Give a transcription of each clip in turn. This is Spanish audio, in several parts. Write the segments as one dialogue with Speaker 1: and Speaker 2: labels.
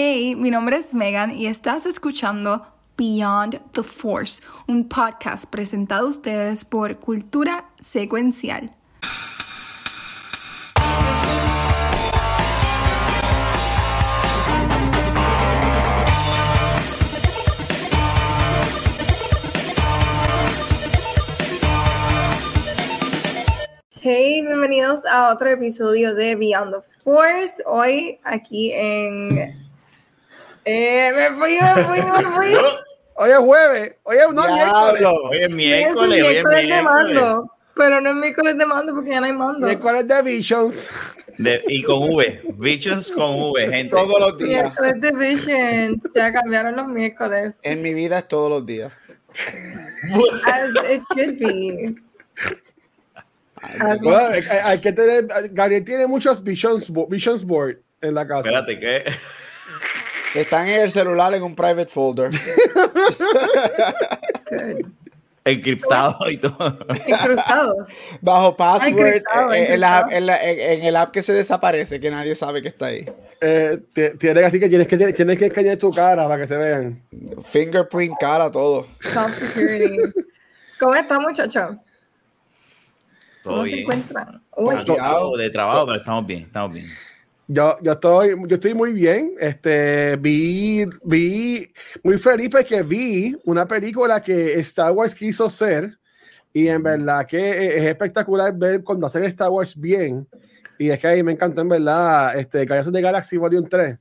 Speaker 1: Hey, mi nombre es Megan y estás escuchando Beyond the Force, un podcast presentado a ustedes por Cultura Secuencial. Hey, bienvenidos a otro episodio de Beyond the Force. Hoy aquí en. Eh, me fui, me fui, me fui.
Speaker 2: Hoy es jueves, hoy es no miércoles.
Speaker 3: Hoy es miércoles, hoy es
Speaker 1: miércoles de
Speaker 3: miércoles.
Speaker 1: mando, pero no es miércoles de mando porque ya no hay mando.
Speaker 2: Miércoles de Visions.
Speaker 3: De- y con V, Visions con V, gente.
Speaker 4: Todos los días.
Speaker 1: Miércoles de Visions, ya cambiaron los miércoles.
Speaker 4: En mi vida es todos los días.
Speaker 1: As it should be.
Speaker 2: Bueno, hay, hay que tener. Gabriel tiene muchos Visions, Visions Board en la casa.
Speaker 3: Espérate, ¿qué?
Speaker 4: Están en el celular en un private folder.
Speaker 1: good.
Speaker 3: Encriptado y todo.
Speaker 1: Incrustados.
Speaker 4: Bajo password
Speaker 1: encriptado,
Speaker 4: eh, en, la-
Speaker 1: encriptado.
Speaker 4: en la- en- en el app que se desaparece, que nadie sabe que está ahí.
Speaker 2: Eh, ti- tienes así que tienes que tienes que escanear tu cara para que se vean.
Speaker 4: Fingerprint, cara, todo.
Speaker 1: ¿Cómo está, muchacho?
Speaker 3: Todo
Speaker 1: ¿Cómo se
Speaker 3: bien.
Speaker 1: encuentran? Uy,
Speaker 3: Agotado de trabajo, pero estamos bien, estamos bien.
Speaker 2: Yo, yo estoy, yo estoy muy bien. Este, vi, vi muy feliz porque vi una película que Star Wars quiso ser y en verdad que es espectacular ver cuando hacen Star Wars bien. Y es que ahí me encantó en verdad este Guardians of the Galaxy Volume 3.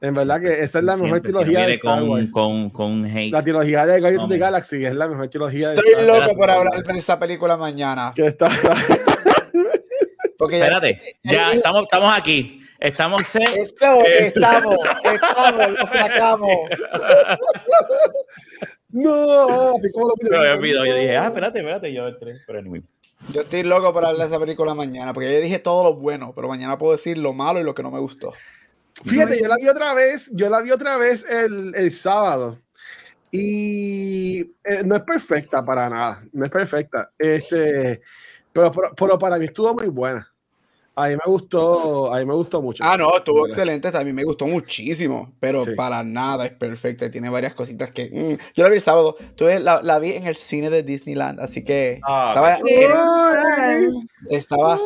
Speaker 2: En verdad que esa es la mejor
Speaker 3: Siempre, si no
Speaker 2: trilogía de Star
Speaker 3: con,
Speaker 2: Wars.
Speaker 3: con, con hate.
Speaker 2: La trilogía de Guardians of the. Galaxy es la mejor trilogía de
Speaker 4: Estoy
Speaker 2: Star Wars.
Speaker 4: loco por hablar de esa película mañana.
Speaker 2: Que está,
Speaker 4: Porque ya-
Speaker 3: Espérate, ya estamos, estamos aquí. Estamos se-
Speaker 4: Esto,
Speaker 3: Eh.
Speaker 4: estamos, estamos, lo sacamos.
Speaker 2: no, así como lo
Speaker 3: Me había olvidado. Yo dije, ah, espérate, espérate. Yo entré. Pero anyway.
Speaker 4: Yo estoy loco por hablar de esa película mañana, porque yo dije todo lo bueno, pero mañana puedo decir lo malo y lo que no me gustó.
Speaker 2: Fíjate, yo la vi otra vez, yo la vi otra vez el, el sábado. Y eh, no es perfecta para nada, no es perfecta. Este, pero, pero, pero para mí estuvo muy buena. A mí me gustó, a mí me gustó mucho.
Speaker 4: Ah, no, estuvo
Speaker 2: ¿Verdad?
Speaker 4: excelente, también me gustó muchísimo, pero
Speaker 2: Sí.
Speaker 4: para nada es perfecta, tiene varias cositas que... mm. Yo la vi el sábado, tuve, la, la vi en el cine de Disneyland, así que
Speaker 3: Ah,
Speaker 4: estaba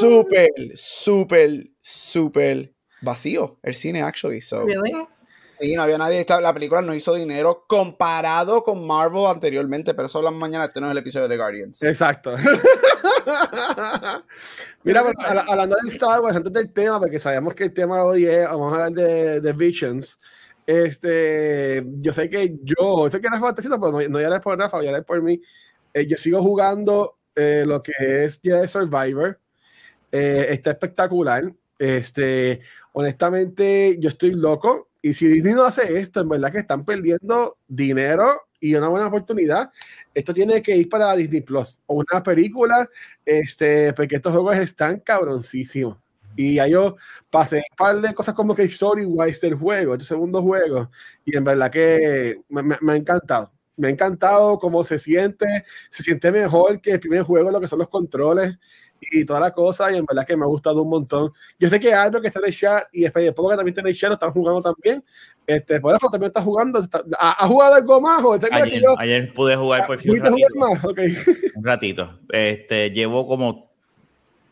Speaker 4: súper, súper, súper vacío el cine, actually, so...
Speaker 1: Really?
Speaker 4: Sí, no había nadie. La película no hizo dinero comparado con Marvel anteriormente, pero eso hablamos mañana. Este no es el episodio de Guardians.
Speaker 2: Exacto. Mira, pero habla- hablando de Star Wars, antes del tema, porque sabemos que el tema de hoy es, vamos a hablar de, de Visions. Este, yo sé que yo, sé que Rafa está haciendo, pero no, no ya por Rafa, ya por mí. Eh, yo sigo jugando eh, lo que es Jedi Survivor. Eh, está espectacular. Este, honestamente, yo estoy loco. Y si Disney no hace esto, en verdad que están perdiendo dinero y una buena oportunidad. Esto tiene que ir para Disney Plus o una película, este, porque estos juegos están cabroncísimos. Y ya yo pasé un par de cosas como que story wise del juego, este segundo juego, y en verdad que me, me- me ha encantado. Me ha encantado cómo se siente, se siente mejor que el primer juego, lo que son los controles y toda la cosa, y en verdad que me ha gustado un montón. Yo sé que Aldo que está en el chat y después poco que también está en el chat, lo están jugando también. Este, por eso también está jugando. está- ¿ha, ha jugado algo más? ¿O
Speaker 3: Ayer,
Speaker 2: que yo-
Speaker 3: ayer pude jugar por fin un
Speaker 2: ¿Pudiste jugar
Speaker 3: ratito.
Speaker 2: más? Ok.
Speaker 3: Un ratito. Este, llevo como,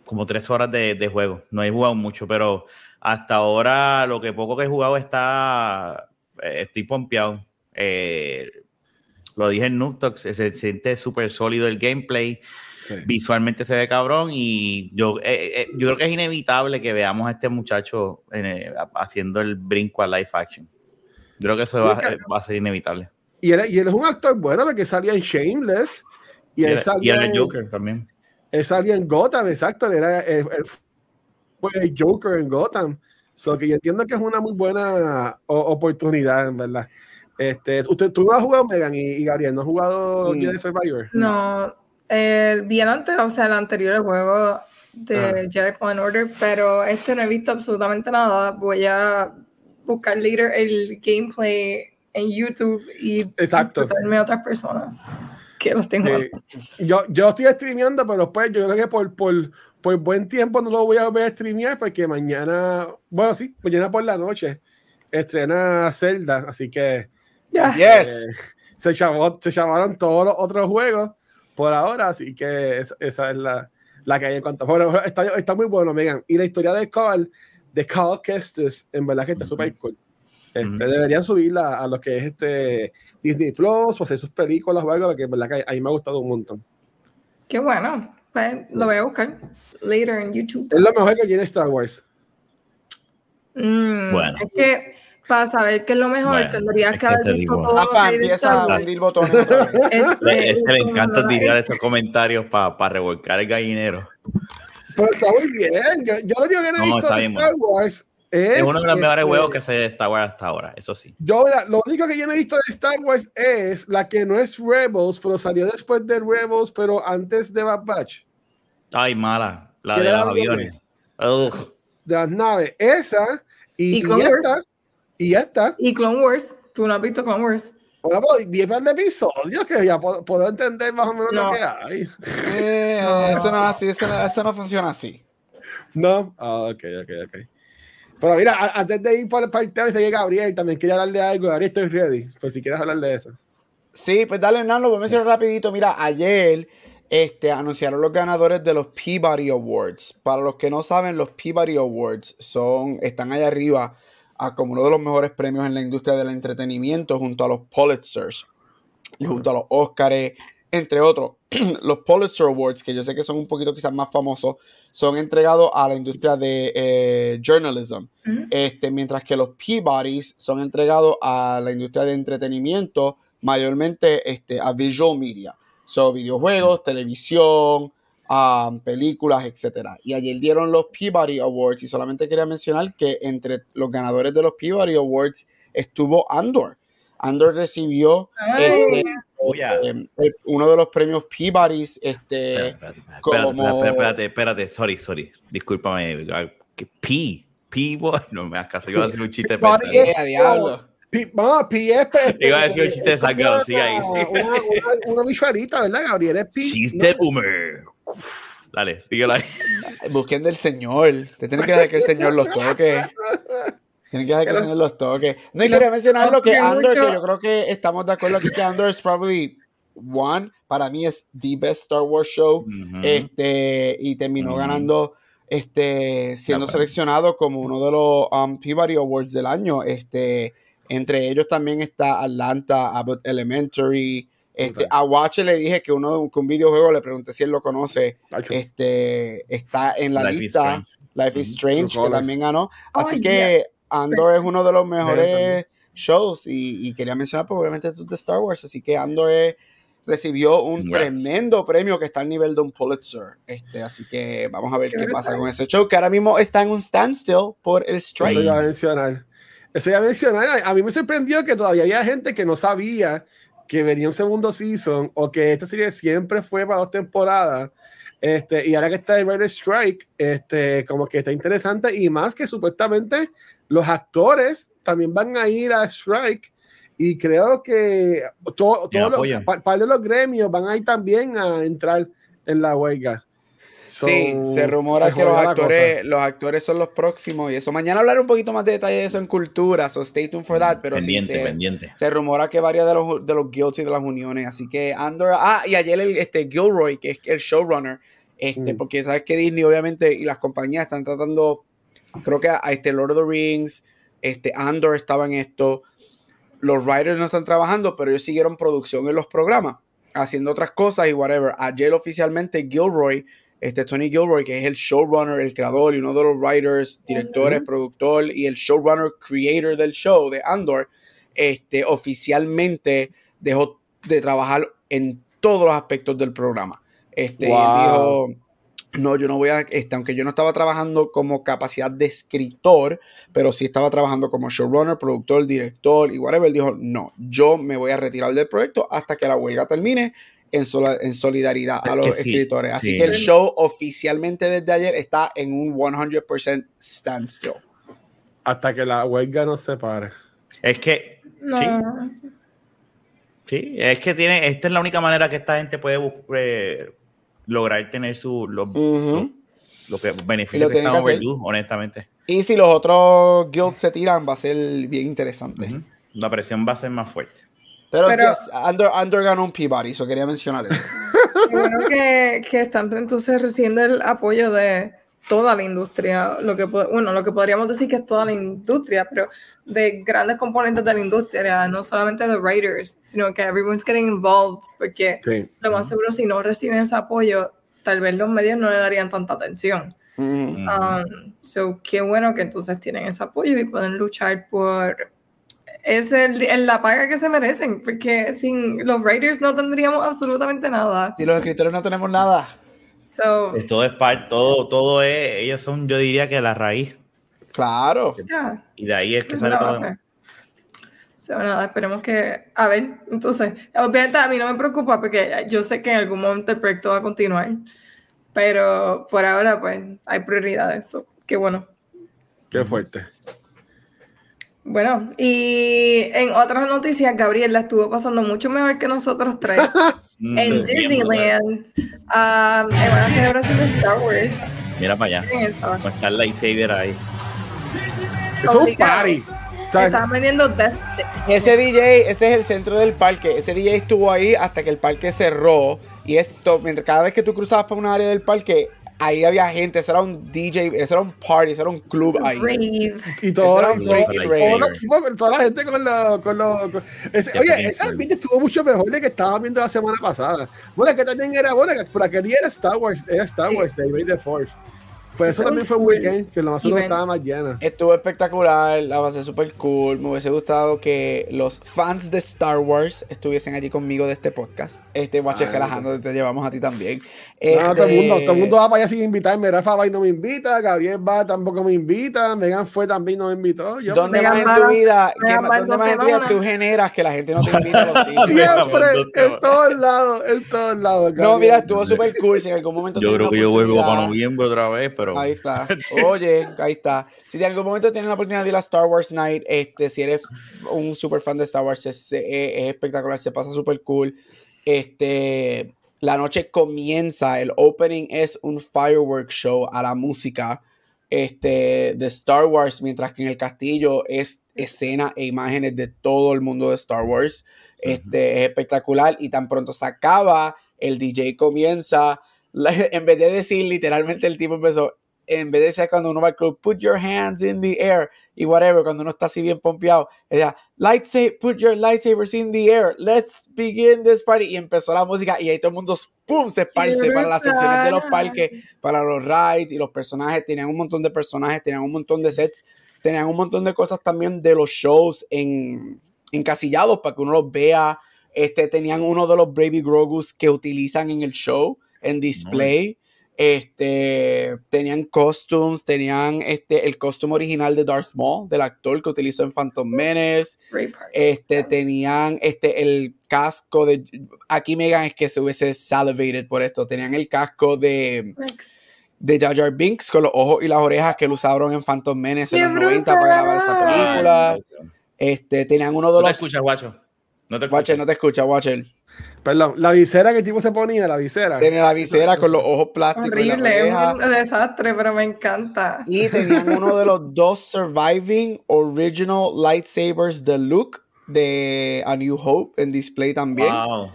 Speaker 3: como tres horas de, de juego. No he jugado mucho, pero hasta ahora lo que poco que he jugado está. eh, estoy pompeado. Eh, lo dije en Nuketox, se, se siente súper sólido el gameplay.
Speaker 2: Sí.
Speaker 3: Visualmente se ve cabrón y yo, eh, eh, yo creo que es inevitable que veamos a este muchacho eh, haciendo el brinco a live action. Yo creo que eso va, a ser inevitable.
Speaker 2: Y él, y él es un actor bueno porque salía en Shameless y
Speaker 3: Y
Speaker 2: él
Speaker 3: y
Speaker 2: salía,
Speaker 3: él es
Speaker 2: en,
Speaker 3: Joker también.
Speaker 2: él salía en Gotham, exacto. Él era él- él fue el Joker en Gotham. So que yo entiendo que es una muy buena o- oportunidad, en verdad. Este, usted, tú no has jugado Megan y, y Gabriel, ¿no has jugado
Speaker 4: Mm.
Speaker 2: Jedi Survivor?
Speaker 1: No, el, vi el antes, o sea, el anterior juego de
Speaker 2: Ajá.
Speaker 1: Jedi Fallen Order, pero este no he visto absolutamente nada. Voy a buscar later el gameplay en YouTube y disfrutarme a otras personas que los tengo.
Speaker 2: Sí. Yo, yo estoy streameando, pero pues yo creo que por, por, por buen tiempo no lo voy a ver a streamear porque mañana, bueno, sí, mañana por la noche estrena Zelda, así que
Speaker 1: Ya.
Speaker 4: Yes.
Speaker 2: eh, se, llamó, se llamaron todos los otros juegos por ahora, así que es- esa es la, la que hay en cuanto. Bueno, está, está muy bueno, Megan. Y la historia de Carl, de Carl Kestis, en verdad que está
Speaker 3: Ujú.
Speaker 2: súper cool. Este. Deberían subirla a lo que es este Disney Plus o hacer sus películas o algo, porque en verdad que a mí me ha gustado un montón.
Speaker 1: Qué bueno. Pues lo voy a buscar later en YouTube.
Speaker 2: Es lo mejor que tiene Star Wars.
Speaker 1: Mm,
Speaker 3: Bueno.
Speaker 1: Es que para saber qué es lo mejor,
Speaker 3: Bueno,
Speaker 1: tendrías
Speaker 3: es
Speaker 1: que haber visto
Speaker 3: digo.
Speaker 1: todo
Speaker 4: Rafa empieza a hundir botones.
Speaker 1: Este,
Speaker 3: Le, este le encanta tirar esos comentarios para revolcar el gallinero.
Speaker 2: Pero está muy bien. Yo, yo lo único que no he
Speaker 3: No,
Speaker 2: visto de Star Wars es.
Speaker 3: Es uno de los mejores
Speaker 2: este,
Speaker 3: juegos que se de Star Wars hasta ahora, eso sí.
Speaker 2: Yo, mira, lo único que yo no he visto de Star Wars es la que no es Rebels, pero salió después de Rebels, pero antes de Bad Batch,
Speaker 3: Ay, mala. La
Speaker 2: ¿Qué
Speaker 3: de los aviones.
Speaker 2: De las naves. Esa y,
Speaker 1: Y
Speaker 2: y esta. Y esta.
Speaker 1: Y Clone Wars. Tú no has visto Clone Wars.
Speaker 2: Bueno, pero vi par de episodios que ya puedo, puedo entender más o menos
Speaker 1: No.
Speaker 2: lo que hay.
Speaker 4: Eh, eso no es así, eso no, eso no funciona así.
Speaker 2: No. Ah, ok, ok, ok. Pero mira, antes de ir para, para el tema, dice que Gabriel también quería hablar de algo. Gabriel, estoy ready. Pues si quieres hablar de eso.
Speaker 4: Sí, pues dale, Hernán, lo voy a mencionar rapidito. Mira, ayer este, anunciaron los ganadores de los Peabody Awards. Para los que no saben, los Peabody Awards son, están allá arriba a como uno de los mejores premios en la industria del entretenimiento junto a los Pulitzers y junto a los Oscars, entre otros. los Pulitzer Awards, que yo sé que son un poquito quizás más famosos, son entregados a la industria de eh, journalism. Este, mientras que los Peabodys son entregados a la industria de entretenimiento, mayormente este, a visual media. So, videojuegos, televisión, um, películas, etcétera. Y ayer dieron los Peabody Awards y solamente quería mencionar que entre los ganadores de los Peabody Awards estuvo Andor. Andor recibió este,
Speaker 3: Oh,
Speaker 4: eh, eh, uno de los premios Peabodys, este,
Speaker 3: Espérate, espérate,
Speaker 4: como-
Speaker 3: espérate, espérate, espérate, sorry, sorry. Discúlpame. ¿Qué? P. P. No me hagas caso. Iba a hacer un chiste.
Speaker 2: Peabody
Speaker 4: diablo.
Speaker 2: Pi es.
Speaker 3: Iba a decir un chiste sangado, sigue ahí.
Speaker 2: Una, una, una visualita, ¿verdad, Gabriel? Es Pi.
Speaker 3: Chiste
Speaker 2: no,
Speaker 3: Dale, síguelo ahí.
Speaker 4: Busquen del Señor. Te tienen que dejar que el Señor los toque. Tienen que dejar que el Señor los toque. No, y quería mencionar lo que Andor, que yo creo que estamos de acuerdo aquí que Andor es probably one. Para mí es the best Star Wars show. Este, y terminó ganando, este, siendo seleccionado como uno de los um, Peabody Awards del año. Este, entre ellos también está Atlanta, Abbott Elementary. Este. A Watch le dije que uno que un videojuego le pregunté si él lo conoce. Este está en la
Speaker 3: Life is
Speaker 4: lista.
Speaker 3: Strange.
Speaker 4: Life is. Strange,
Speaker 2: True
Speaker 4: que
Speaker 2: Colors.
Speaker 4: también ganó. Así
Speaker 1: Oh,
Speaker 4: que Andor es uno de los mejores shows. Y, y quería mencionar, pues, obviamente, de Star Wars. Así que Andor es- recibió un
Speaker 3: Congrats.
Speaker 4: tremendo premio que está al nivel de un Pulitzer. Este, así que vamos a ver
Speaker 1: Qué
Speaker 4: qué pasa con ese show, que ahora mismo está en un standstill por el
Speaker 2: Eso
Speaker 4: strike.
Speaker 2: iba a mencionar. Eso iba a mencionar. A mí me sorprendió que todavía había gente que no sabía que venía un segundo season o que esta serie siempre fue para dos temporadas. Este, y ahora que está el Writer Strike, este, como que está interesante y más que supuestamente los actores también van a ir a Strike y creo que to-
Speaker 3: Y
Speaker 2: todos los par de los gremios van a ir también a entrar en la huelga.
Speaker 4: Sí, se rumora
Speaker 2: se
Speaker 4: que los actores, los actores son los próximos y eso. Mañana hablaré un poquito más de detalle de eso en cultura, so stay tuned for that. Pero
Speaker 3: pendiente,
Speaker 4: sí, se,
Speaker 3: pendiente.
Speaker 4: se rumora que varios de los, de los guilds y de las uniones. Así que Andor. Ah, y ayer el, este Gilroy, que es el showrunner, este,
Speaker 2: Mm.
Speaker 4: porque sabes que Disney, obviamente, y las compañías están tratando. Creo que a, a este Lord of the Rings, este Andor estaba en esto. Los writers no están trabajando, pero ellos siguieron producción en los programas, haciendo otras cosas y whatever. Ayer oficialmente Gilroy, este Tony Gilroy, que es el showrunner, el creador y uno de los writers, directores,
Speaker 2: Ujú.
Speaker 4: productor y el showrunner, creator del show de Andor, este, oficialmente dejó de trabajar en todos los aspectos del programa. Este, y él dijo, no, yo no voy a, este, aunque yo no estaba trabajando como capacidad de escritor, pero sí estaba trabajando como showrunner, productor, director y whatever, él dijo, no, yo me voy a retirar del proyecto hasta que la huelga termine en, sola- en solidaridad a
Speaker 3: Es
Speaker 4: los
Speaker 3: que sí,
Speaker 4: escritores. Así
Speaker 3: sí.
Speaker 4: que el show oficialmente desde ayer está en un 100% standstill.
Speaker 2: Hasta que la huelga no se pare.
Speaker 3: Es que,
Speaker 1: No.
Speaker 3: sí, es que tiene, esta es la única manera que esta gente puede eh, lograr tener su, los,
Speaker 4: Ujú.
Speaker 3: lo que
Speaker 4: lo
Speaker 3: beneficios están
Speaker 4: que
Speaker 3: overdue, honestamente.
Speaker 4: Y si los otros guilds se tiran, va a ser bien interesante.
Speaker 3: La presión va a ser más fuerte.
Speaker 4: Pero,
Speaker 1: Pero-
Speaker 4: yes, Under, Under ganó un Peabody, eso quería mencionar eso.
Speaker 1: Bueno que, que están entonces recibiendo el apoyo de toda la industria, lo que bueno, lo que podríamos decir que es toda la industria, pero de grandes componentes de la industria, no solamente de writers, sino que everyone's getting involved, porque
Speaker 2: Sí.
Speaker 1: lo más seguro si no reciben ese apoyo, tal vez los medios no le darían tanta atención.
Speaker 4: Ujú.
Speaker 3: Ujú.
Speaker 1: Um, so, qué bueno que entonces tienen ese apoyo y pueden luchar por es el, el- la paga que se merecen, porque sin los writers no tendríamos absolutamente nada.
Speaker 4: Si los escritores no tenemos nada.
Speaker 1: So,
Speaker 3: Es- Todo es par- todo, todo es, ellos son, yo diría que la raíz.
Speaker 4: Claro.
Speaker 1: yeah,
Speaker 3: Y de ahí es que
Speaker 1: es
Speaker 3: sale todo.
Speaker 1: So, nada, esperemos que, a ver, entonces, obviamente a mí no me preocupa porque yo sé que en algún momento el proyecto va a continuar, pero por ahora pues hay prioridades, so, qué bueno.
Speaker 2: Qué fuerte.
Speaker 1: Bueno, y en otras noticias, Gabriel la estuvo pasando mucho mejor que nosotros tres
Speaker 3: Mm,
Speaker 1: en. Disneyland, um, en una celebración de Star Wars.
Speaker 3: Mira para allá. Con está el lightsaber ahí.
Speaker 2: Eso es un party.
Speaker 1: Estaban vendiendo Death.
Speaker 4: Ese DJ, ese es el centro del parque. Ese DJ estuvo ahí hasta que el parque cerró. Y esto, mientras cada vez que tú cruzabas por una área del parque, ahí había gente. Eso era un DJ, eso era un party, eso era un club ahí.
Speaker 1: Rave.
Speaker 2: Y todo,
Speaker 4: era un
Speaker 2: todo-
Speaker 3: todo-
Speaker 4: rave.
Speaker 2: con toda la gente con los. Con los con- ese- oye,
Speaker 3: cool.
Speaker 2: ambiente estuvo mucho mejor de que estábamos viendo la semana pasada. Bueno, que también era bueno, que por aquel día era Star Wars, era Star Wars, de May the Force. Pues eso también fue un weekend, que lo más seguro
Speaker 1: event.
Speaker 2: estaba más llena.
Speaker 4: Estuvo espectacular, la base súper cool. Me hubiese gustado que los fans de Star Wars estuviesen allí conmigo de este podcast. Este
Speaker 2: Ah,
Speaker 4: relajando, te llevamos a ti también.
Speaker 2: No, todo el
Speaker 4: Este,
Speaker 2: mundo, todo el mundo va para allá sin invitarme. Rafa va y no me invita, Gabriel va tampoco me invita, Megan fue también no me invitó. Yo,
Speaker 4: ¿Dónde
Speaker 1: Megan
Speaker 4: más en tu vida, que dónde más en tu vida tú generas que la gente no te invita a los sitios?
Speaker 2: siempre, en todos lados, en todos lados.
Speaker 4: No, mira, estuvo súper cool. Si en algún momento
Speaker 3: Yo creo que yo vuelvo para noviembre otra vez, pero.
Speaker 4: Ahí está. Oye, ahí está. Si en algún momento tienes la oportunidad de ir a Star Wars Night, este, si eres un super fan de Star Wars, es, es- es espectacular, se pasa súper cool. Este, la noche comienza, el opening es un firework show a la música este, de Star Wars, mientras que en el castillo es escena e imágenes de todo el mundo de Star Wars. Este, es espectacular y tan pronto se acaba, el DJ comienza, la- en vez de decir literalmente el tipo empezó, en vez de decir cuando uno va al club, put your hands in the air y whatever, cuando uno está así bien pompeado, ella, lightsaber, put your lightsabers in the air, let's begin this party y empezó la música y ahí todo el mundo ¡pum! se esparce para las secciones de los parques, para los rides y los personajes, tenían un montón de personajes, tenían un montón de sets, tenían un montón de cosas también de los shows en, encasillados para que uno los vea. Este, tenían uno de los Baby Grogus que utilizan en el show, en display. Este, tenían costumes, tenían este, el costume original de Darth Maul, del actor que utilizó en Phantom Menace. Este, tenían este, el casco de. Aquí Megan es que se hubiese salivated por esto. Tenían el casco de, de Jar Jar Binks con los ojos y las orejas que lo usaron en Phantom Menace en
Speaker 1: ¡Qué
Speaker 4: los 90 para grabar esa
Speaker 1: brutal!
Speaker 4: película. Este, tenían uno de
Speaker 3: No te
Speaker 4: los.
Speaker 3: escuchas, guacho. No te
Speaker 4: Watcher,
Speaker 3: escuchas.
Speaker 4: no te escucha, Watcher.
Speaker 2: Perdón, la visera que el tipo se ponía, la visera.
Speaker 4: Tiene la visera con los ojos plásticos y la
Speaker 1: Horrible, es un desastre, pero me encanta.
Speaker 4: Y tenían uno de los dos surviving original lightsabers de Luke de A New Hope en display también.
Speaker 3: Wow.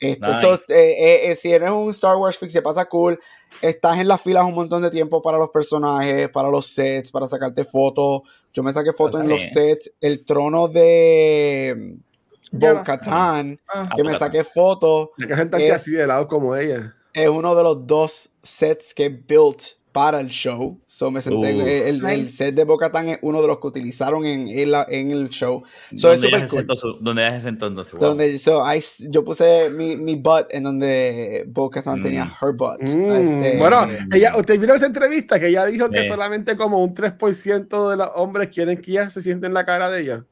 Speaker 4: Este,
Speaker 3: Nice.
Speaker 4: so, eh, eh, eh, si eres un Star Wars freak, se pasa cool. Estás en las filas un montón de tiempo para los personajes, para los sets, para sacarte fotos. Yo me saqué fotos en los sets. El trono de
Speaker 1: Ya va.
Speaker 4: Bo-Katan,
Speaker 1: Ah.
Speaker 4: que me saqué fotos.
Speaker 2: Hay que sentarte
Speaker 4: Es-
Speaker 2: así de lado como ella.
Speaker 4: es uno de los dos sets que built para el show. So me senté,
Speaker 3: Uh.
Speaker 4: el, el set de Bo-Katan es uno de los que utilizaron en, en, la- en el show. So es
Speaker 3: ¿Dónde se
Speaker 4: cool.
Speaker 3: su- ¿Dónde ella se sentó entonces? Wow.
Speaker 4: Donde, so, I yo puse mi, mi butt en donde Bo-Katan
Speaker 3: Mm.
Speaker 4: tenía her butt.
Speaker 2: Mm,
Speaker 4: Este,
Speaker 2: bueno, ella, usted vio esa entrevista que ella dijo que solamente como un 3% de los hombres quieren que ella se sienta en la cara de ella.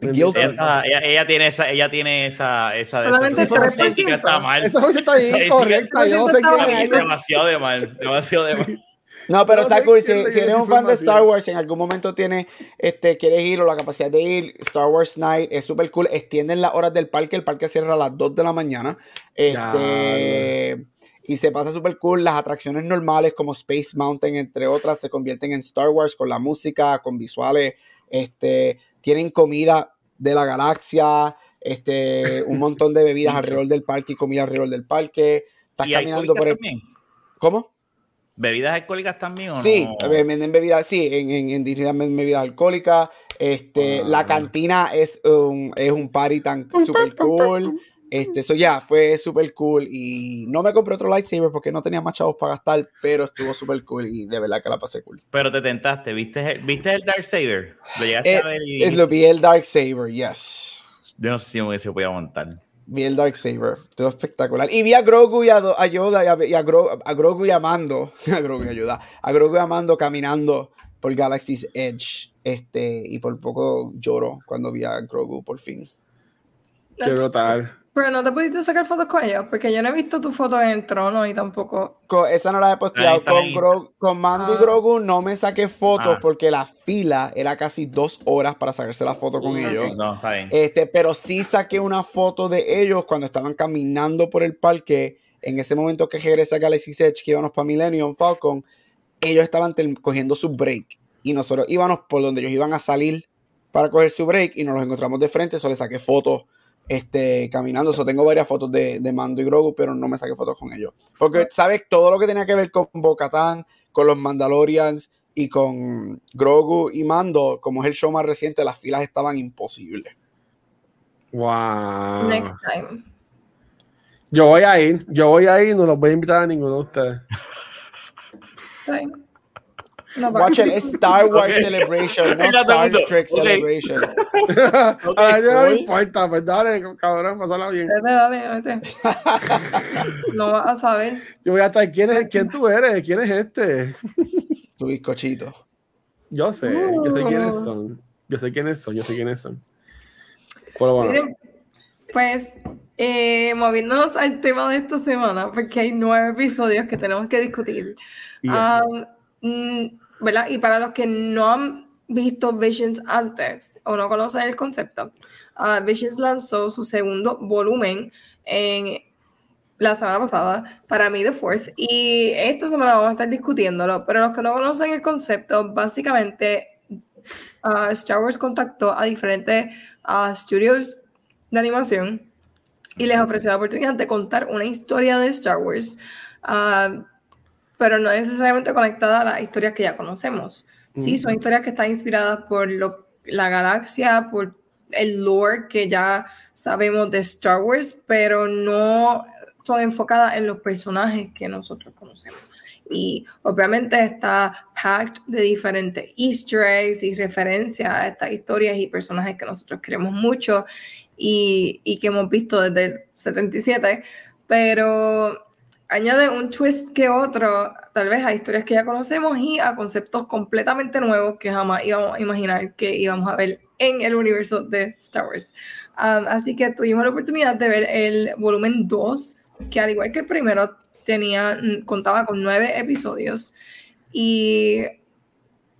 Speaker 4: Guilty.
Speaker 3: Esa- ella, ella tiene esa, ella tiene esa, esa de
Speaker 1: Solamente
Speaker 3: esa- esa
Speaker 2: 3%.
Speaker 3: ética está mal.
Speaker 2: Esa está
Speaker 3: Esa
Speaker 2: correcta. Yo no sé
Speaker 1: está
Speaker 2: es
Speaker 3: demasiado de mal, demasiado de mal.
Speaker 4: No, pero
Speaker 2: No
Speaker 4: está cool. Si, si eres un fan de. Star Wars, en algún momento tienes, este, quieres ir o la capacidad de ir, Star Wars Night es súper cool. Extienden las horas del parque. El parque cierra a las 2 de la mañana. Este, y se pasa súper cool. Las atracciones normales como Space Mountain, entre otras, se convierten en Star Wars con la música, con visuales. Este, tienen comida de la galaxia, este, un montón de bebidas alrededor del parque y comida alrededor del parque. Estás
Speaker 3: ¿Y
Speaker 4: caminando por el.
Speaker 3: también?
Speaker 4: ¿Cómo?
Speaker 3: ¿Bebidas alcohólicas también o
Speaker 4: Sí,
Speaker 3: no?
Speaker 4: venden bebidas, sí, en, en, en Disneyland venden bebidas alcohólicas. Este,
Speaker 3: Ah.
Speaker 4: la cantina es un, es un party tan super cool. Este, eso ya fue súper cool. Y no me compré otro lightsaber porque no tenía más chavos para gastar, pero estuvo súper cool y de verdad que la pasé cool.
Speaker 3: Pero te tentaste, ¿viste el, ¿viste el Dark Saber? Lo llegaste
Speaker 4: Eh,
Speaker 3: a ver y
Speaker 4: Es lo vi el Dark Saber, yes.
Speaker 3: yo no sé si me se podía montar.
Speaker 4: Vi el Dark Saber, todo espectacular. Y vi a Grogu y a, a Yoda y, a, y a Gro- a Grogu y a Mando, a Grogu y a Yoda, a Grogu y a Mando caminando por Galaxy's Edge. Este, y por poco lloro cuando vi a Grogu por fin.
Speaker 2: Qué brutal.
Speaker 1: Pero no te pudiste sacar fotos con ellos, porque yo no he visto tu foto en el trono y tampoco.
Speaker 4: Co- esa no la he posteado. Con. Gro- con Mando y
Speaker 1: Ah.
Speaker 4: Grogu no me saqué fotos
Speaker 3: Ah.
Speaker 4: porque la fila era casi dos horas para sacarse la foto con ellos.
Speaker 3: No, está bien.
Speaker 4: Este, pero sí saqué una foto de ellos cuando estaban caminando por el parque. En ese momento que regresa a Galaxy's Edge, que íbamos para Millennium Falcon, ellos estaban cogiendo su break. Y nosotros íbamos por donde ellos iban a salir para coger su break y nos los encontramos de frente. Eso le saqué fotos este, caminando. So, tengo varias fotos de, de Mando y Grogu, pero no me saqué fotos con ellos. Porque, ¿sabes? Todo lo que tenía que ver con Bo-Katan, con los Mandalorians y con Grogu y Mando, como es el show más reciente, las filas estaban imposibles.
Speaker 2: Wow.
Speaker 1: Next time.
Speaker 2: Yo voy a ir, yo voy a ir, no los voy a invitar a ninguno de ustedes.
Speaker 1: No,
Speaker 4: Watch it, es Star Wars
Speaker 3: Ok.
Speaker 4: Celebration, no Star. Trek
Speaker 3: Ok.
Speaker 4: Celebration.
Speaker 2: a ella no importa, pues dale, cabrón, pasala bien.
Speaker 1: Vete, dale, vete. No vas a saber.
Speaker 2: Yo voy a estar, ¿quién, es, ¿quién tú eres? ¿Quién es este?
Speaker 4: Tu bizcochito.
Speaker 2: Yo sé, yo sé quiénes
Speaker 1: Uh.
Speaker 2: son. Yo sé quiénes son, yo sé quiénes son. Pero bueno,
Speaker 1: Miren, pues, eh, moviéndonos al tema de esta semana, porque hay nueve episodios que tenemos que discutir.
Speaker 2: y-
Speaker 1: Um, ¿verdad? Y para los que no han visto Visions antes o no conocen el concepto, ah, Visions lanzó su segundo volumen en la semana pasada para mí The Fourth y esta semana vamos a estar discutiéndolo, pero los que no conocen el concepto, básicamente ah, Star Wars contactó a diferentes estudios de animación y les ofreció la oportunidad de contar una historia de Star Wars, pero no necesariamente conectada a las historias que ya conocemos. Sí, son historias que están inspiradas por lo- la galaxia, por el lore que ya sabemos de Star Wars, pero no son enfocadas en los personajes que nosotros conocemos. Y obviamente está packed de diferentes easter eggs y referencias a estas historias y personajes que nosotros queremos mucho y, y que hemos visto desde el 77, pero añade un twist que otro, tal vez a historias que ya conocemos y a conceptos completamente nuevos que jamás íbamos a imaginar que íbamos a ver en el universo de Star Wars. Um, así que tuvimos la oportunidad de ver el volumen 2, que al igual que el primero, tenía, mm, contaba con nueve episodios. Y,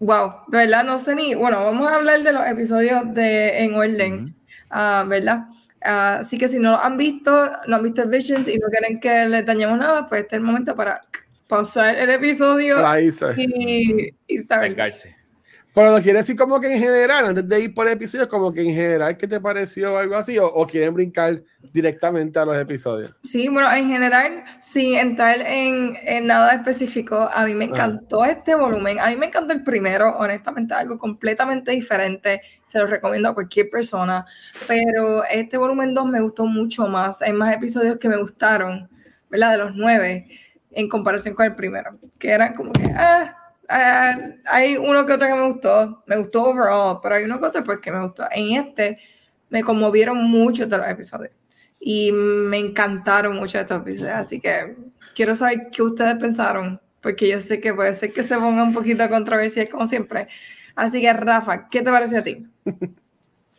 Speaker 1: wow, de verdad no sé ni, bueno, vamos a hablar de los episodios de, en orden, ah, ¿verdad? Ah, así que si no lo han visto, no han visto Visions y no quieren que les dañemos nada, pues este es el momento para pausar el episodio y, y estar-
Speaker 3: Vengarse.
Speaker 2: Pero lo quieres decir como que en general, antes de ir por episodios, como que en general, ¿qué te pareció algo así? ¿O, o quieren brincar directamente a los episodios?
Speaker 1: Sí, bueno, en general, sin entrar en, en nada específico, a mí me encantó este volumen. A mí me encantó el primero, honestamente, algo completamente diferente. Se lo recomiendo a cualquier persona. Pero este volumen 2 me gustó mucho más. Hay más episodios que me gustaron, ¿verdad? De los nueve, en comparación con el primero, que eran como que, ah, ah, hay uno que otro que me gustó, me gustó overall, pero hay uno que otro pues que me gustó. En este me conmovieron mucho de los episodios y me encantaron mucho estos episodios, así que quiero saber qué ustedes pensaron, porque yo sé que puede ser que se ponga un poquito controversial como siempre. Así que Rafa, ¿qué te pareció a ti?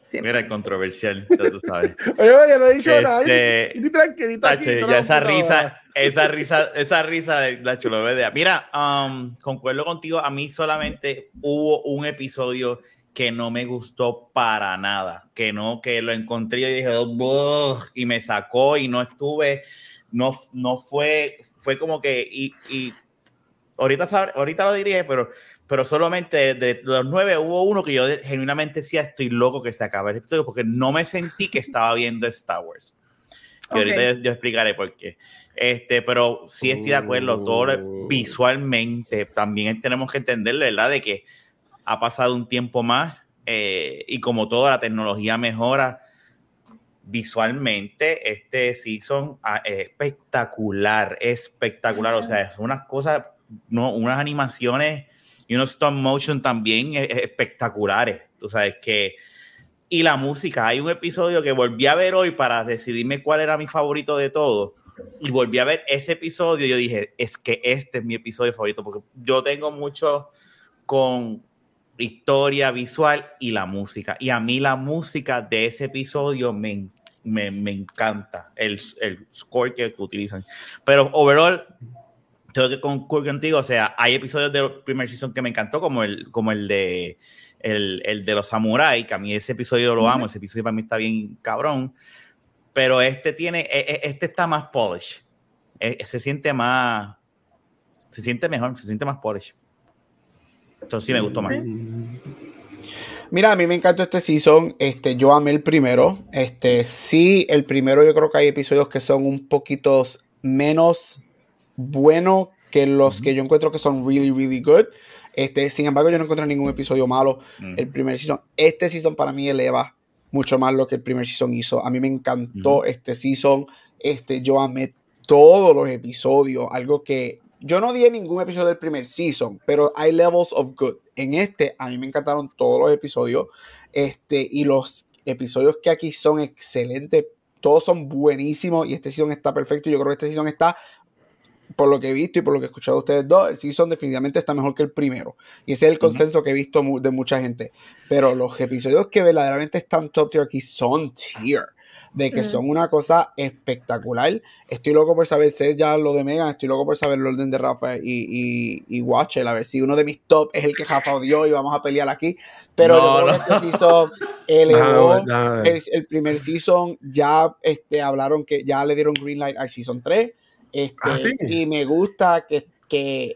Speaker 1: Siempre.
Speaker 3: Mira, controversial, ya tú sabes.
Speaker 2: Oye, oye, no he dicho
Speaker 3: Este,
Speaker 2: nada. Estoy tranquilito aquí.
Speaker 3: Ya esa risa, esa risa, esa risa la chulovedea. Mira, um, concuerdo contigo, a mí solamente hubo un episodio que no me gustó para nada, que no, que lo encontré y dije, y me sacó y no estuve, no, no fue, fue como que, y, y ahorita, ahorita lo diría, pero, pero solamente de, los nueve hubo uno que yo genuinamente decía, estoy loco que se acabe el episodio, porque no me sentí que estaba viendo Star Wars. Y ahorita yo, explicaré por qué. Este, pero sí estoy de acuerdo, todo oh. visualmente también tenemos que entender, ¿verdad? De que ha pasado un tiempo más eh, y como toda la tecnología mejora, visualmente este season ah, es espectacular, espectacular, o sea, son unas cosas, no, unas animaciones y unos stop motion también espectaculares, tú sabes que y la música, hay un episodio que volví a ver hoy para decidirme cuál era mi favorito de todo y volví a ver ese episodio y yo dije, es que este es mi episodio favorito porque yo tengo mucho con historia visual y la música. Y a mí la música de ese episodio me, me, me encanta, el, el, score que utilizan. Pero overall, tengo que concurrir contigo, o sea, hay episodios del primer season que me encantó, como el, como el de el, el de los samuráis, que a mí ese episodio lo amo, ese episodio para mí está bien cabrón, pero este tiene, e, e, este está más polish, e, se siente más, se siente mejor, se siente más polish. Entonces sí me gustó más.
Speaker 4: Mira, a mí me encantó este season. Este, yo amé el primero. Este, sí, el primero yo creo que hay episodios que son un poquito menos buenos que los que yo encuentro que son really, really good. Este, sin embargo, yo no encontré ningún episodio malo. Mm. El primer season. Este season para mí eleva mucho más lo que el primer season hizo. A mí me encantó este season. Este, yo amé todos los episodios. Algo que yo no di ningún episodio del primer season, pero hay levels of good. En este, a mí me encantaron todos los episodios. Este, y los episodios que aquí son excelentes. Todos son buenísimos y este season está perfecto. Yo creo que este season está, por lo que he visto y por lo que he escuchado de ustedes dos, el season definitivamente está mejor que el primero. Y ese es el consenso que he visto de mucha gente. Pero los episodios que verdaderamente están top tier aquí son tier de que son una cosa espectacular. Estoy loco por saber ser ya lo de Megan, estoy loco por saber el orden de Rafa y, y, Watcher, a ver si uno de mis top es el que Rafa odió y vamos a pelear aquí. Pero yo creo que este season elevó El, primer season, ya este, hablaron que ya le dieron green light al season 3. Este, ah, Y me gusta que, que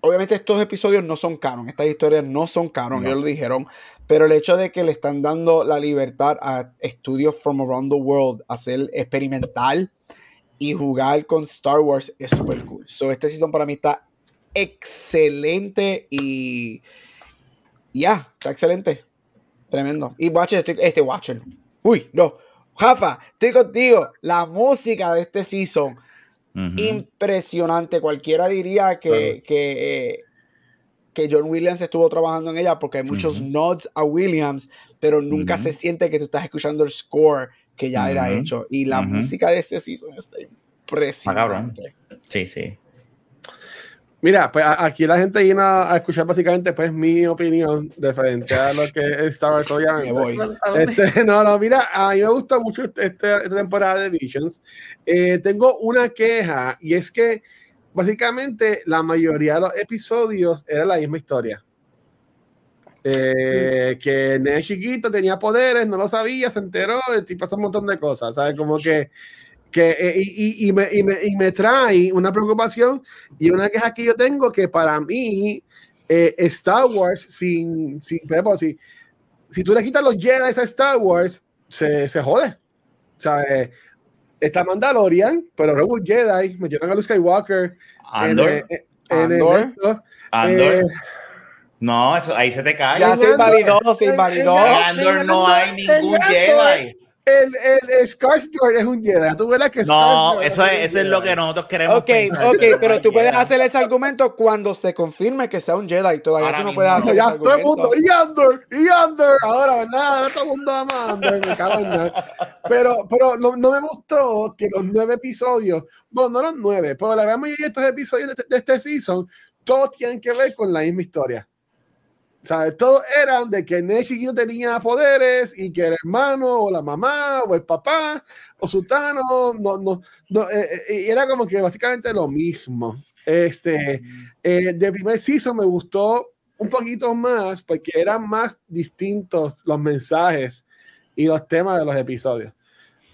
Speaker 4: obviamente estos episodios no son canon, estas historias no son canon, ellos lo dijeron, pero el hecho de que le están dando la libertad a estudios from around the world a hacer experimental y jugar con Star Wars es súper cool. So, este season para mí está excelente y ya, está excelente. Tremendo. Y Watcher, este Watcher. Uy, no. Jafa, estoy contigo. La música de este season, impresionante. Cualquiera diría que, que que John Williams estuvo trabajando en ella porque hay muchos nods a Williams, pero nunca se siente que tú estás escuchando el score que ya era hecho. Y la música de ese season está impresionante.
Speaker 3: Sí, sí.
Speaker 2: Mira, pues aquí la gente viene a escuchar básicamente pues mi opinión de frente a lo que es Star Wars, obviamente. Este, no, no, mira, a mí me gusta mucho este, esta, temporada de Visions. Eh, tengo una queja y es que básicamente la mayoría de los episodios era la misma historia. Eh, que Ned chiquito tenía poderes, no lo sabía, se enteró, y pasó un montón de cosas, ¿sabes? Como que, que eh, y, y, me, y, me, y, me, trae una preocupación y una queja que yo tengo que para mí eh, Star Wars, sin, sin si, si tú le quitas los Jedi a Star Wars, se, se jode. ¿sabes? Está Mandalorian, pero luego Jedi, metieron a Luke Skywalker.
Speaker 3: Andor. En, en, en Andor. Eh, no, eso, ahí se te cae.
Speaker 4: Ya se invalidó, se invalidó.
Speaker 3: Andor no hay ningún Jedi
Speaker 2: el, el Skarsgård es un Jedi. Tú verás que
Speaker 3: No, eso es, eso es lo que nosotros queremos.
Speaker 4: Ok, ok, pero tú puedes hacer ese argumento cuando se confirme que sea un Jedi. Todavía tú no puedes hacer
Speaker 2: ya, todo el mundo, y Andor, y Andor. Ahora, ¿verdad? Ahora todo el mundo ama Andor, me cago en Pero, pero no, no, me gustó que los nueve episodios, bueno, no los nueve, pero la gran mayoría de estos episodios de este, de este season, todos tienen que ver con la misma historia. ¿Sabes? Todos eran de que no tenía poderes y que el hermano o la mamá o el papá o Sultano, no, no, no eh, eh, era como que básicamente lo mismo. Este, eh, de primer season me gustó un poquito más porque eran más distintos los mensajes y los temas de los episodios.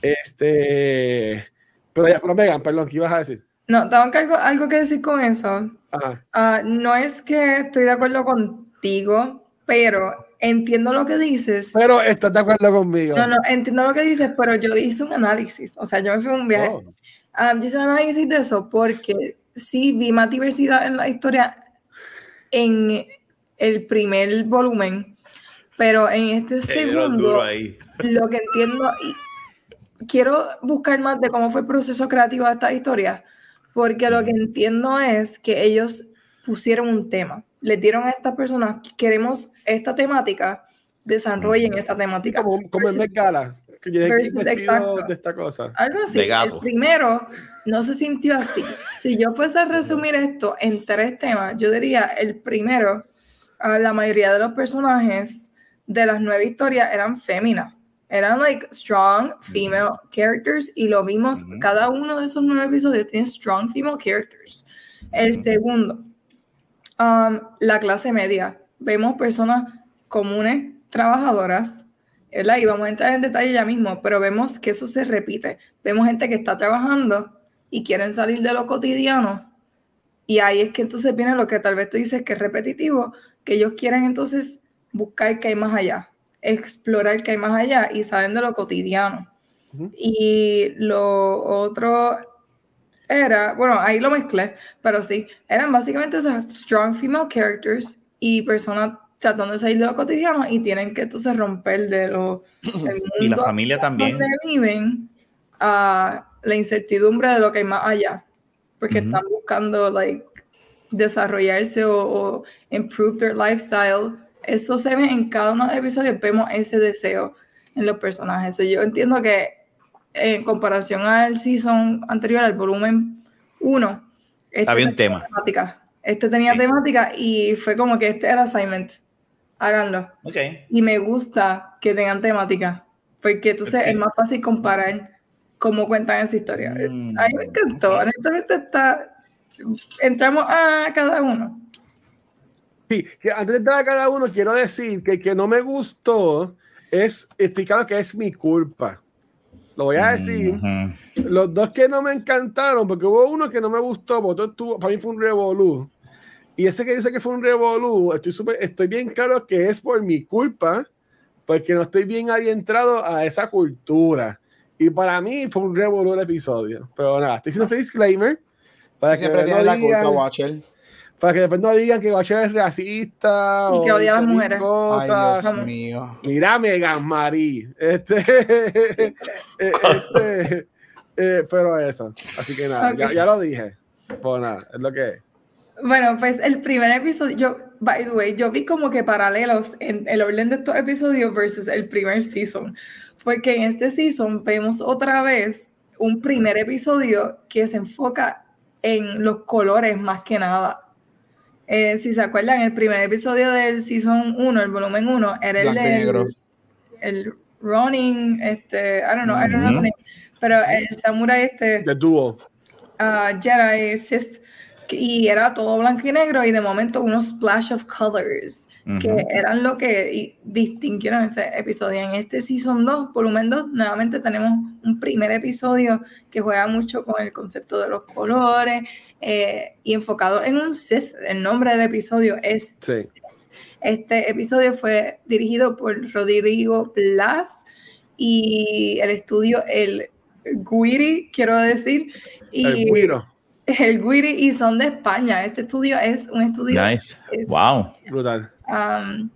Speaker 2: Este, pero ya, pero Megan, perdón, ¿qué ibas a decir?
Speaker 1: No, tengo que algo, algo que decir con eso.
Speaker 2: Ajá.
Speaker 1: Ah, no es que estoy de acuerdo contigo, pero entiendo lo que dices.
Speaker 2: Pero estás de acuerdo conmigo.
Speaker 1: No, no, entiendo lo que dices, pero yo hice un análisis. O sea, yo me fui a un viaje.
Speaker 2: Oh.
Speaker 1: Ah, yo hice un análisis de eso porque sí vi más diversidad en la historia en el primer volumen, pero en este segundo,
Speaker 3: ahí.
Speaker 1: lo que entiendo, y quiero buscar más de cómo fue el proceso creativo de esta historia, porque lo que entiendo es que ellos pusieron un tema, les dieron a estas personas, queremos esta temática, desarrollen esta temática.
Speaker 2: Como, como en
Speaker 1: Versus-
Speaker 2: Gala, que
Speaker 1: versus- exacto.
Speaker 2: de esta cosa.
Speaker 1: Algo así. El primero no se sintió así. Si yo fuese a resumir esto en tres temas, yo diría el primero, ah, la mayoría de los personajes de las nueve historias eran féminas. Eran like strong female characters y lo vimos, cada uno de esos nueve episodios tiene strong female characters. El segundo, um, la clase media. Vemos personas comunes, trabajadoras, ¿verdad? Y vamos a entrar en detalle ya mismo, pero vemos que eso se repite. Vemos gente que está trabajando y quieren salir de lo cotidiano. Y ahí es que entonces viene lo que tal vez tú dices que es repetitivo, que ellos quieren entonces buscar qué hay más allá, explorar qué hay más allá y salen de lo cotidiano. Y lo otro era, bueno, ahí lo mezclé, pero sí, eran básicamente esas strong female characters y personas tratando de salir de lo cotidiano y tienen que entonces romper de lo
Speaker 3: Y la familia también.
Speaker 1: viven a la incertidumbre de lo que hay más allá, porque
Speaker 3: Ujú.
Speaker 1: están buscando like desarrollarse o, o improve their lifestyle. Eso se ve en cada uno de los episodios, vemos ese deseo en los personajes. So, yo entiendo que en comparación al season anterior, al volumen 1, este
Speaker 3: Había un
Speaker 1: tenía
Speaker 3: tema.
Speaker 1: temática. Este tenía
Speaker 3: Sí.
Speaker 1: temática y fue como que este era assignment. Háganlo.
Speaker 3: Ok.
Speaker 1: Y me gusta que tengan temática, porque entonces
Speaker 3: Sí.
Speaker 1: es más fácil comparar cómo cuentan esa historia.
Speaker 3: Mm.
Speaker 1: A mí me encantó, honestamente está... Entramos a cada uno.
Speaker 2: Sí, que antes de entrar a cada uno, quiero decir que el que no me gustó es, estoy claro que es mi culpa. Lo voy a decir. Los dos que no me encantaron, porque hubo uno que no me gustó, porque otro estuvo- para mí fue un revolú. Y ese que dice que fue un revolú, estoy, súper- estoy bien claro que es por mi culpa, porque no estoy bien adentrado a esa cultura. Y para mí fue un revolú el episodio. Pero nada, estoy haciendo ese disclaimer. Para que,
Speaker 4: Siempre tiene
Speaker 2: no
Speaker 4: la
Speaker 2: digan,
Speaker 4: culpa, Watcher.
Speaker 2: Para que después no digan que Guacho es racista
Speaker 1: Y que odia a las mujeres.
Speaker 4: Ay,
Speaker 2: cosas.
Speaker 4: Dios
Speaker 1: Vamos.
Speaker 4: mío.
Speaker 2: Mira, Megan Marie. Este, este, eh, pero eso. Así que nada, ya,
Speaker 1: Ok.
Speaker 2: ya lo dije. Pues nada, es lo que es.
Speaker 1: Bueno, pues el primer episodio, yo, by the way, yo vi como que paralelos en el orden de estos episodios versus el primer season. Porque en este season vemos otra vez un primer episodio que se enfoca en los colores más que nada. Eh, si se acuerdan, el primer episodio del season 1, el volumen 1, era el
Speaker 4: negro.
Speaker 1: el running, este, I don't know, I don't know pero el samurai este
Speaker 2: De dúo.
Speaker 1: uh, Jedi Sith y era todo blanco y negro y de momento unos splash of colors que eran lo que distinguieron ese episodio. En este Season 2, volumen 2, nuevamente tenemos un primer episodio que juega mucho con el concepto de los colores eh, y enfocado en un Sith. El nombre del episodio es
Speaker 2: Sí.
Speaker 1: Sith. Este episodio fue dirigido por Rodrigo Blas y el estudio El Guiri, quiero decir. Y
Speaker 2: El guiro.
Speaker 1: el Guiri y son de España. Este estudio es un estudio.
Speaker 3: Nice.
Speaker 1: es-
Speaker 3: Wow.
Speaker 2: Brutal.
Speaker 1: um,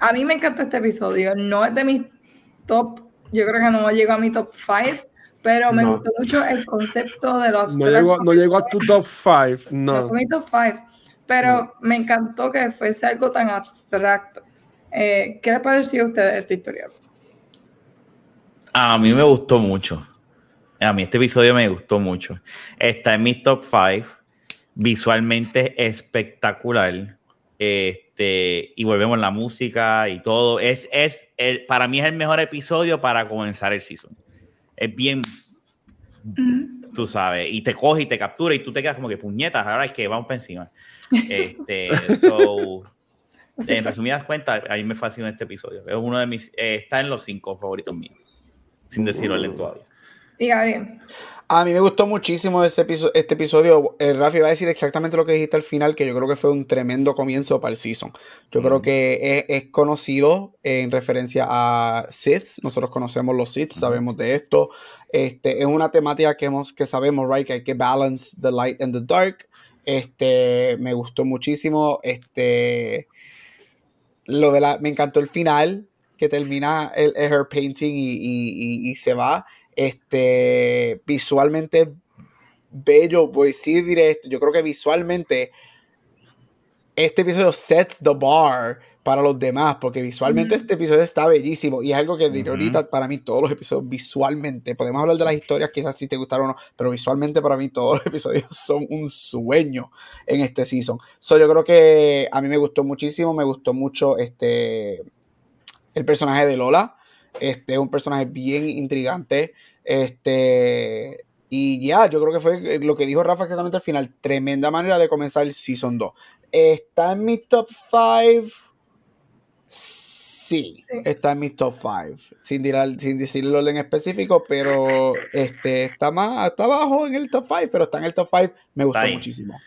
Speaker 1: a mí me encanta este episodio. No es de mis top, yo creo que no llegó a mi top 5, pero me
Speaker 2: No.
Speaker 1: gustó mucho el concepto de los
Speaker 2: No llegó, no llegó a tu top 5.
Speaker 1: no
Speaker 2: No.
Speaker 1: fue mi top 5, pero me encantó que fuese algo tan abstracto. Eh, ¿Qué les pareció a ustedes esta historia?
Speaker 3: A mí me gustó mucho. A mí este episodio me gustó mucho. Está en mi top 5. Visualmente espectacular. Este, y volvemos a la música y todo. Es, es el, para mí es el mejor episodio para comenzar el season. Es bien, tú sabes, y te coge y te captura y tú te quedas como que puñetas, ahora es que vamos para encima. Este, so, en resumidas cuentas, a mí me fascina este episodio. Es uno de mis, eh, está en los cinco favoritos míos, sin decirlo al todavía.
Speaker 1: Y bien.
Speaker 4: A mí me gustó muchísimo ese episodio, este episodio. Eh, Rafi va a decir exactamente lo que dijiste al final, que yo creo que fue un tremendo comienzo para el season. Yo creo que es, conocido en referencia a Sith. Nosotros conocemos los Sith, sabemos de esto. Este, es una temática que, hemos, que sabemos, right, que hay que balance the light and the dark. Este, me gustó muchísimo. Este, lo de la, me encantó el final, que termina el, her painting y, y se va. Este, visualmente bello, voy sí directo. Yo creo que visualmente este episodio sets the bar para los demás, porque visualmente este episodio está bellísimo y es algo que diré ahorita para mí todos los episodios visualmente, podemos hablar de las historias quizás si te gustaron o no, pero visualmente para mí todos los episodios son un sueño en este season. So, yo creo que a mí me gustó muchísimo, me gustó mucho este el personaje de Lola, este es un personaje bien intrigante. Este, y ya, yo creo que fue lo que dijo Rafa exactamente al final. Tremenda manera de comenzar el Season 2. ¿Está en mi top 5? Sí, está en mi top 5. Sin, sin decir el orden específico, pero este, está, más, está abajo en el top 5, pero está en el top 5. Me gustó muchísimo.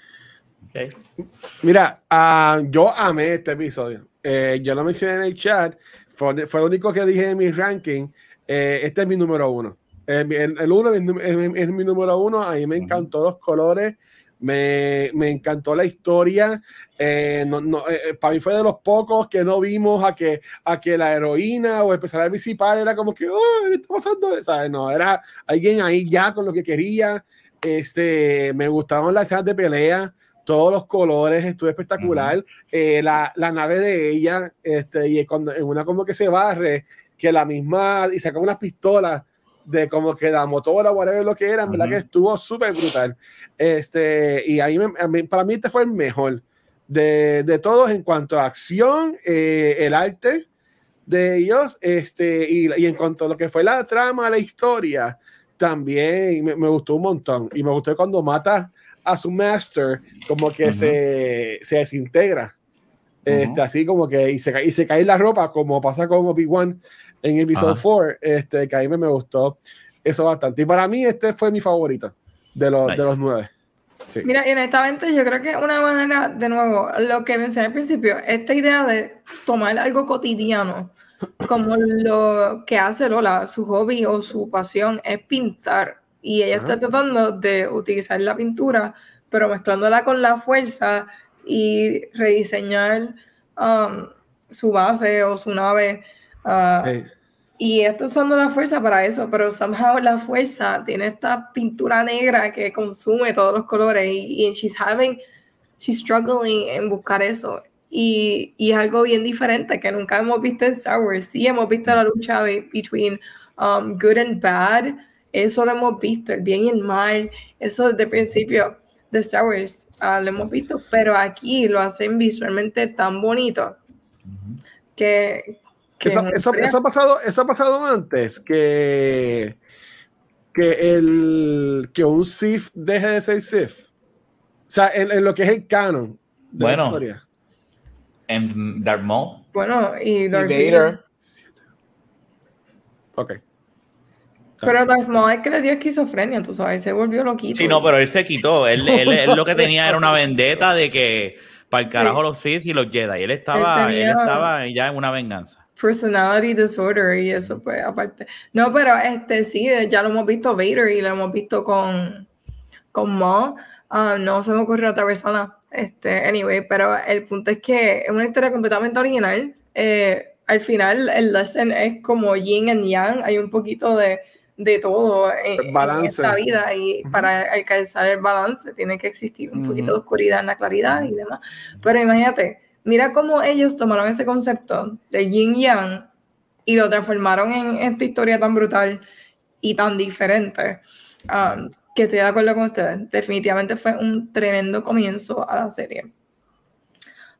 Speaker 2: Mira, uh, yo amé este episodio. Eh, yo lo mencioné en el chat fue, lo único que dije en mi ranking. Eh, este es mi número uno. el, el, uno es, mi número uno. A mí me encantó los colores. Me, me, encantó la historia. Eh, no, no, eh, para mí fue de los pocos que no vimos a que, a que la heroína o el personaje principal era como que, oh, ¿qué está pasando? ¿Sabes? No, era alguien ahí ya con lo que quería. Este, me gustaban las escenas de pelea todos los colores, estuvo espectacular. Eh, la, la, nave de ella, este, y cuando en una como que se barre, que la misma, y saca unas pistolas de como que la motora, whatever lo que era, verdad que estuvo súper brutal. Este, y ahí para mí este fue el mejor de, de todos en cuanto a acción, eh, el arte de ellos, este, y, y, en cuanto a lo que fue la trama, la historia, también me, me gustó un montón. Y me gustó cuando mata a su master, como que se, se, desintegra. este, así como que y se, y se cae la ropa, como pasa con Obi-Wan en el episodio 4, este, que a mí me, gustó eso bastante. Y para mí, este fue mi favorito de los, de los nueve.
Speaker 1: Sí. Mira, y honestamente, yo creo que una manera, de nuevo, lo que mencioné al principio, esta idea de tomar algo cotidiano, como lo que hace Lola, su hobby o su pasión es pintar y ella está tratando de utilizar la pintura, pero mezclándola con la fuerza y rediseñar um, su base o su nave. Uh, y está usando la fuerza para eso, pero somehow la fuerza tiene esta pintura negra que consume todos los colores y, y she's having, she's struggling en buscar eso. Y, y, es algo bien diferente que nunca hemos visto en Star Wars. Sí, hemos visto la lucha between um, good and bad, eso lo hemos visto, el bien y el mal, eso desde el principio de Star Wars ah, lo hemos visto, pero aquí lo hacen visualmente tan bonito que...
Speaker 2: eso, ha pasado, eso ha pasado antes, que, que, el, que un Sith deje de ser Sith. O sea, en, lo que es el canon.
Speaker 3: De bueno, la historia. en Darth Maul.
Speaker 1: Bueno, y Darth Vader.
Speaker 2: Ok.
Speaker 1: Pero Darth Maul es que le dio esquizofrenia, tú sabes, se volvió loquito.
Speaker 3: Sí, no, pero él se quitó. Él, él, lo que tenía era una vendetta de que para el carajo los Sith y los Jedi. Él estaba, él, estaba ya en una venganza.
Speaker 1: Personality disorder y eso, pues, aparte. No, pero este sí, ya lo hemos visto Vader y lo hemos visto con, con Maul. Ah, no se me ocurrió otra persona. Este, anyway, pero el punto es que es una historia completamente original. Eh, al final, el lesson es como yin and yang. Hay un poquito de de todo en, esta vida y para alcanzar el balance tiene que existir un poquito de oscuridad en la claridad y demás. Pero imagínate, mira cómo ellos tomaron ese concepto de yin yang y lo transformaron en esta historia tan brutal y tan diferente. Um, que estoy de acuerdo con ustedes. Definitivamente fue un tremendo comienzo a la serie.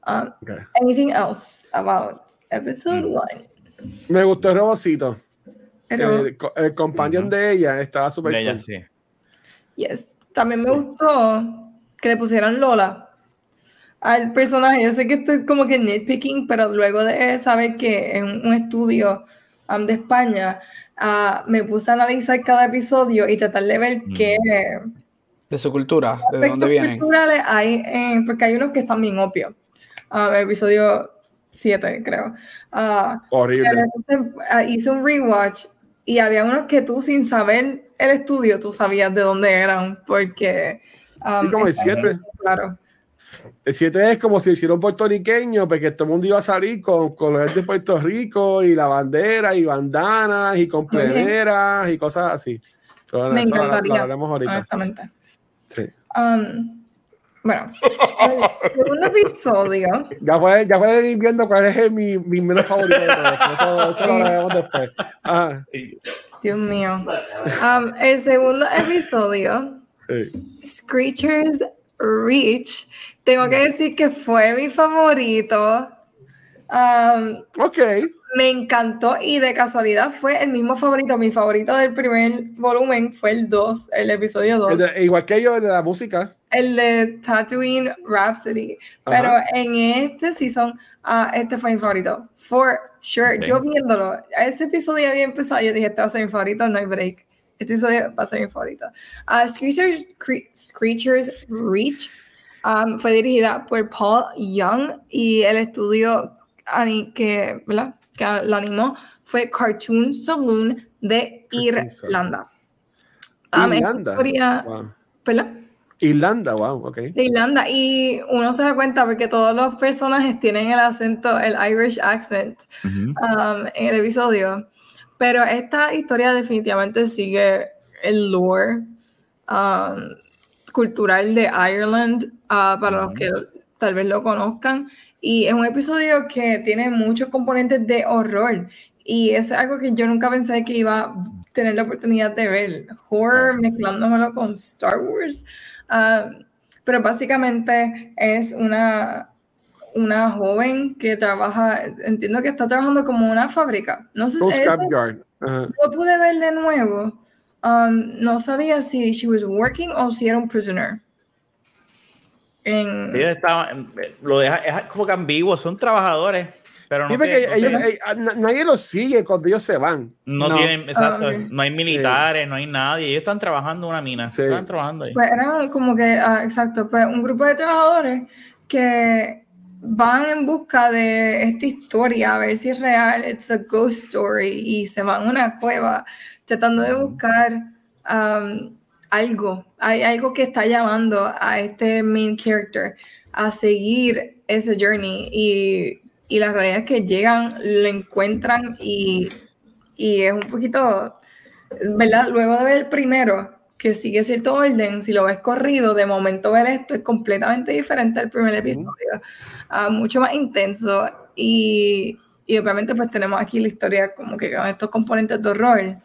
Speaker 1: Um, anything else about episode mm. one?
Speaker 2: Me gustó el robocito el, el companion de ella estaba súper cool.
Speaker 3: sí.
Speaker 1: Yes. También me gustó que le pusieran Lola al personaje. Yo sé que estoy como que nitpicking, pero luego de saber que en un estudio um, de España, uh, me puse a analizar cada episodio y tratar de ver
Speaker 3: Mm.
Speaker 1: qué
Speaker 4: De su cultura, de dónde vienen.
Speaker 1: culturales hay, en- porque hay unos que están bien obvios. Um, el episodio 7, creo. Ah,
Speaker 2: Horrible.
Speaker 1: pero entonces ah, hice un rewatch y había unos que tú sin saber el estudio, tú sabías de dónde eran, porque... um,
Speaker 2: Sí, como el
Speaker 1: están
Speaker 2: siete.
Speaker 1: bien Claro.
Speaker 2: El 7 es como si hiciera un puertorriqueño, porque todo el mundo iba a salir con, con los de Puerto Rico y la bandera y bandanas y con pleneras y cosas así. Pero
Speaker 1: Me
Speaker 2: eso lo- lo
Speaker 1: encantaría,
Speaker 2: ahorita.
Speaker 1: honestamente.
Speaker 2: Sí.
Speaker 1: Um, bueno, el segundo episodio,
Speaker 2: Ya, pueden, ya pueden ir viendo cuál es mi, mi menos favorito de todos. Eso, eso lo haremos después. Ajá.
Speaker 1: Dios mío. Um, el segundo episodio,
Speaker 2: Sí.
Speaker 1: Screechers Reach, tengo que decir que fue mi favorito. Um,
Speaker 2: Ok.
Speaker 1: me encantó y de casualidad fue el mismo favorito. Mi favorito del primer volumen fue el 2, el episodio 2.
Speaker 2: El de- igual que yo, el de la música.
Speaker 1: El de Tatooine Rhapsody. Pero
Speaker 2: Ajá.
Speaker 1: en este season, ah, este fue mi favorito. For sure.
Speaker 3: Ok.
Speaker 1: Yo viéndolo, ese episodio había empezado, yo dije, este va a ser mi favorito, no hay break. Este episodio va a ser mi favorito. Ah, Screechers, Cre- Screechers Reach um, fue dirigida por Paul Young y el estudio que, ¿verdad? que lo animó fue Cartoon Saloon de. Irlanda. Um,
Speaker 2: Irlanda.
Speaker 1: historia-
Speaker 2: Wow.
Speaker 1: ¿verdad?
Speaker 2: Irlanda, wow, ok.
Speaker 1: de Irlanda y uno se da cuenta porque todos los personajes tienen el acento, el Irish accent um, en el episodio, pero esta historia definitivamente sigue el lore um, cultural de Ireland ah, para los que tal vez lo conozcan y es un episodio que tiene muchos componentes de horror y es algo que yo nunca pensé que iba a tener la oportunidad de ver, horror mezclándomelo con Star Wars. Um, pero básicamente es una, una joven que trabaja, entiendo que está trabajando como una fábrica. No sé si eso lo pude ver de nuevo. Um, no sabía si she was working o si era un prisoner. En,
Speaker 3: Ellos estaban, lo deja, es como que ambiguo, son trabajadores, pero no,
Speaker 2: Sí, ellos,
Speaker 3: te-
Speaker 2: eh, na- nadie los sigue cuando ellos se van.
Speaker 3: no
Speaker 4: No.
Speaker 3: tienen, exacto,
Speaker 1: Ah,
Speaker 3: no hay militares, no hay nadie, ellos están trabajando en una mina,
Speaker 2: Sí.
Speaker 3: están trabajando ahí.
Speaker 1: Pues eran como que, ah, exacto, pues un grupo de trabajadores que van en busca de esta historia, a ver si es real, it's a ghost story, y se van a una cueva tratando de buscar um, algo, hay algo que está llamando a este main character a seguir ese journey, y, y la realidad es que llegan, lo encuentran, y, y es un poquito, ¿verdad? Luego de ver el primero, que sigue cierto orden, si lo ves corrido, de momento ver esto es completamente diferente al primer episodio, ah, mucho más intenso y, y obviamente pues tenemos aquí la historia como que con estos componentes de horror.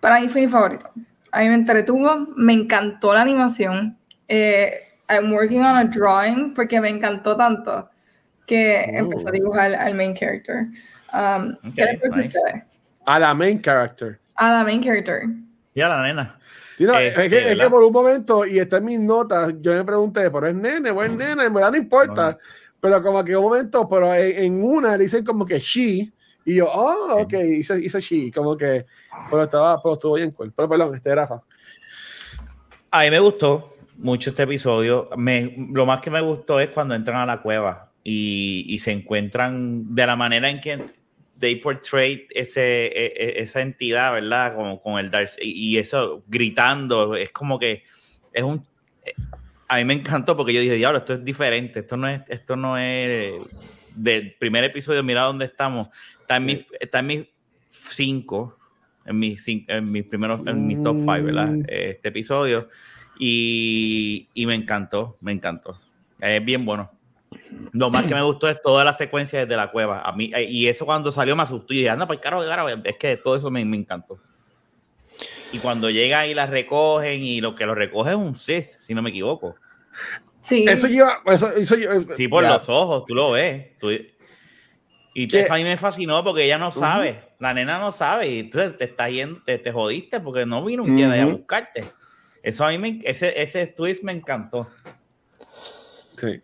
Speaker 1: Para mí fue mi favorito. A mí me entretuvo, me encantó la animación. Eh, I'm working on a drawing porque me encantó tanto que empecé a dibujar al main character. Um, ¿Qué
Speaker 3: Ok,
Speaker 1: les parece a
Speaker 3: nice.
Speaker 2: A la main character.
Speaker 1: A la main character.
Speaker 3: Ya la nena.
Speaker 2: Sí, no,
Speaker 3: Este,
Speaker 2: es, que, es que por un momento, y está en mis notas, yo me pregunté, ¿pero es nene o es nena? En verdad no importa. Pero como que un momento, pero en, en una le dicen como que she, y yo, oh, ok, hice, hice she, como que, pero estaba, pero estuvo bien cool. Pero perdón, este Rafa.
Speaker 3: A mí me gustó mucho este episodio. Me, lo más que me gustó es cuando entran a la cueva y, y se encuentran de la manera en que they portray ese, e- e- esa entidad, ¿verdad? Como con el Darth y, eso gritando, es como que es un a mí me encantó porque yo dije, diablo, esto es diferente, esto no es, esto no es del primer episodio, mira dónde estamos. Está en mis, está en mis cinco, en mis, cin- en mis primeros, en mis top five, ¿verdad?
Speaker 2: Mm.
Speaker 3: Este episodio. Y, y me encantó, me encantó. Es bien bueno. Lo más que me gustó es toda la secuencia desde la cueva. A mí, y eso cuando salió me asustó y dije, anda, pues caro, caro. Es que todo eso me, me encantó. Y cuando llegan y las recogen, y lo que lo recoge es un Sith, si no me equivoco.
Speaker 1: Sí.
Speaker 2: Eso lleva, eso, eso lleva-
Speaker 3: Sí, por
Speaker 2: ya.
Speaker 3: los ojos, tú lo ves. tú- y eso a mí me fascinó porque ella no sabe, la nena no sabe, y entonces te está yendo, te, te jodiste porque no vino un Jedi a
Speaker 4: Ujú.
Speaker 3: buscarte. Eso a mí me, ese, ese twist me encantó.
Speaker 2: Sí.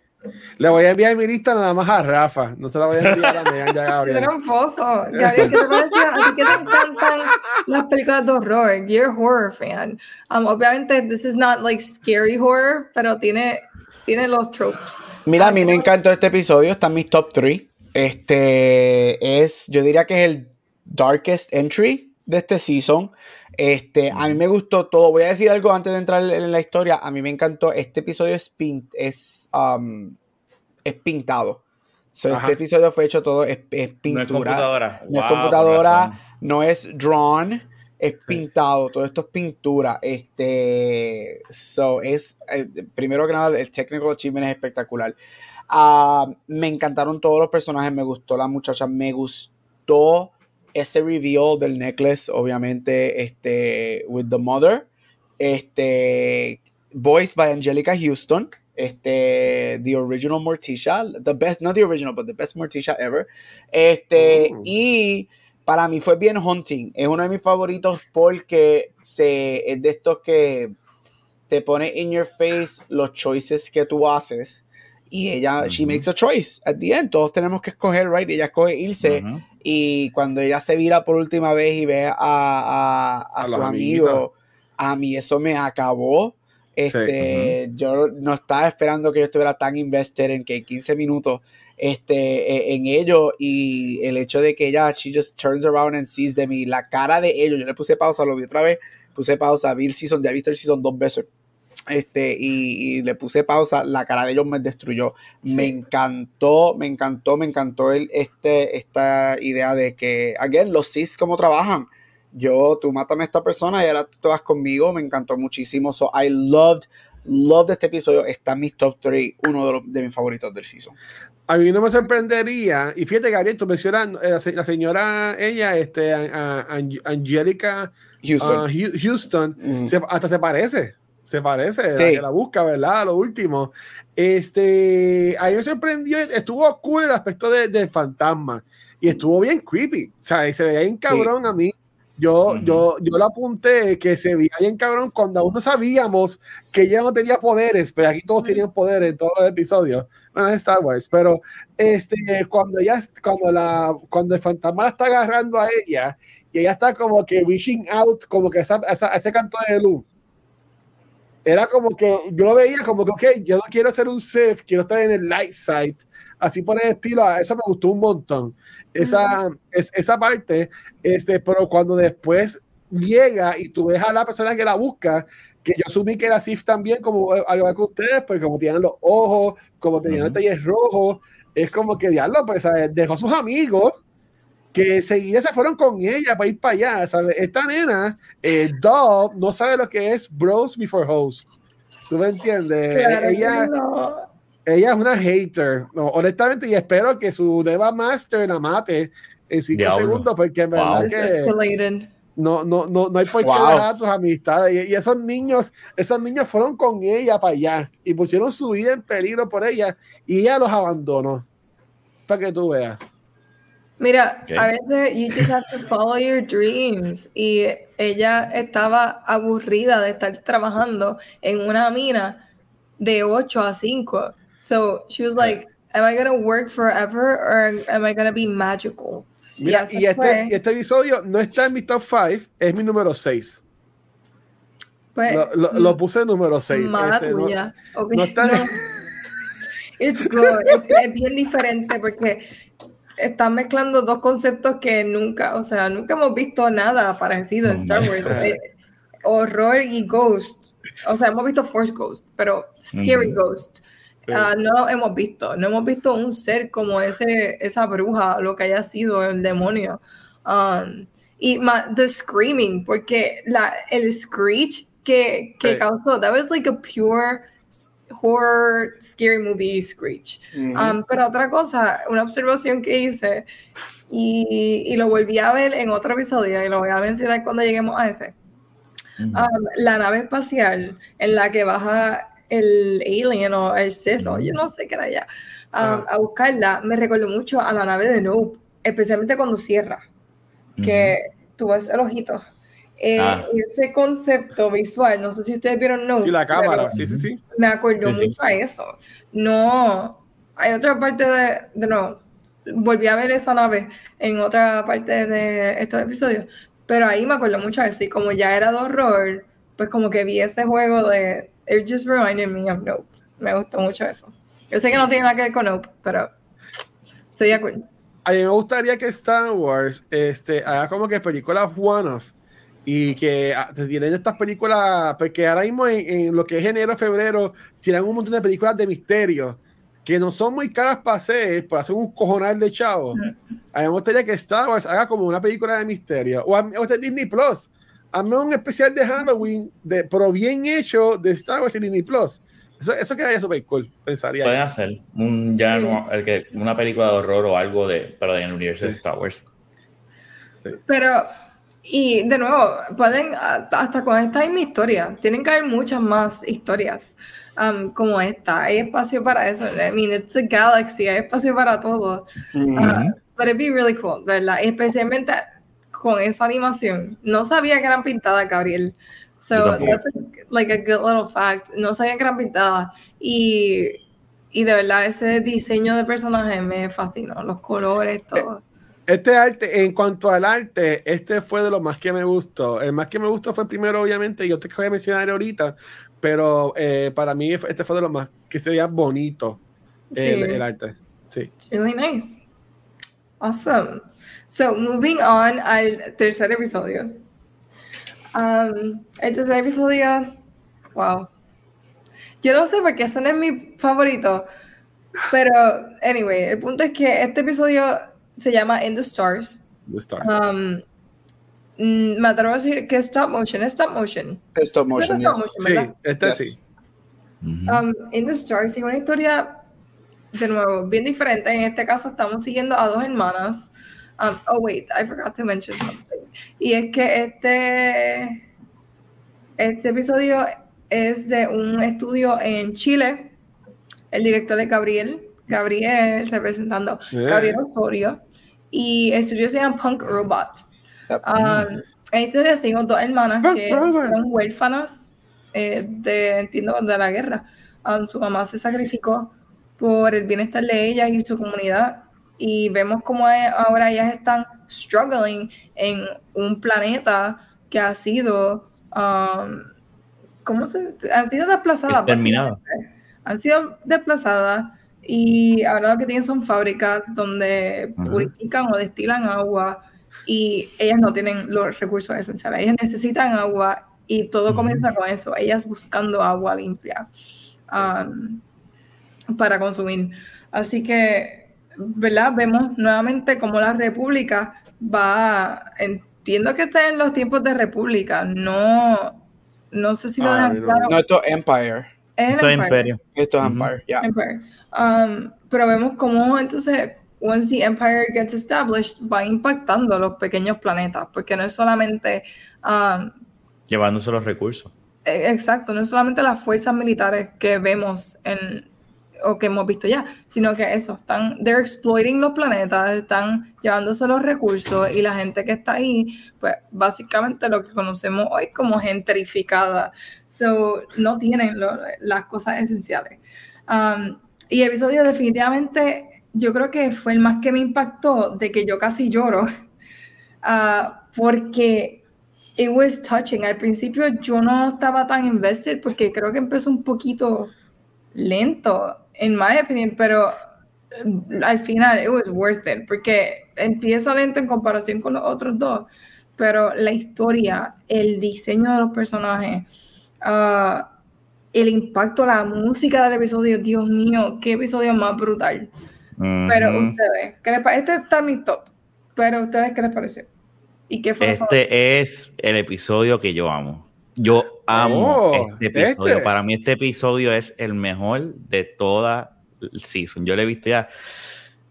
Speaker 2: Le voy a enviar mi lista nada más a Rafa. No se la voy a enviar a Megan ya Gabriel.
Speaker 1: tramposo. Gabriel, ¿qué te parecía? Así que te encantan las películas de horror. You're a horror fan. Um, obviamente, this is not like scary horror, pero tiene, tiene los tropes.
Speaker 4: Mira, a mí me encantó este episodio. Está en mis top 3. Este es, yo diría que es el darkest entry de este season. Este, a mí me gustó todo. Voy a decir algo antes de entrar en la historia. A mí me encantó. Este episodio es, pin, es, um, es pintado. So, este episodio fue hecho todo, es, es pintura. No es computadora. No es, computadora, no es drawn, es pintado. Todo esto es pintura. Este, so, es, eh, primero que nada, el technical achievement es espectacular. Uh, me encantaron todos los personajes, me gustó la muchacha, me gustó ese reveal del necklace, obviamente, este, with the mother, este, voiced by Angelica Houston, este, the original Morticia, the best, not the original, but the best Morticia ever, este, oh. y para mí fue bien haunting, es uno de mis favoritos porque se, es de estos que te pone in your face los choices que tú haces y ella, she makes a choice at the end. Todos tenemos que escoger, right? Ella escoge irse. Y cuando ella se vira por última vez y ve a, a, a, su amigo, a mí eso me acabó. Este, Yo no estaba esperando que yo estuviera tan invested en que 15 minutos este, e, en ello y el hecho de que ella, she just turns around and sees de mí, la cara de ellos, yo le puse pausa, lo vi otra vez, puse pausa, vi el season, ya he visto el season dos veces este, y, le puse pausa, la cara de ellos me destruyó. Me encantó, me encantó, me encantó el, este, esta idea de que, again, los cis como trabajan. Yo, tú mátame a esta persona y ahora tú te vas conmigo, me encantó muchísimo. So, I loved, loved este episodio. Está en mis top 3, uno de, mis favoritos del season.
Speaker 2: A mí no me sorprendería, y fíjate, Gabriel, tú mencionas eh, la, señora, ella, este, Angelica Houston, uh, hasta se parece se parece, sí. la la busca, ¿verdad? Lo último. Este, a mí me sorprendió, estuvo cool el aspecto del de fantasma y estuvo bien creepy, o sea, se veía bien cabrón a mí. Yo, yo, yo lo apunté que se veía bien cabrón cuando aún no sabíamos que ella no tenía poderes, pero aquí todos tenían poderes en todos los episodios. Bueno, es Star Wars, pero este, cuando ella, cuando la, cuando el fantasma la está agarrando a ella y ella está como que reaching out, como que esa, esa, ese canto de luz era como que yo lo veía como que, ok, yo no quiero ser un Sith, quiero estar en el light side. Así por el estilo, eso me gustó un montón. Esa, es, esa parte, este, pero cuando después llega y tú ves a la persona que la busca, que yo asumí que era Sith también, como eh, algo que ustedes, pues como tienen los ojos, como tenían el taller rojo, es como que diablo, pues dejó a sus amigos que seguida se fueron con ella para ir para allá. ¿sabes? Esta nena, eh, Dove, no sabe lo que es Bros Before Host. ¿Tú me entiendes? ella, ella es una hater, honestamente, y espero que su Deva Master la mate en cinco segundos, porque en verdad que no, no, no, no hay por qué dejar a sus amistades. Y, esos niños, esos niños fueron con ella para allá y pusieron su vida en peligro por ella y ella los abandonó. Para que tú veas.
Speaker 1: Mira, a veces you just have to follow your dreams. Y ella estaba aburrida de estar trabajando en una mina de 8 a 5. So she was like, Am I gonna work forever or am I gonna be magical?
Speaker 2: Mira, y, este, este, episodio no está en mi top 5, es mi número 6. Pues, lo, lo, puse en número 6. Este, no, okay. no está... no.
Speaker 1: It's good. es bien diferente porque están mezclando dos conceptos que nunca, o sea, nunca hemos visto nada parecido en Star Wars. Eh, horror y ghost. O sea, hemos visto Force Ghost, pero Scary Ghost. Ah, no lo hemos visto. No hemos visto un ser como ese, esa bruja, lo que haya sido el demonio. Um, y The Screaming, porque la, el screech que, que causó, that was like a pure horror, scary movie Screech. Um, pero otra cosa, una observación que hice y, y, lo volví a ver en otro episodio y lo voy a mencionar cuando lleguemos a ese. Um, la nave espacial en la que baja el alien o el Sith, yo no sé qué era ya, um, a buscarla, me recordó mucho a la nave de Noob, especialmente cuando cierra, que tú ves el ojito eh, ah. Ese concepto visual, no sé si ustedes vieron, no.
Speaker 2: Sí, la cámara, sí, sí, sí.
Speaker 1: Me acuerdo mucho a eso. No, hay otra parte de, de nuevo, volví a ver esa nave en otra parte de estos episodios, pero ahí me acuerdo mucho de eso, y como ya era de horror, pues como que vi ese juego de It just reminded me of Nope. Me gustó mucho eso. Yo sé que no tiene nada que ver con Nope, pero estoy de acuerdo.
Speaker 2: A mí me gustaría que Star Wars este, haga como que películas one-off y que ah, tienen estas películas, porque ahora mismo en, en lo que es enero, febrero, tienen un montón de películas de misterio que no son muy caras para hacer, para hacer un cojonal de chavo. A mí me gustaría que Star Wars haga como una película de misterio. O a mí me gusta Disney Plus. Hazme un especial de Halloween, de, pero bien hecho de Star Wars y Disney Plus. Eso, eso quedaría súper cool, pensaría.
Speaker 3: Pueden hacer un, ya
Speaker 1: Sí.
Speaker 3: no- el que, una película de horror o algo de, pero en el universo de. Star Wars.
Speaker 1: Pero, y de nuevo, pueden, hasta hasta con esta misma historia, tienen que haber muchas más historias um, como esta. Hay espacio para eso. I mean, it's a galaxy, hay espacio para todo.
Speaker 4: Mm.
Speaker 1: Uh, but it'd be really cool, ¿verdad? Especialmente con esa animación. No sabía que eran pintadas, Gabriel. So, that's a- like a good little fact. No sabía que eran pintadas. Y, y de verdad, ese diseño de personaje me fascinó. Los colores, todo.
Speaker 2: Este arte, en cuanto al arte, este fue de los más que me gustó. El más que me gustó fue el primero, obviamente, y yo te voy a mencionar ahorita, pero eh, para mí este fue de los más que se veía bonito
Speaker 1: Sí.
Speaker 2: el, el arte. Sí.
Speaker 1: It's really nice. Awesome. So, moving on al tercer episodio. Um, el tercer episodio, wow. Yo no sé por qué no es mi favorito, pero, anyway, el punto es que este episodio se llama In the Stars.
Speaker 2: The Star.
Speaker 1: Um, mm, me atrevo a decir que es stop motion, es stop motion.
Speaker 4: Stop motion,
Speaker 1: es stop
Speaker 4: yes.
Speaker 1: motion,
Speaker 2: sí, este
Speaker 4: Yes.
Speaker 2: sí.
Speaker 1: Um, In the Stars es una historia, de nuevo, bien diferente. En este caso estamos siguiendo a dos hermanas. Um, oh, wait, I forgot to mention something. Y es que este, este episodio es de un estudio en Chile. El director es Gabriel. Gabriel representando
Speaker 2: Yeah.
Speaker 1: Gabriel Osorio. Y el estudio se llama Punk Robot.
Speaker 4: Yep.
Speaker 1: Um, en esta historia seguimos dos hermanas
Speaker 2: Punk
Speaker 1: que fueron huérfanas eh, de, entiendo, de la guerra. Um, su mamá se sacrificó por el bienestar de ellas y su comunidad. Y vemos cómo e- ahora ellas están struggling en un planeta que ha sido, um, ¿cómo se? Han sido desplazadas. Han sido desplazadas y ahora lo que tienen son fábricas donde purifican o destilan agua y ellas no tienen los recursos esenciales. Ellas necesitan agua y todo comienza con eso, ellas buscando agua limpia um, para consumir. Así que, ¿verdad? Vemos nuevamente cómo la república va, entiendo que está en los tiempos de república, no, no sé si lo
Speaker 2: Ah,
Speaker 1: dejan
Speaker 2: no.
Speaker 1: claro.
Speaker 4: No, esto es Empire.
Speaker 1: Es el
Speaker 3: Esto es
Speaker 1: Empire.
Speaker 3: Imperio.
Speaker 4: Esto es. Empire, ya.
Speaker 1: Empire. Um, pero vemos cómo entonces, once the Empire gets established, va impactando a los pequeños planetas, porque no es solamente, um,
Speaker 3: Llevándose los recursos.
Speaker 1: eh, exacto, no es solamente las fuerzas militares que vemos en, o que hemos visto ya, sino que eso, están, they're exploiting los planetas, están llevándose los recursos y la gente que está ahí, pues básicamente lo que conocemos hoy como gentrificada, so no tienen lo- las cosas esenciales. Um, y episodio definitivamente, yo creo que fue el más que me impactó, de que yo casi lloro, ah, porque it was touching. Al principio yo no estaba tan invested porque creo que empezó un poquito lento, en my opinion, pero eh, al final it was worth it porque empieza lento en comparación con los otros dos, pero la historia, el diseño de los personajes, ah, el impacto, la música del episodio, Dios mío, qué episodio más brutal. Pero ustedes, ¿qué les pa- este está en mi top, pero ustedes, ¿qué les pareció? ¿Y qué fue lo favorito?
Speaker 3: Este es el episodio que yo amo. Yo amo
Speaker 2: Oh,
Speaker 3: este episodio.
Speaker 2: este.
Speaker 3: Para mí este episodio es el mejor de toda el season. Yo lo he visto ya.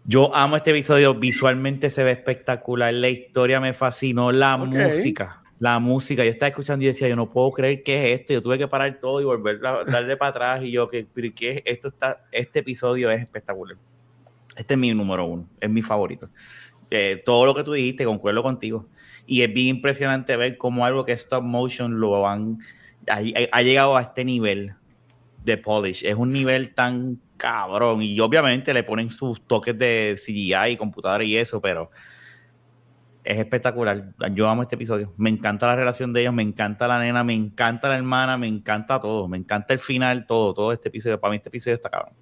Speaker 3: Yo amo este episodio. Visualmente se ve espectacular. La historia me fascinó. La música. La música. Yo estaba escuchando y decía, yo no puedo creer que es esto. Yo tuve que parar todo y volver a darle para atrás. Y yo, que pero ¿qué es esto? Está, este episodio es espectacular. Este es mi número uno. Es mi favorito. Eh, todo lo que tú dijiste, concuerdo contigo. Y es bien impresionante ver cómo algo que es stop motion lo han ha, ha llegado a este nivel de polish. Es un nivel tan cabrón. Y obviamente le ponen sus toques de CGI y computadora y eso, pero es espectacular. Yo amo este episodio. Me encanta la relación de ellos, me encanta la nena, me encanta la hermana, me encanta todo. Me encanta el final, todo, todo este episodio. Para mí este episodio está cabrón.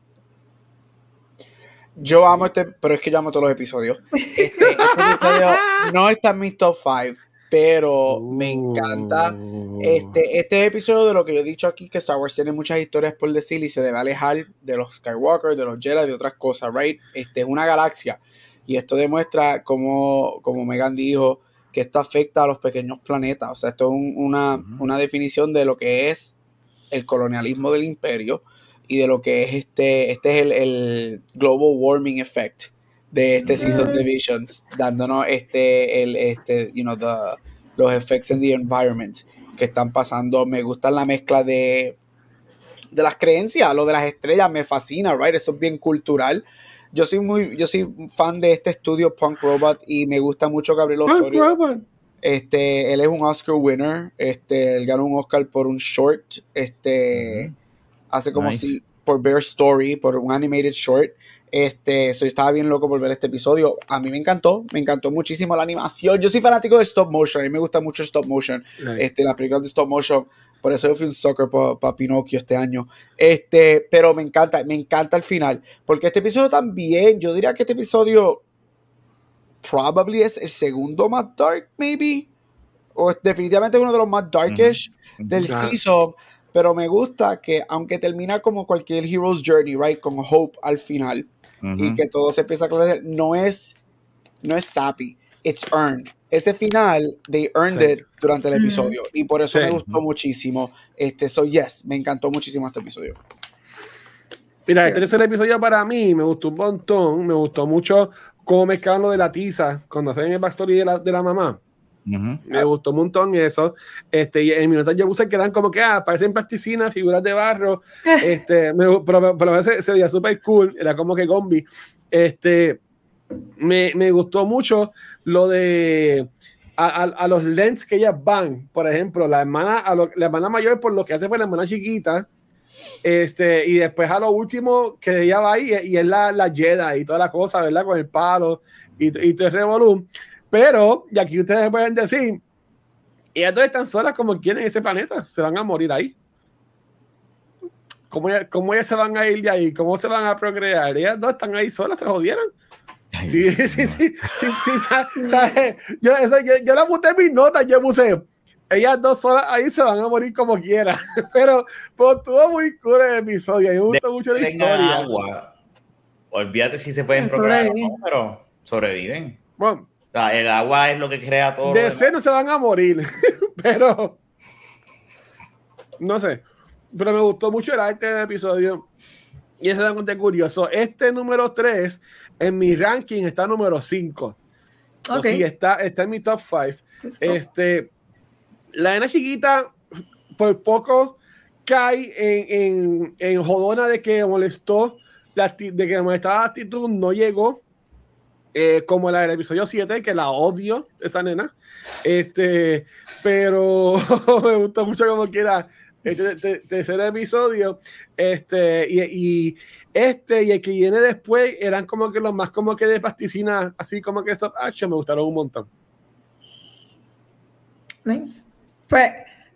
Speaker 4: Yo amo este, pero es que yo amo todos los episodios. Este, este episodio no está en mi top 5, pero me encanta.
Speaker 2: Uh.
Speaker 4: Este, este episodio de lo que yo he dicho aquí, que Star Wars tiene muchas historias por decir y se debe alejar de los Skywalker, de los Jedi, de otras cosas, right? Este es una galaxia. Y esto demuestra, como, como Megan dijo, que esto afecta a los pequeños planetas. O sea, esto es un- una, una definición de lo que es el colonialismo del imperio y de lo que es este, este es el, el global warming effect de este season de Visions, dándonos este, el, este, you know, the, los effects in the environment que están pasando. Me gusta la mezcla de, de las creencias, lo de las estrellas me fascina, right? Esto es bien cultural. Yo soy muy, yo soy fan de este estudio Punk Robot y me gusta mucho Gabriel Osorio. Este, él es un Oscar winner. Este, él ganó un Oscar por un short. Este, hace como
Speaker 3: Nice.
Speaker 4: si por Bear Story, por un animated short. Este, so yo estaba bien loco por ver este episodio. A mí me encantó, me encantó muchísimo la animación. Yo soy fanático de stop motion, a mí me gusta mucho stop motion. Este, las películas de stop motion. Por eso yo fui un soccer para Pinocchio este año. Este, pero me encanta, me encanta el final. Porque este episodio también, yo diría que este episodio probably es el segundo más dark, maybe. O es definitivamente uno de los más darkish del season. Pero me gusta que, aunque termina como cualquier Hero's Journey, right? Con Hope al final y que todo se empieza a aclarar, no es, no es sappy, it's earned. Ese final, they earned
Speaker 2: Sí.
Speaker 4: it durante el episodio y por eso
Speaker 2: Sí.
Speaker 4: me gustó muchísimo. Este, so yes, me encantó muchísimo este episodio.
Speaker 2: Mira, este tercer episodio para mí me gustó un montón. Me gustó mucho cómo mezclaron lo de la tiza cuando hacen el backstory de la, de la mamá.
Speaker 3: Ujú.
Speaker 2: Me gustó un montón eso. Este, y en mi nota yo puse que eran como que ah, parecen plasticina, figuras de barro. este, me, pero, pero a veces se veía súper cool. Era como que Gombi. Este, me, me gustó mucho lo de a, los lens que ellas van. Por ejemplo, la hermana, a lo- la hermana mayor por lo que hace por la hermana chiquita. Este, y después a lo último que ella va ahí y es la, la Jedi y toda la cosa, ¿verdad? Con el palo y, y todo el revolú. Pero, y aquí ustedes pueden decir, ellas dos están solas como quieren en ese planeta, se van a morir ahí. ¿Cómo, ¿Cómo ellas se van a ir de ahí? ¿Cómo se van a procrear? Ellas dos están ahí solas, se jodieron. Sí, sí, sí, sí, sí, sí, sa- ¿sabes? Yo, eso, yo, yo la apunté en mis notas, yo puse, ellas dos solas ahí se van a morir como quieran. Pero, pero estuvo muy cool el episodio, me gustó mucho la historia.
Speaker 3: agua. Olvídate si se pueden no, pero sobreviven.
Speaker 2: Bueno,
Speaker 3: O sea, el agua es lo que crea todo.
Speaker 2: de ser no se van a morir, pero no sé. Pero me gustó mucho el arte del episodio. Y ese es algo curioso. Este número 3 en mi ranking está número 5.
Speaker 1: Ok.
Speaker 2: sí, está, está en mi top 5. Este, la nena chiquita, por poco cae en, en, en jodona de que molestó, la de que molestaba la actitud, no llegó. eh, como la del episodio 7, que la odio, esa nena. Este, pero me gustó mucho como quiera este te- tercer episodio. Este, y, y este y el que viene después eran como que los más como que de plasticina, así como que stop action, me gustaron un montón.
Speaker 1: Nice. Pues,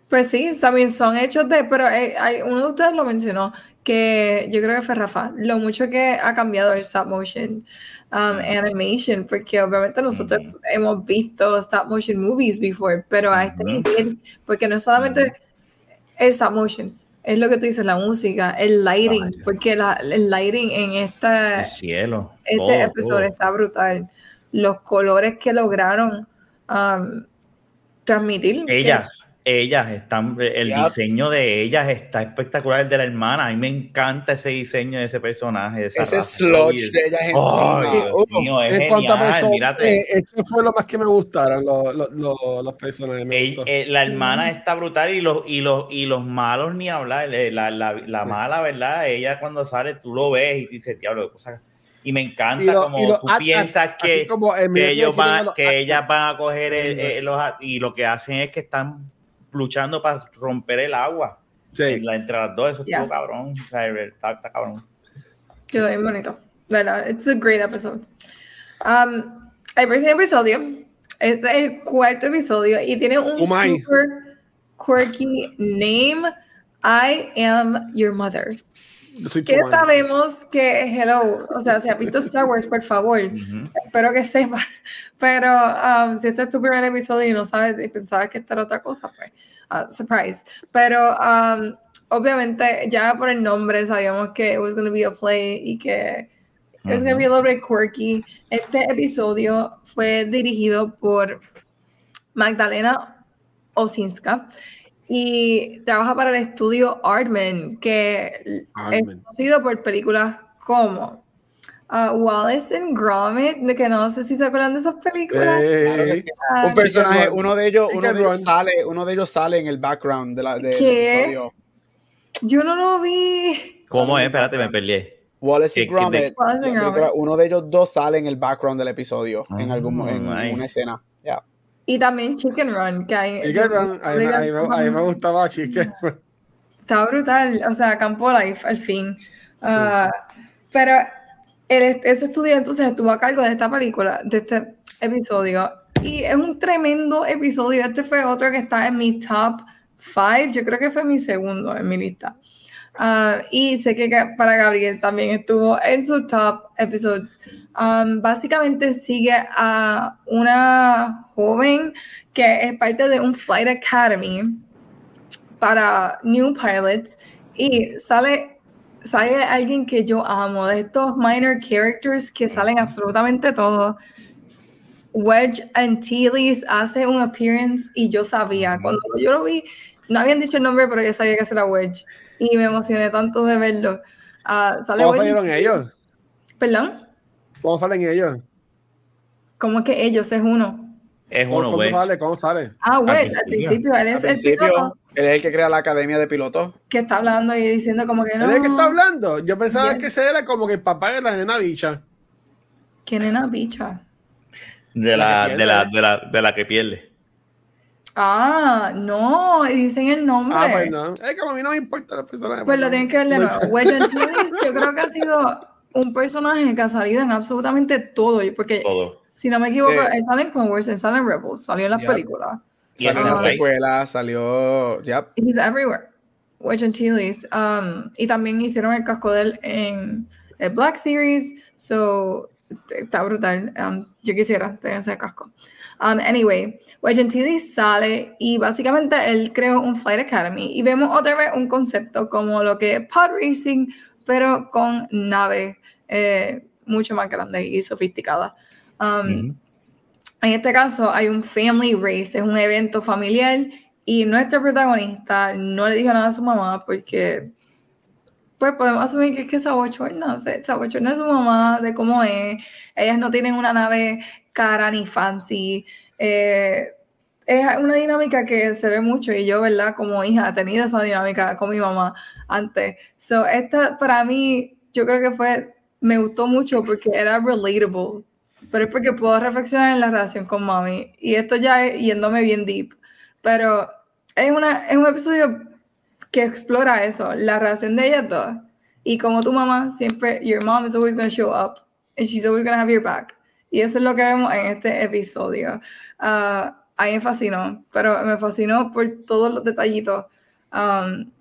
Speaker 1: pues sí, también son hechos de, pero eh, hay, uno de ustedes lo mencionó, que yo creo que fue Rafa, lo mucho que ha cambiado el stop motion um, animation, porque obviamente nosotros hemos visto stop motion movies before, pero a este nivel, porque no es solamente el stop motion, es lo que tú dices, la música, el lighting, porque la- el lighting en esta,
Speaker 3: El cielo.
Speaker 1: este
Speaker 3: todo,
Speaker 1: episodio
Speaker 3: todo.
Speaker 1: está brutal. Los colores que lograron um, transmitir. que-
Speaker 3: Ellas, están, el
Speaker 4: Yep.
Speaker 3: diseño de ellas está espectacular, el de la hermana. A mí me encanta ese diseño de ese personaje. de esa
Speaker 4: Ese sludge de ellas
Speaker 3: Ay,
Speaker 4: encima.
Speaker 3: Dios
Speaker 2: Uf,
Speaker 3: mío, es
Speaker 2: en
Speaker 3: genial, mírate.
Speaker 2: eh, esto fue lo más que me gustaron, los, los, los, los personajes.
Speaker 3: eh, la hermana está brutal y los, y los, y los malos ni hablar. eh, La, la, la mala, ¿verdad? Ella cuando sale, tú lo ves y dices, diablo, qué cosa. Y me encanta
Speaker 2: Y lo-
Speaker 3: como tú
Speaker 2: actas,
Speaker 3: piensas
Speaker 2: así
Speaker 3: que, ellos van, que
Speaker 2: actas.
Speaker 3: ellas van a coger el- eh, los y lo que hacen es que están luchando para romper el agua
Speaker 2: Sí.
Speaker 3: en la- entre las dos. Eso
Speaker 1: Ya.
Speaker 3: estuvo cabrón. O sea, está, está cabrón.
Speaker 1: Quedó bien bonito. ¿Verdad? It's a great episode. Um, el próximo episodio es el cuarto episodio y tiene un
Speaker 2: Umay.
Speaker 1: super quirky name. I am your mother. Que sabemos que, hello, o sea, si has visto Star Wars, por favor,
Speaker 3: Ujú.
Speaker 1: espero que sepas. Pero um, si este es tu primer episodio y no sabes y pensabas que esta era otra cosa, pues, uh, surprise. Pero um, obviamente ya por el nombre sabíamos que it was going to be a play y que it was going to be a little bit quirky. Este episodio fue dirigido por Magdalena Osinska y trabaja para el estudio Artman, que
Speaker 2: Aardman.
Speaker 1: es conocido por películas como uh, Wallace and Gromit, de que no sé si se acuerdan de esas películas.
Speaker 2: Eh,
Speaker 4: Claro que sí.
Speaker 1: Ah,
Speaker 4: Un personaje, uno de ellos, uno de ellos sale, uno de ellos sale en el background de la, del
Speaker 1: ¿Qué?
Speaker 4: episodio.
Speaker 1: yo no lo vi.
Speaker 3: ¿Cómo es? Espérate, me peleé.
Speaker 4: Wallace y
Speaker 3: ¿Qué- qué de-
Speaker 4: Gromit, uno de ellos dos sale en el background del episodio, en
Speaker 3: Oh,
Speaker 4: algún en, en
Speaker 3: nice.
Speaker 4: una escena.
Speaker 1: Y también Chicken Run, que hay.
Speaker 2: Chicken Run, a mí, me- gustaba Chicken Run.
Speaker 1: Está brutal, o sea, Campo Life al fin. Ah, pero el- ese estudio entonces estuvo a cargo de esta película, de este episodio. Y es un tremendo episodio. Este fue otro que está en mi top 5. Yo creo que fue mi segundo en mi lista. Ah, y sé que para Gabriel también estuvo en su top episodes. Um, básicamente sigue a una joven que es parte de un Flight Academy para New Pilots y sale, sale alguien que yo amo, de estos minor characters que salen absolutamente todos. Wedge Antilles hace un appearance y yo sabía, cuando yo lo vi, no habían dicho el nombre, pero yo sabía que era Wedge y me emocioné tanto de verlo. Ah, sale
Speaker 2: ¿Cómo salieron ellos?
Speaker 1: ¿Perdón?
Speaker 2: ¿Cómo salen ellos?
Speaker 1: ¿Cómo es que ellos es uno?
Speaker 3: Es
Speaker 2: ¿Cómo,
Speaker 3: uno,
Speaker 2: cómo
Speaker 3: güey.
Speaker 2: sale? ¿Cómo sale?
Speaker 1: Ah, Wedge, al
Speaker 3: principio.
Speaker 1: principio, él
Speaker 4: Al
Speaker 1: es el piloto
Speaker 4: principio, él es el que crea la academia de pilotos.
Speaker 1: que está hablando y diciendo como que no.
Speaker 2: ¿Es el que está hablando? Yo pensaba
Speaker 1: Bien.
Speaker 2: que ese era como que el papá de la nena bicha.
Speaker 1: ¿Quién nena bicha?
Speaker 3: De
Speaker 2: La
Speaker 3: de la, de la, de la que pierde.
Speaker 1: Ah, no, y dicen el nombre.
Speaker 2: Ah, pues no. Es como a mí no me importa la persona.
Speaker 1: Pues lo tienen que ver de
Speaker 2: No
Speaker 1: yo creo que ha sido un personaje que ha salido en absolutamente todo, porque
Speaker 3: Todo.
Speaker 1: si no me equivoco,
Speaker 4: Sí.
Speaker 1: él sale en Clone Wars, él sale en Rebels, salió en las
Speaker 4: Yep.
Speaker 1: películas.
Speaker 3: Y
Speaker 4: Salió en la
Speaker 1: Rebels.
Speaker 4: secuela, salió. Ya.
Speaker 1: He's everywhere. Wedge Antilles. Um, y también hicieron el casco de él en el Black Series, so está brutal. Um, yo quisiera tener ese casco. Um, anyway, Wedge Antilles sale y básicamente él creó un Flight Academy y vemos otra vez un concepto como lo que es pod racing, pero con nave eh, mucho más grande y sofisticada. Um,
Speaker 3: Ujú.
Speaker 1: en este caso hay un family race, es un evento familiar y nuestro protagonista no le dijo nada a su mamá porque pues podemos asumir que es que se abochorna de su mamá, de cómo es. Ellas no tienen una nave cara ni fancy. eh, es una dinámica que se ve mucho y yo, ¿verdad? Como hija he tenido esa dinámica con mi mamá antes. So, esta para mí, yo creo que fue, me gustó mucho porque era relatable, pero es porque puedo reflexionar en la relación con mami. Y esto ya es yéndome bien deep, pero es, una, es un episodio que explora eso, la relación de ellas dos. Y como tu mamá, siempre, your mom is always going to show up and she's always going to have your back. Y eso es lo que vemos en este episodio. Ah, a mí me fascinó, pero me fascinó por todos los detallitos. um,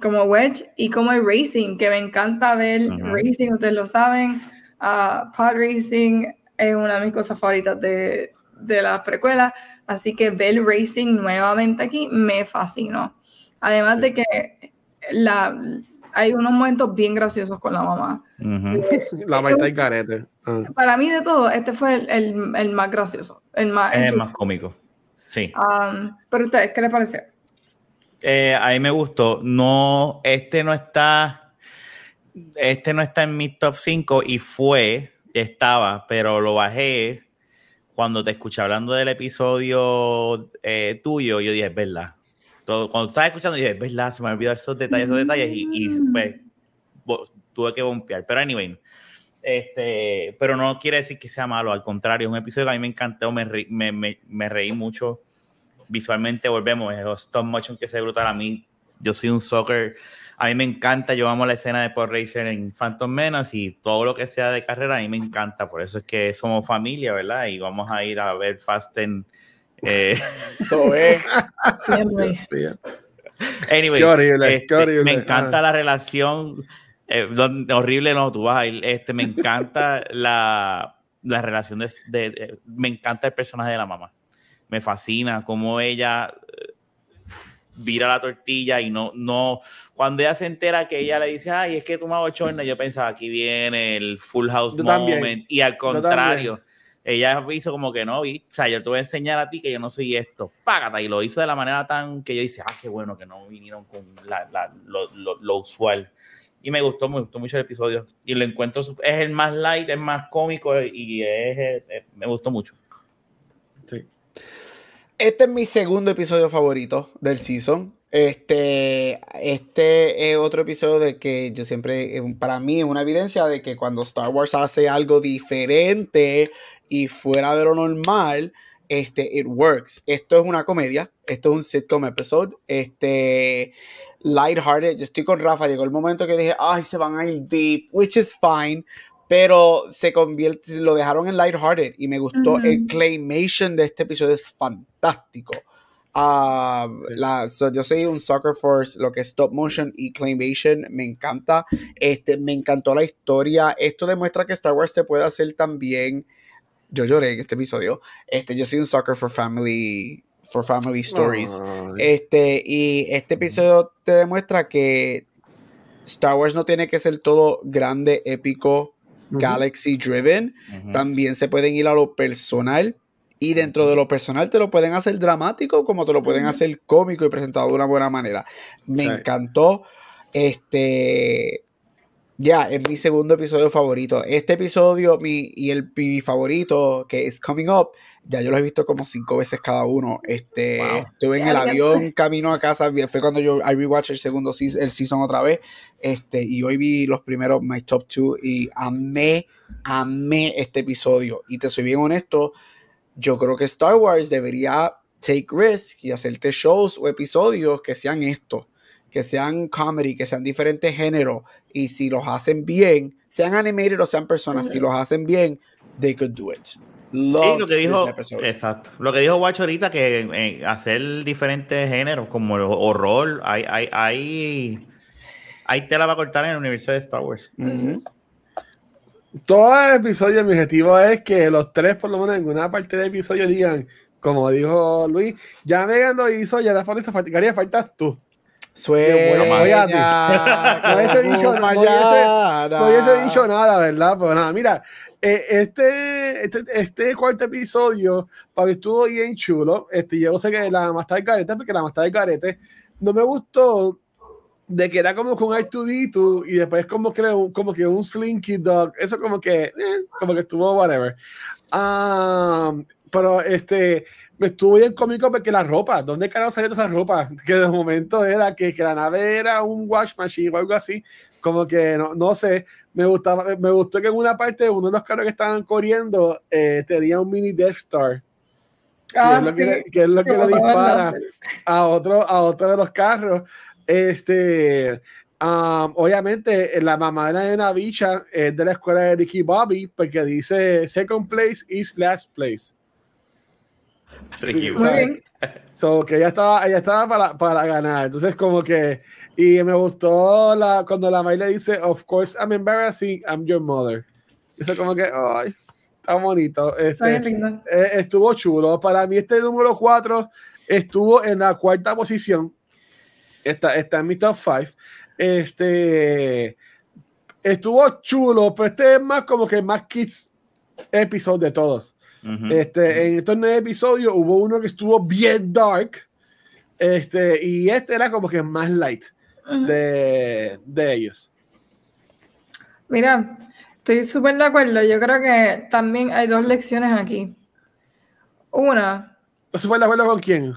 Speaker 1: como Wedge y como el racing, que me encanta ver racing, ustedes lo saben. Ah, pod racing es una de mis cosas favoritas de, de la precuela, así que ver racing nuevamente aquí me fascinó. Además
Speaker 2: Sí.
Speaker 1: de que la, hay unos momentos bien graciosos con la mamá.
Speaker 3: Ujú.
Speaker 2: La maestra y carete. Ah.
Speaker 1: Para mí de todo, este fue el, el- el más gracioso, el más...
Speaker 3: El más cómico. Sí.
Speaker 1: Um, pero ustedes, ¿qué les pareció?
Speaker 3: Eh, a mí me gustó. No, este no está. Este no está en mi top 5 y fue, estaba, pero lo bajé cuando te escuché hablando del episodio eh, tuyo. Yo dije, es verdad. Cuando estaba escuchando, dije, verdad, se me olvidó esos detalles, esos detalles y, y, pues, bo- tuve que bombear. Pero, anyway, este, pero no quiere decir que sea malo, al contrario, es un episodio que a mí me encantó, me, re- me, me- me reí mucho visualmente volvemos, es stop motion que se brutal a mí. Yo soy un soccer A mí me encanta, yo amo la escena de Pod Racer en Phantom Menace y todo lo que sea de carrera, a mí me encanta. Por eso es que somos familia, ¿verdad? Y vamos a ir a ver Fasten. Eh.
Speaker 4: Todo es.
Speaker 3: Anyway,
Speaker 2: Qué horrible,
Speaker 3: este,
Speaker 2: qué horrible.
Speaker 3: me encanta
Speaker 2: Ah.
Speaker 3: la relación. eh, don- horrible no, tú vas a ir. Este, me encanta la, la relación de, de- de- Me encanta el personaje de la mamá. Me fascina cómo ella eh, vira la tortilla y no, no. Cuando ella se entera que ella le dice, ay, es que tú me hago chorna, yo pensaba, aquí viene el Full House
Speaker 2: Yo
Speaker 3: Moment.
Speaker 2: también.
Speaker 3: Y al contrario. Ella hizo como que no, vi, o sea, yo te voy a enseñar a ti que yo no soy esto, págata, y lo hizo de la manera tan que yo dice, ah, qué bueno que no vinieron con la, la- lo, lo- lo usual. Y me gustó, me gustó mucho el episodio. Y lo encuentro, es el más light, es más cómico y es, es- me gustó mucho.
Speaker 4: Este es mi segundo episodio favorito del season. Este, este es otro episodio de que yo siempre, eh, para mí es una evidencia de que cuando Star Wars hace algo diferente y fuera de lo normal, este, it works. Esto es una comedia, esto es un sitcom episode, este, lighthearted. Yo estoy con Rafa, llegó el momento que dije, ay, se van a ir deep, which is fine, pero se convierte, lo dejaron en lighthearted y me gustó el claymation de este episodio es fantástico. Ah, la, so, yo soy un sucker for lo que es stop motion y claymation, me encanta. Este, me encantó la historia. Esto demuestra que Star Wars te puede hacer también. Yo lloré en este episodio. Este, yo soy un sucker for family, for family stories. Este, y este episodio te demuestra que Star Wars no tiene que ser todo grande, épico, galaxy driven. También se pueden ir a lo personal. Y dentro de lo personal te lo pueden hacer dramático como te lo pueden hacer cómico y presentado de una buena manera. Me encantó. Este. Ya, es mi segundo episodio favorito. Este episodio mi, y el mi favorito, que es Coming Up, ya yo lo he visto como cinco veces cada uno. Este,
Speaker 3: Wow.
Speaker 4: Estuve en el avión camino a casa. Fue cuando yo I rewatch el segundo season, el season otra vez. Este, y hoy vi los primeros, my top two, y amé, amé este episodio. Y te soy bien honesto, yo creo que Star Wars debería take risk y hacerte shows o episodios que sean esto, que sean comedy, que sean diferentes géneros. Y si los hacen bien, sean animated o sean personas, si los hacen bien, they could do it.
Speaker 3: Sí, lo que dijo, exacto. Lo que dijo Guacho ahorita, que eh, hacer diferentes géneros como el horror, hay, hay, hay, hay tela para cortar en el universo de Star Wars.
Speaker 2: Todo el episodio, mi objetivo es que los tres, por lo menos en una parte del episodio, digan, como dijo Luis, ya Megan lo hizo, ya la falta faltaría, faltas tú.
Speaker 4: Sueña.
Speaker 2: No hubiese dicho- no hubiese-. No hubiese dicho nada, ¿verdad? Pero nada, mira, eh, este, este, este cuarto episodio, para mí estuvo bien chulo. Este, yo sé que la más del carete, porque la más del carete, no me gustó de que era como con R2D2 y después como que, como que un Slinky Dog. Eso como que, eh, como que estuvo whatever. Ah, pero este, estuvo bien cómico porque la ropa, ¿dónde carajo salió esa ropa? Que de momento era que, que la nave era un wash machine o algo así. Como que no, no sé, me gustaba, me gustó que en una parte uno de los carros que estaban corriendo eh, tenía un mini Death Star. Que
Speaker 1: Ah,
Speaker 2: es lo que,
Speaker 1: sí.
Speaker 2: le- que es lo que le dispara a otro, a otro de los carros. Este, um, obviamente, la mamá de la nena bicha es de la escuela de Ricky Bobby, porque dice second place is last place.
Speaker 3: Ricky,
Speaker 2: Sí,
Speaker 1: bien.
Speaker 2: So, que ella estaba, ella estaba para, para ganar. Entonces, como que, y me gustó la, cuando la May le dice, of course I'm embarrassing, I'm your mother. Eso como que, ay, está bonito.
Speaker 1: Está bien
Speaker 2: Este,
Speaker 1: lindo.
Speaker 2: eh, estuvo chulo. Para mí este número 4 estuvo en la cuarta posición. Está, está en mi top 5. Este, estuvo chulo, pero este es más como que más kids episode de todos. Este, en estos nueve episodios hubo uno que estuvo bien dark. Este, y este era como que más light de, de ellos.
Speaker 1: Mira, estoy súper de acuerdo. Yo creo que también hay dos lecciones aquí. Una,
Speaker 2: ¿No se fue de acuerdo con quién?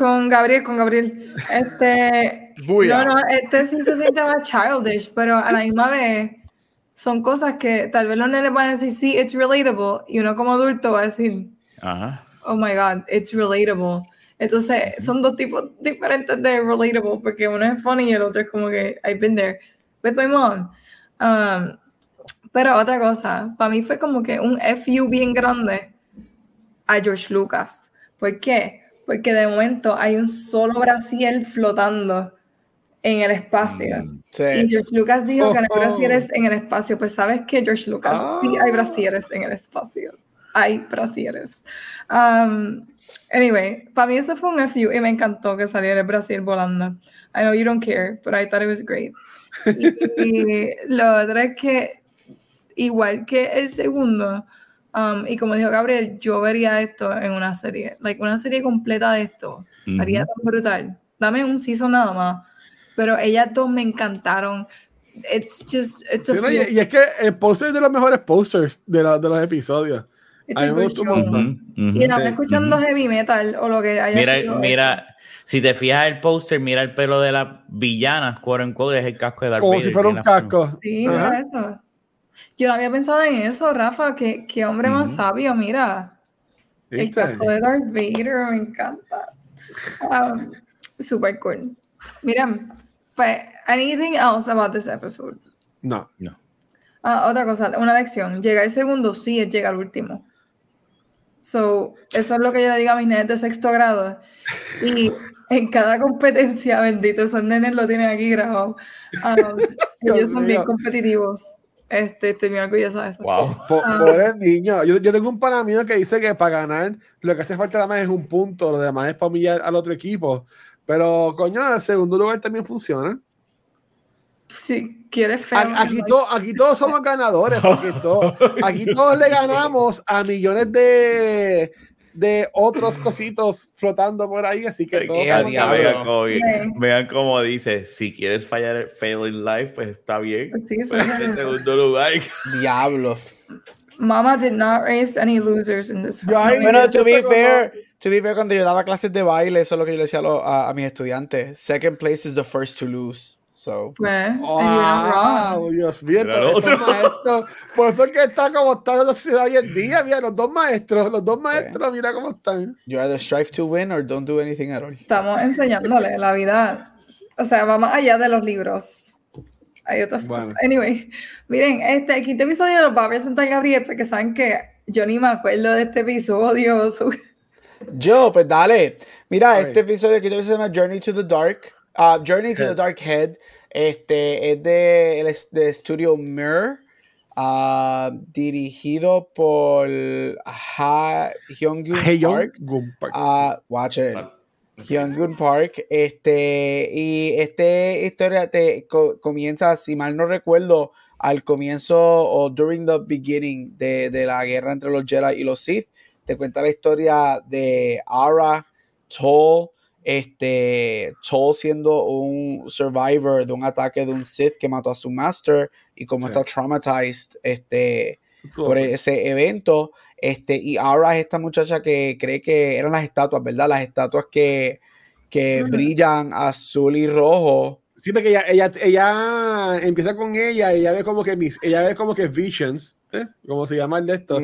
Speaker 1: con Gabriel, con Gabriel. Este, no, no, este sí se siente más childish, pero a la misma vez son cosas que tal vez los nenes van a decir, sí, it's relatable, y uno como adulto va a decir,
Speaker 3: Ajá.
Speaker 1: oh my god, it's relatable. Entonces, son dos tipos diferentes de relatable, porque uno es funny y el otro es como que I've been there with my mom. Um, pero otra cosa, para mí fue como que un FU bien grande a George Lucas. ¿Por qué? Porque de momento hay un solo Brasil flotando en el espacio.
Speaker 3: Mm,
Speaker 4: Sí.
Speaker 1: Y George Lucas dijo que no hay
Speaker 2: Oh, oh.
Speaker 1: brasieres en el espacio. Pues sabes que George Lucas sí
Speaker 2: Ah.
Speaker 1: hay brasieres en el espacio. Hay brasieres. Um, anyway, para mí eso fue un FU y me encantó que saliera el Brasil volando. I know you don't care, but I thought it was great. Y, lo otro es que, igual que el segundo, um, y como dijo Gabriel, yo vería esto en una serie. Like, una serie completa de esto. Haría tan brutal. Dame un season nada más. Pero ellas dos me encantaron. It's just, it's a
Speaker 2: Sí, no, y, es que el póster es de los mejores posters de, la- de los episodios. a mí me gustó un.
Speaker 1: Y
Speaker 2: Sí.
Speaker 1: escuchando heavy metal o lo que haya
Speaker 3: Mira,
Speaker 1: sido
Speaker 3: mira, si te fijas el póster, mira el pelo de la villana, quote unquote, es el casco de Darth
Speaker 2: Como
Speaker 3: Vader,
Speaker 2: si fuera un casco.
Speaker 1: Sí, mira eso. Yo no había pensado en eso, Rafa. Qué, qué hombre más sabio, mira. El casco de Darth Vader me encanta. Um, super cool. Mira, pues, anything else about this episode?
Speaker 2: No.
Speaker 1: Ah, otra cosa, una lección. Llegar segundo sí es llegar último. So, eso es lo que yo le digo a mis nenes de sexto grado. Y en cada competencia, bendito, esos nenes lo tienen aquí grabado. Um,
Speaker 2: Dios
Speaker 1: ellos son bien competitivos. Este, estoy muy orgullosa de eso.
Speaker 3: Wow.
Speaker 2: Po-
Speaker 1: Ah.
Speaker 2: Pobre niño. Yo, yo tengo un pana mío que dice que para ganar lo que hace falta nada más es un punto, lo demás es para humillar al otro equipo. Pero, coño, el segundo lugar también funciona.
Speaker 1: Si quieres feo.
Speaker 2: Aquí, to- aquí todos somos ganadores, porque to- aquí todos le ganamos a millones de, de otros cositos flotando por ahí, así que todos.
Speaker 3: Vean cómo,
Speaker 1: Sí.
Speaker 3: vean cómo dice, si quieres fallar el fail in life, pues está bien.
Speaker 1: Sí, sí,
Speaker 3: Pues
Speaker 1: sí.
Speaker 3: en segundo lugar.
Speaker 4: Diablo.
Speaker 1: Mama did not raise any losers in this
Speaker 2: Yo
Speaker 1: house.
Speaker 4: Bueno, to be fair, to be fair, cuando yo daba clases de baile, eso es lo que yo le decía a, lo- a- a mis estudiantes. Second place is the first to lose. So,
Speaker 1: Pues,
Speaker 2: Wow,
Speaker 1: wrong.
Speaker 2: Dios mío, por eso es que está como está la sociedad hoy en día, mira, los dos maestros, los dos maestros, mira cómo están.
Speaker 4: you either strive to win or don't do anything at all.
Speaker 1: Estamos enseñándole la vida. O sea, va más allá de los libros. Hay otras
Speaker 2: Bueno.
Speaker 1: cosas. Anyway, miren, este el quinto episodio lo va a presentar Gabriel porque saben que yo ni me acuerdo de este episodio.
Speaker 4: Yo, pues dale. Mira,
Speaker 2: Ay.
Speaker 4: este episodio aquí se llama Journey to the Dark. ah, Journey to
Speaker 2: Head.
Speaker 4: the Dark Head. Este es de, de estudio Mirror. ah, dirigido por Ha Hyung-gun
Speaker 2: Hey,
Speaker 4: Park. Ah, watch it. Hyungun Park, este, y este historia te co- comienza, si mal no recuerdo, al comienzo o during the beginning de, de la guerra entre los Jedi y los Sith. Te cuenta la historia de Ara, Toll, este, Toll siendo un survivor de un ataque de un Sith que mató a su master y como
Speaker 2: Sí.
Speaker 4: está traumatized, este, por ese evento. Este, y ahora es esta muchacha que cree que eran las estatuas, ¿verdad? Las estatuas que, que brillan azul y rojo.
Speaker 2: Sí, porque ella, ella, ella empieza con ella y ella ve como que mis, ella ve como que visions, ¿eh? como se llama el de esto.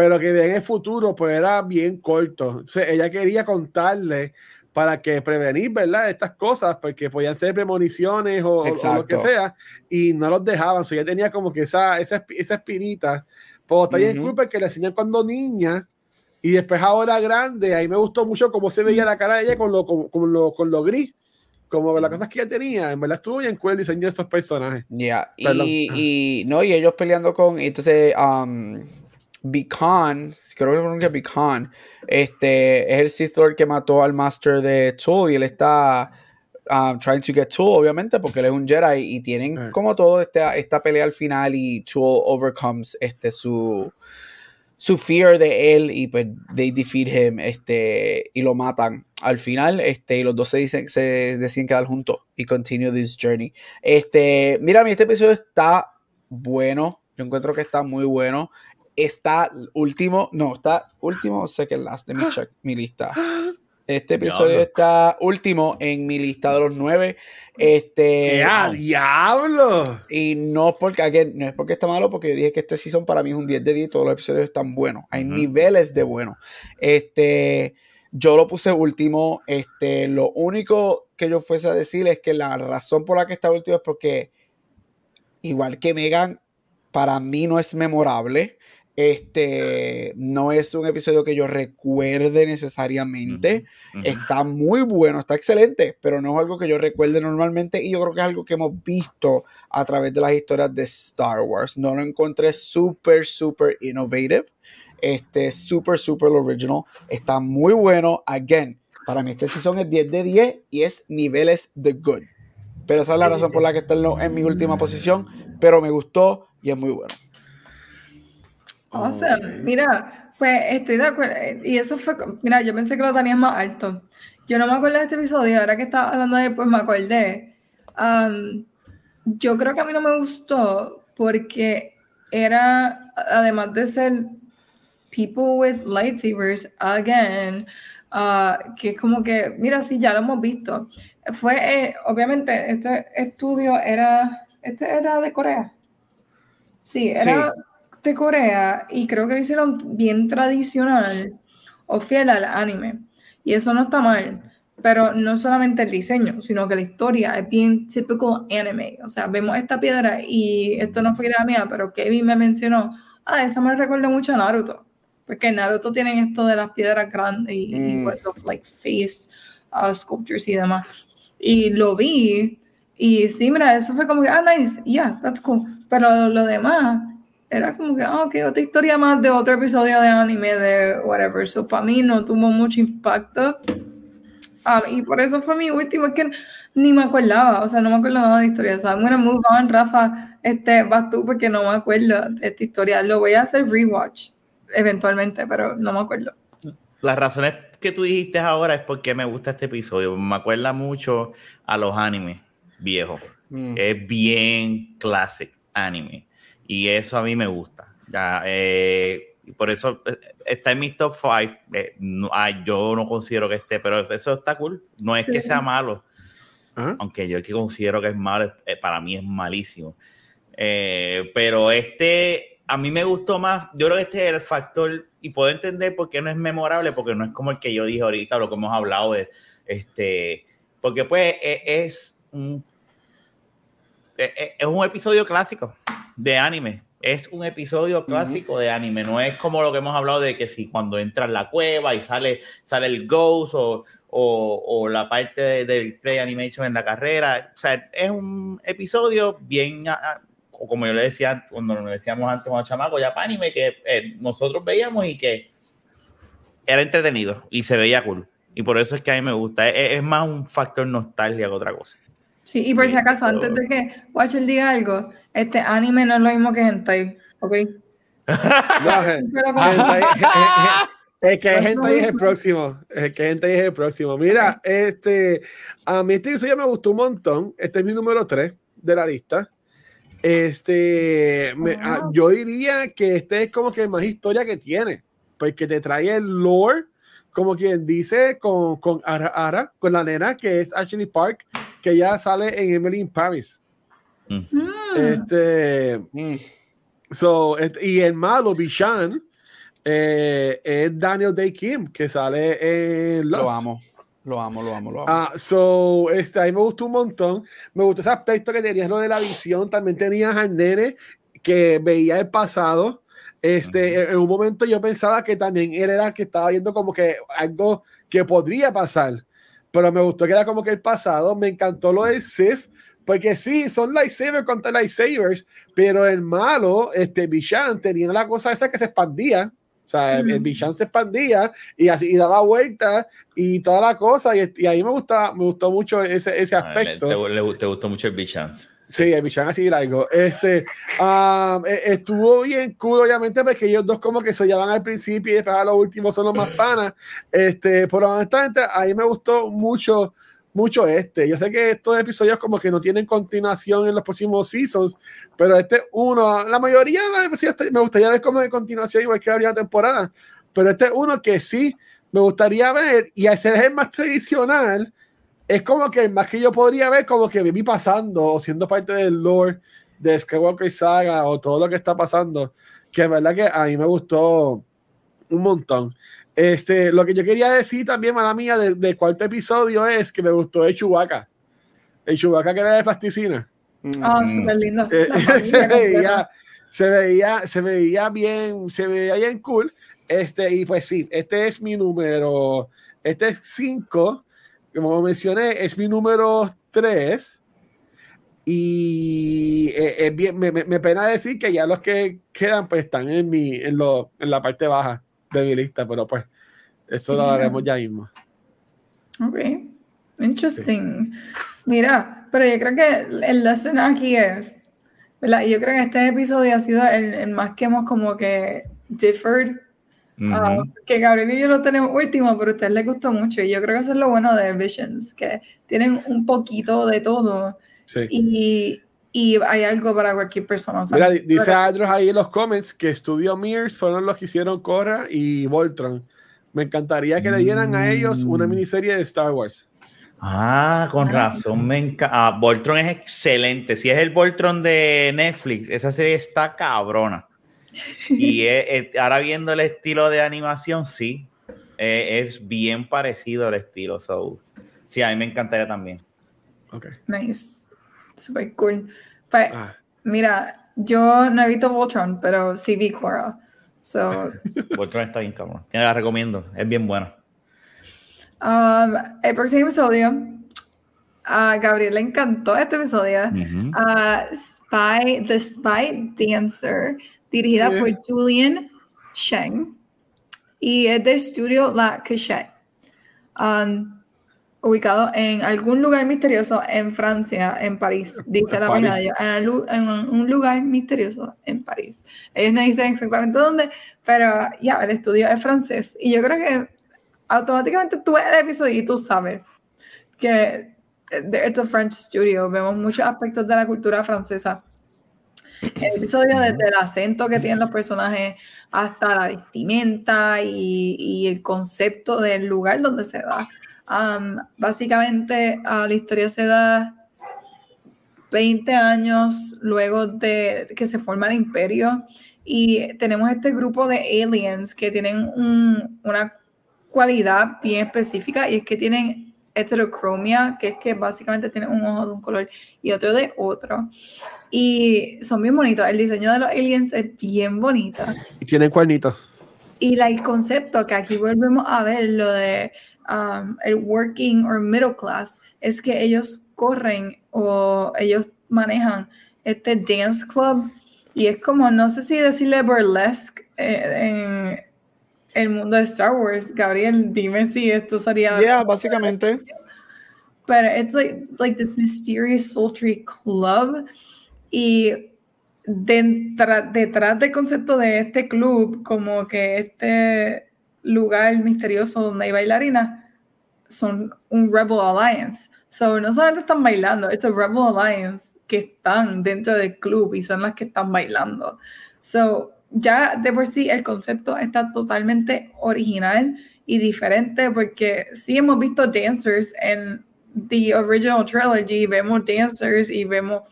Speaker 2: Pero que en el futuro pues era bien corto. Entonces ella quería contarle para que prevenir, ¿verdad? Estas cosas, porque podían ser premoniciones o, o- lo que sea, y no los dejaban. So, ella tenía como que esa, esa, esa espinita. Pero está bien cool porque le enseñan cuando niña y después ahora grande. Ahí me gustó mucho cómo se veía la cara de ella con lo, con, con lo, con lo gris. Como las cosas que ella tenía, en verdad estuvo bien cool el diseño de estos personajes.
Speaker 4: Ya,
Speaker 2: Perdón.
Speaker 4: Y, y no, y ellos peleando con, entonces, um, Beacon, creo que pronuncia Beacon, este, es el Sith Lord que mató al Master de Tool y él está um, trying to get Tool, obviamente, porque él es un Jedi y tienen como todo esta, esta pelea al final y Tool overcomes este, su, su fear de él y pues they defeat him este, y lo matan al final este, y los dos se, dicen, se deciden quedar juntos y continue this journey. Este, mira, mi este episodio está bueno. Yo encuentro que está muy bueno. Está último, no, está último, second last de mi, check, mi lista. Este episodio
Speaker 3: Diablo.
Speaker 4: está último en mi lista de los nueve. Este,
Speaker 2: ¡Eh, a diablo!
Speaker 4: y no porque again, no es porque está malo, porque yo dije que este season para mí es un 10 de 10 y todos los episodios están buenos. Hay niveles de bueno. Este, Yo lo puse último. Este, lo único que yo fuese a decir es que la razón por la que está último es porque, igual que Megan, para mí no es memorable. Este no es un episodio que yo recuerde necesariamente. Está muy bueno, está excelente, pero no es algo que yo recuerde normalmente. Y yo creo que es algo que hemos visto a través de las historias de Star Wars. No lo encontré súper, súper innovative. Este, súper, súper original. Está muy bueno. Again, para mí este season es 10 de 10 y es niveles de good. Pero esa es la razón por la que está en mi última posición. Pero me gustó y es muy bueno.
Speaker 1: Awesome. Mira, pues estoy de acuerdo. Y eso fue, mira, yo pensé que lo tenías más alto. Yo no me acuerdo de este episodio, ahora que estaba hablando de él, pues me acordé. Um, yo creo que a mí no me gustó porque era, además de ser people with lightsabers again, uh, que es como que, mira, sí, ya lo hemos visto. Fue, eh, obviamente, este estudio era, este era de Corea. Sí, era de Corea y creo que lo hicieron bien tradicional o fiel al anime. Y eso no está mal, pero no solamente el diseño, sino que la historia es bien típico anime. O sea, vemos esta piedra y esto no fue idea mía, pero Kevin me mencionó, ah, esa me recuerda mucho a Naruto. Porque en Naruto tienen esto de las piedras grandes y, mm. like face uh, sculptures y demás. Y lo vi y sí, mira, eso fue como que, ah, nice, yeah, that's cool. Pero lo demás era como que, ah, ok, otra historia más de otro episodio de anime, de whatever. So, para mí no tuvo mucho impacto. Um, y por eso fue mi último, es que ni me acordaba, o sea, no me acuerdo nada de historia. O sea, I'm gonna move on, Rafa, este, vas tú porque no me acuerdo de esta historia. Lo voy a hacer rewatch eventualmente, pero no me acuerdo.
Speaker 3: Las razones que tú dijiste ahora es porque me gusta este episodio. Me acuerda mucho a los animes viejos. Mm. Es bien classic anime. Y eso a mí me gusta. Ya, eh, por eso eh, está en mi top 5. Eh, yo no considero que esté, pero eso está cool. No es que sea malo. Aunque yo que considero que es malo, para mí es malísimo. pero este, a mí me gustó más. Yo creo que este es el factor, y puedo entender por qué no es memorable, porque no es como el que yo dije ahorita, lo que hemos hablado de este. Porque, pues, es un, es un episodio clásico de anime. Es un episodio clásico de anime, no es como lo que hemos hablado de que si cuando entra en la cueva y sale, sale el ghost o, o, la parte del play animation en la carrera. O sea, es un episodio bien, ah, como yo le decía cuando lo decíamos antes con chamaco, ya para anime, que eh, nosotros veíamos y que era entretenido y se veía cool. Y por eso es que a mí me gusta. Es, es más un factor nostalgia que otra cosa.
Speaker 1: Sí, y por si acaso, antes de que Watcher diga algo, este anime no es lo mismo que hentai, ¿ok?
Speaker 2: es que gente es el próximo. Es que gente es el próximo. Mira, este, a mí este episodio me gustó un montón. Este es mi número 3 de la lista. Este, ah, yo diría que este es como que más historia que tiene, porque te trae el lore, como quien dice, con, con Ara, Ara, con la nena que es Ashley Park, que ya sale en Emily in Paris. Mm. Este, mm. so, y el malo, Bishan, eh, es Daniel Day Kim, que sale en
Speaker 4: Lo amo. Lo amo, lo amo, lo amo.
Speaker 2: Ah, so, este, ahí me gustó un montón. Me gustó ese aspecto que tenías lo de la visión. También tenías al nene que veía el pasado. Este, en un momento yo pensaba que también él era el que estaba viendo como que algo que podría pasar pero me gustó que era como que el pasado. Me encantó lo de Sif, porque sí, son lightsabers contra lightsabers, pero el malo, este Bishan, tenía la cosa esa que se expandía. O sea, el, Bishan se expandía y así y daba vueltas y toda la cosa. Y, y, ahí me, gusta, me gustó mucho ese, ese aspecto.
Speaker 3: te, gustó mucho el Bishan.
Speaker 2: Sí, el Bichan así largo. Este, um, estuvo bien cool, obviamente, porque ellos dos como que se llaman al principio y después a los últimos son los más panas. Este, pero honestamente, a mí me gustó mucho, mucho este. Yo sé que estos episodios como que no tienen continuación en los próximos seasons, pero este uno, la mayoría de los episodios me gustaría ver como de continuación, igual que habría temporada. Pero este uno que sí me gustaría ver y hacer el más tradicional es como que más que yo podría ver como que viví pasando o siendo parte del lore de Skywalker Saga o todo lo que está pasando, que es verdad que a mí me gustó un montón. Este, lo que yo quería decir también, mala mía, del de cuarto episodio es que me gustó el Chewbacca. El Chewbacca que era de plasticina.
Speaker 1: Ah, súper lindo.
Speaker 2: Eh, se, veía, se, veía, se veía bien, se veía bien cool. Este, y pues sí, este es mi número, este es 5, como mencioné, es mi número 3. Y eh, es bien, me, me- pena decir que ya los que quedan pues están en, mi, en, lo, en la parte baja de mi lista, pero pues eso lo
Speaker 1: Sí.
Speaker 2: haremos ya mismo.
Speaker 1: Ok, interesting. Mira, pero yo creo que el lesson aquí es, ¿verdad? Yo creo que este episodio ha sido el, el más que hemos como que differed. Ah, que Gabriel y yo lo tenemos último, pero a ustedes les gustó mucho. Y yo creo que eso es lo bueno de Visions, que tienen un poquito de todo
Speaker 2: Sí.
Speaker 1: y, y hay algo para cualquier persona.
Speaker 2: Mira, di- dice
Speaker 1: pero-
Speaker 2: Andros ahí en los comments que Studio Mears fueron los que hicieron Korra y Voltron. Me encantaría que le dieran a ellos una
Speaker 3: Mm.
Speaker 2: miniserie de Star Wars.
Speaker 3: Ah, con
Speaker 1: Ah.
Speaker 3: razón, me encanta. Ah, Voltron es excelente. Si es el Voltron de Netflix, esa serie está cabrona. Y es- es- ahora viendo el estilo de animación, sí, eh, es bien parecido al estilo. So, sí, a mí me encantaría también.
Speaker 2: Ok.
Speaker 1: Nice. Super cool. Pues,
Speaker 2: Ah,
Speaker 1: mira, yo no he visto Voltron, pero sí vi Korra. So,
Speaker 3: Voltron está bien cabrón. Te la recomiendo, es bien buena.
Speaker 1: um, el próximo episodio, a Gabriel le encantó este episodio.
Speaker 3: Ujú.
Speaker 1: Ah, Spy, The Spy Dancer, dirigida
Speaker 2: Sí.
Speaker 1: por Julian Sheng y es del estudio La Cachette. Um, ubicado en algún lugar misterioso en Francia, en París, dice
Speaker 2: En
Speaker 1: la página de ellos, en, un lugar misterioso en París. Ellos no dicen exactamente dónde, pero ya, el estudio es francés. Y yo creo que automáticamente tú ves el episodio y tú sabes que eh, it's a French studio. Vemos muchos aspectos de la cultura francesa. El episodio, desde el acento que tienen los personajes hasta la vestimenta y, y el concepto del lugar donde se da. Um, básicamente, ah, la historia se da 20 años luego de que se forma el imperio y tenemos este grupo de aliens que tienen un- una cualidad bien específica y es que tienen heterocromia, que es que básicamente tienen un ojo de un color y otro de otro. Y son bien bonitos. El diseño de los aliens es bien bonito.
Speaker 2: y tienen cuernitos.
Speaker 1: Y la- el concepto que aquí volvemos a ver, lo de um, el working or middle class, es que ellos corren o ellos manejan este dance club y es como, no sé si decirle burlesque eh, en el mundo de Star Wars. Gabriel, dime si esto sería...
Speaker 4: Yeah, básicamente.
Speaker 1: Pero it's like, like this mysterious sultry club y detrás, detrás del concepto de este club, como que este lugar misterioso donde hay bailarinas, son un Rebel Alliance. So, no solamente están bailando, it's a Rebel Alliance que están dentro del club y son las que están bailando. So, ya de por sí el concepto está totalmente original y diferente porque sí hemos visto dancers en the original trilogy, vemos dancers y vemos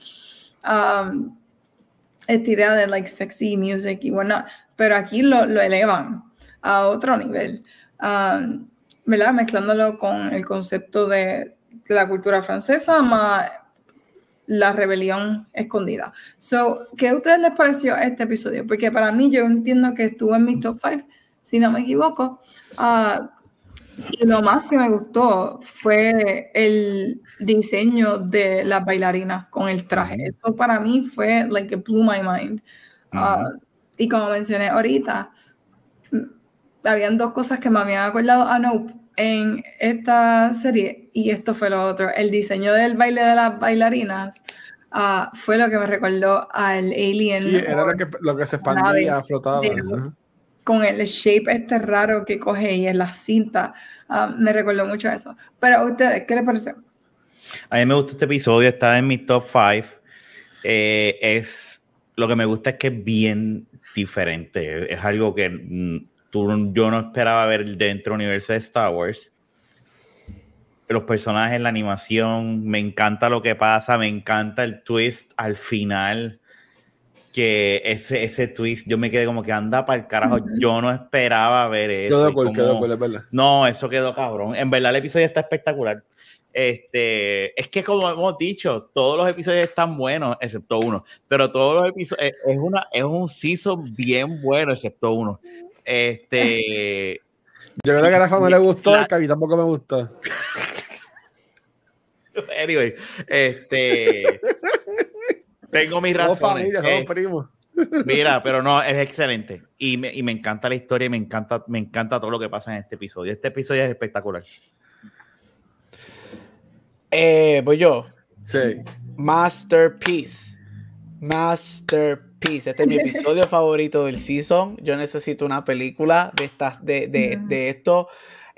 Speaker 1: um, esta idea de like sexy music y whatnot, pero aquí lo, lo elevan a otro nivel, um, ¿verdad? Mezclándolo con el concepto de la cultura francesa más la rebelión escondida. So, ¿qué a ustedes les pareció este episodio? Porque para mí yo entiendo que estuvo en mi top 5, si no me equivoco. Ah, y lo más que me gustó fue el diseño de las bailarinas con el traje. Eso para mí fue like it blew my mind. Ah, y como mencioné ahorita, mm, habían dos cosas que me habían acordado a Nope en esta serie y esto fue lo otro. El diseño del baile de las bailarinas ah, fue lo que me recordó al Alien
Speaker 2: Sí, era lo que, lo que se expandía, flotaba.
Speaker 1: de- con el shape este raro que coge y en la cinta. ah, me recordó mucho eso. Pero a ustedes, ¿qué les pareció?
Speaker 3: A mí me gustó este episodio, está en mi top 5. es lo que me gusta es que es bien diferente. Es algo que mm, tú- yo no esperaba ver dentro del universo de Star Wars. Los personajes, la animación, me encanta lo que pasa, me encanta el twist al final. que ese, ese twist, yo me quedé como que anda para el carajo. Yo no esperaba ver eso. No, eso quedó cabrón. En verdad, el episodio está espectacular. Este, es que como hemos dicho, todos los episodios están buenos, excepto uno. Pero todos los episodios es una, es un season bien bueno, excepto uno. Este.
Speaker 2: Yo creo que a Rafa no le gustó, a mí tampoco me gustó.
Speaker 3: Anyway, este. Tengo mis razones. Eh, mira, pero no, es excelente. Y me, y me, encanta la historia y me encanta, me encanta todo lo que pasa en este episodio. Este episodio es espectacular.
Speaker 4: Eh, voy yo.
Speaker 2: Sí.
Speaker 4: Masterpiece. Masterpiece. Este es mi episodio favorito del season. Yo necesito una película de estas, de, de, de esto.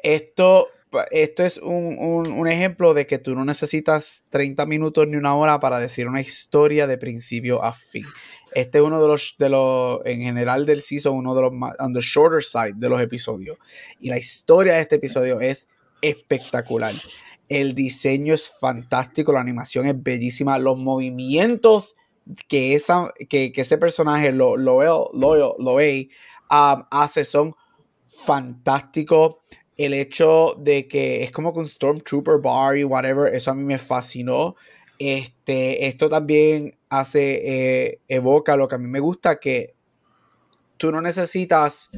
Speaker 4: Esto esto es un, un, un, ejemplo de que tú no necesitas 30 minutos ni una hora para decir una historia de principio a fin. Este es uno de los, de los en general del season, uno de los más, on the shorter side de los episodios. Y la historia de este episodio es espectacular. El diseño es fantástico, la animación es bellísima, los movimientos que, esa, que, que ese personaje, lo, lo, lo, lo, lo um, hace son fantásticos el hecho de que es como con Stormtrooper Bar y whatever, eso a mí me fascinó. Este, esto también hace, eh, evoca lo que a mí me gusta, que tú no necesitas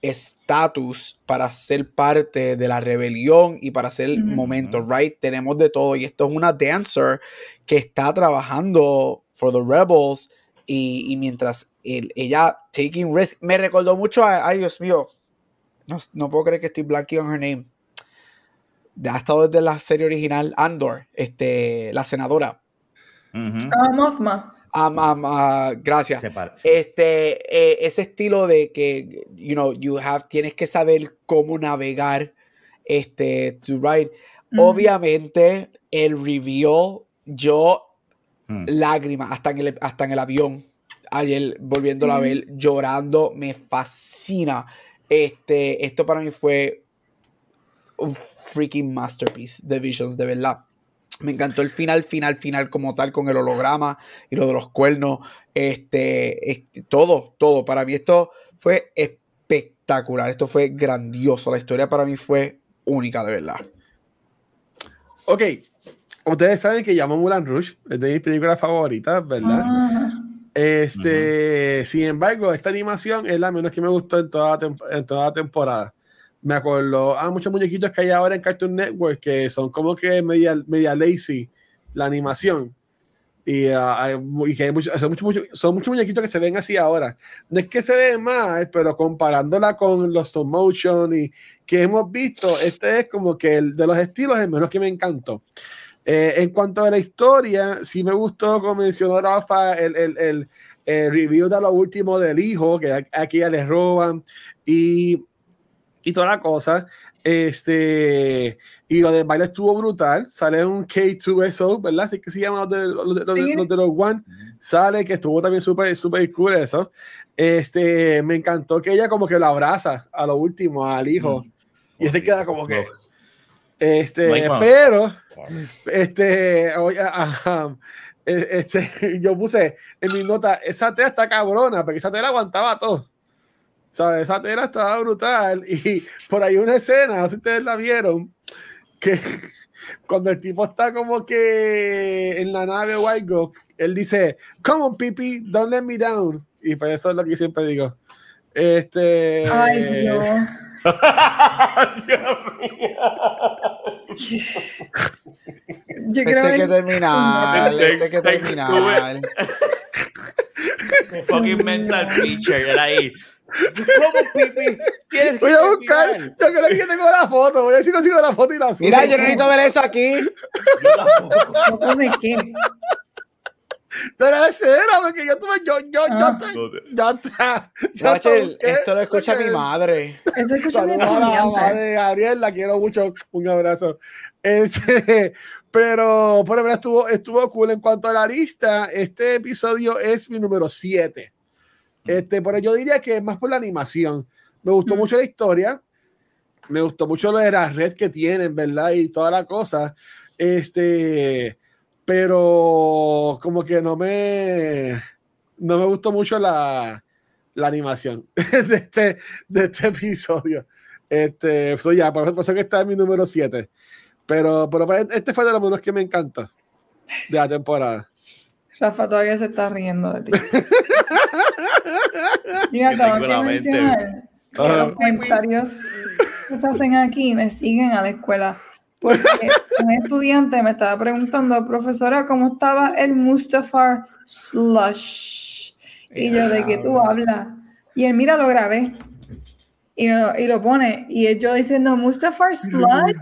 Speaker 4: estatus para ser parte de la rebelión y para ser momento, right? Tenemos de todo y esto es una dancer que está trabajando for the rebels y, mientras ella taking risk, me recordó mucho a, ay Dios mío, no, puedo creer que estoy blanking on her name. Ha estado desde la serie original Andor, este, la senadora.
Speaker 1: Uh
Speaker 4: gracias. Este, eh, ese estilo de que, you know, you have, tienes que saber cómo navegar, este, to ride. Obviamente, el reveal, yo, mm. lágrimas, hasta en el, hasta en el avión, ayer volviéndolo a ver, llorando, me fascina este, esto para mí fue un freaking masterpiece de Visions, de verdad. Me encantó el final, final, final como tal con el holograma y lo de los cuernos. Este, este, todo, todo. Para mí esto fue espectacular. Esto fue grandioso. La historia para mí fue única, de verdad.
Speaker 2: Ok. Ustedes saben que llamo Mulan Rush. Es de mis películas favoritas, ¿verdad? Este, sin embargo, esta animación es la menos que me gustó en toda, en toda la temporada. Me acuerdo, hay muchos muñequitos que hay ahora en Cartoon Network que son como que media, media lazy la animación. Y, uh, y que hay mucho, son, muchos son muchos muñequitos que se ven así ahora. No es que se ve mal, pero comparándola con los stop motion y que hemos visto, este es como que el de los estilos el menos que me encantó. Eh, en cuanto a la historia, sí me gustó, como mencionó Rafa, el, el, el, review de lo último del hijo, que aquí ya les roban, y, y toda la cosa. Este, y lo del baile estuvo brutal. Sale un K2SO, ¿verdad? Así que se llama los de los, de, los, One. Sale que estuvo también súper, súper cool eso. Este, me encantó que ella como que lo abraza a lo último, al hijo. Y este queda como que. Este, pero, este, oye, e, este, yo puse en mi nota, esa tela está cabrona, porque esa tela aguantaba todo. ¿Sabes? Esa tela estaba brutal. Y por ahí una escena, no sé si ustedes la vieron, que cuando el tipo está como que en la nave White Go, él dice, Come on, Pipi, don't let me down. Y pues eso es lo que siempre digo. Este.
Speaker 1: Ay, Dios.
Speaker 4: Yo creo este que terminar, este que terminar.
Speaker 3: fucking mental feature, era ahí.
Speaker 2: ¿Cómo, Pipi? Voy a buscar. Yo creo que tengo la foto. Voy a decir si consigo la foto y la subo.
Speaker 4: Mira, yo necesito ver eso aquí.
Speaker 1: ¿Foto de qué?
Speaker 2: Pero es cera, porque yo tuve, yo, yo, yo, ah. yo,
Speaker 4: yo, yo, esto lo escucha mi madre.
Speaker 1: Esto escucha mi madre.
Speaker 2: Gabriel, la quiero mucho. Un abrazo. Este, pero, por ejemplo, estuvo, estuvo cool en cuanto a la lista. Este episodio es mi número 7. Este, pero yo diría que es más por la animación. Me gustó mm. mucho la historia. Me gustó mucho lo de la red que tienen, ¿verdad? Y toda la cosa. Este, pero como que no me no me gustó mucho la, la animación de este, de este episodio. Este, eso ya, por eso que está en mi número 7. Pero, pero pues, este fue de los menos que me encanta de la temporada.
Speaker 1: Rafa todavía se está riendo de ti. Mira, tengo que mencionar que los comentarios que se hacen aquí me siguen a la escuela. Porque un estudiante me estaba preguntando, profesora, ¿cómo estaba el Mustafar Slush? Y yo, ¿de qué tú hablas? Y él, mira, lo grabé. Y lo, y lo pone. Y yo diciendo, Mustafar Slut.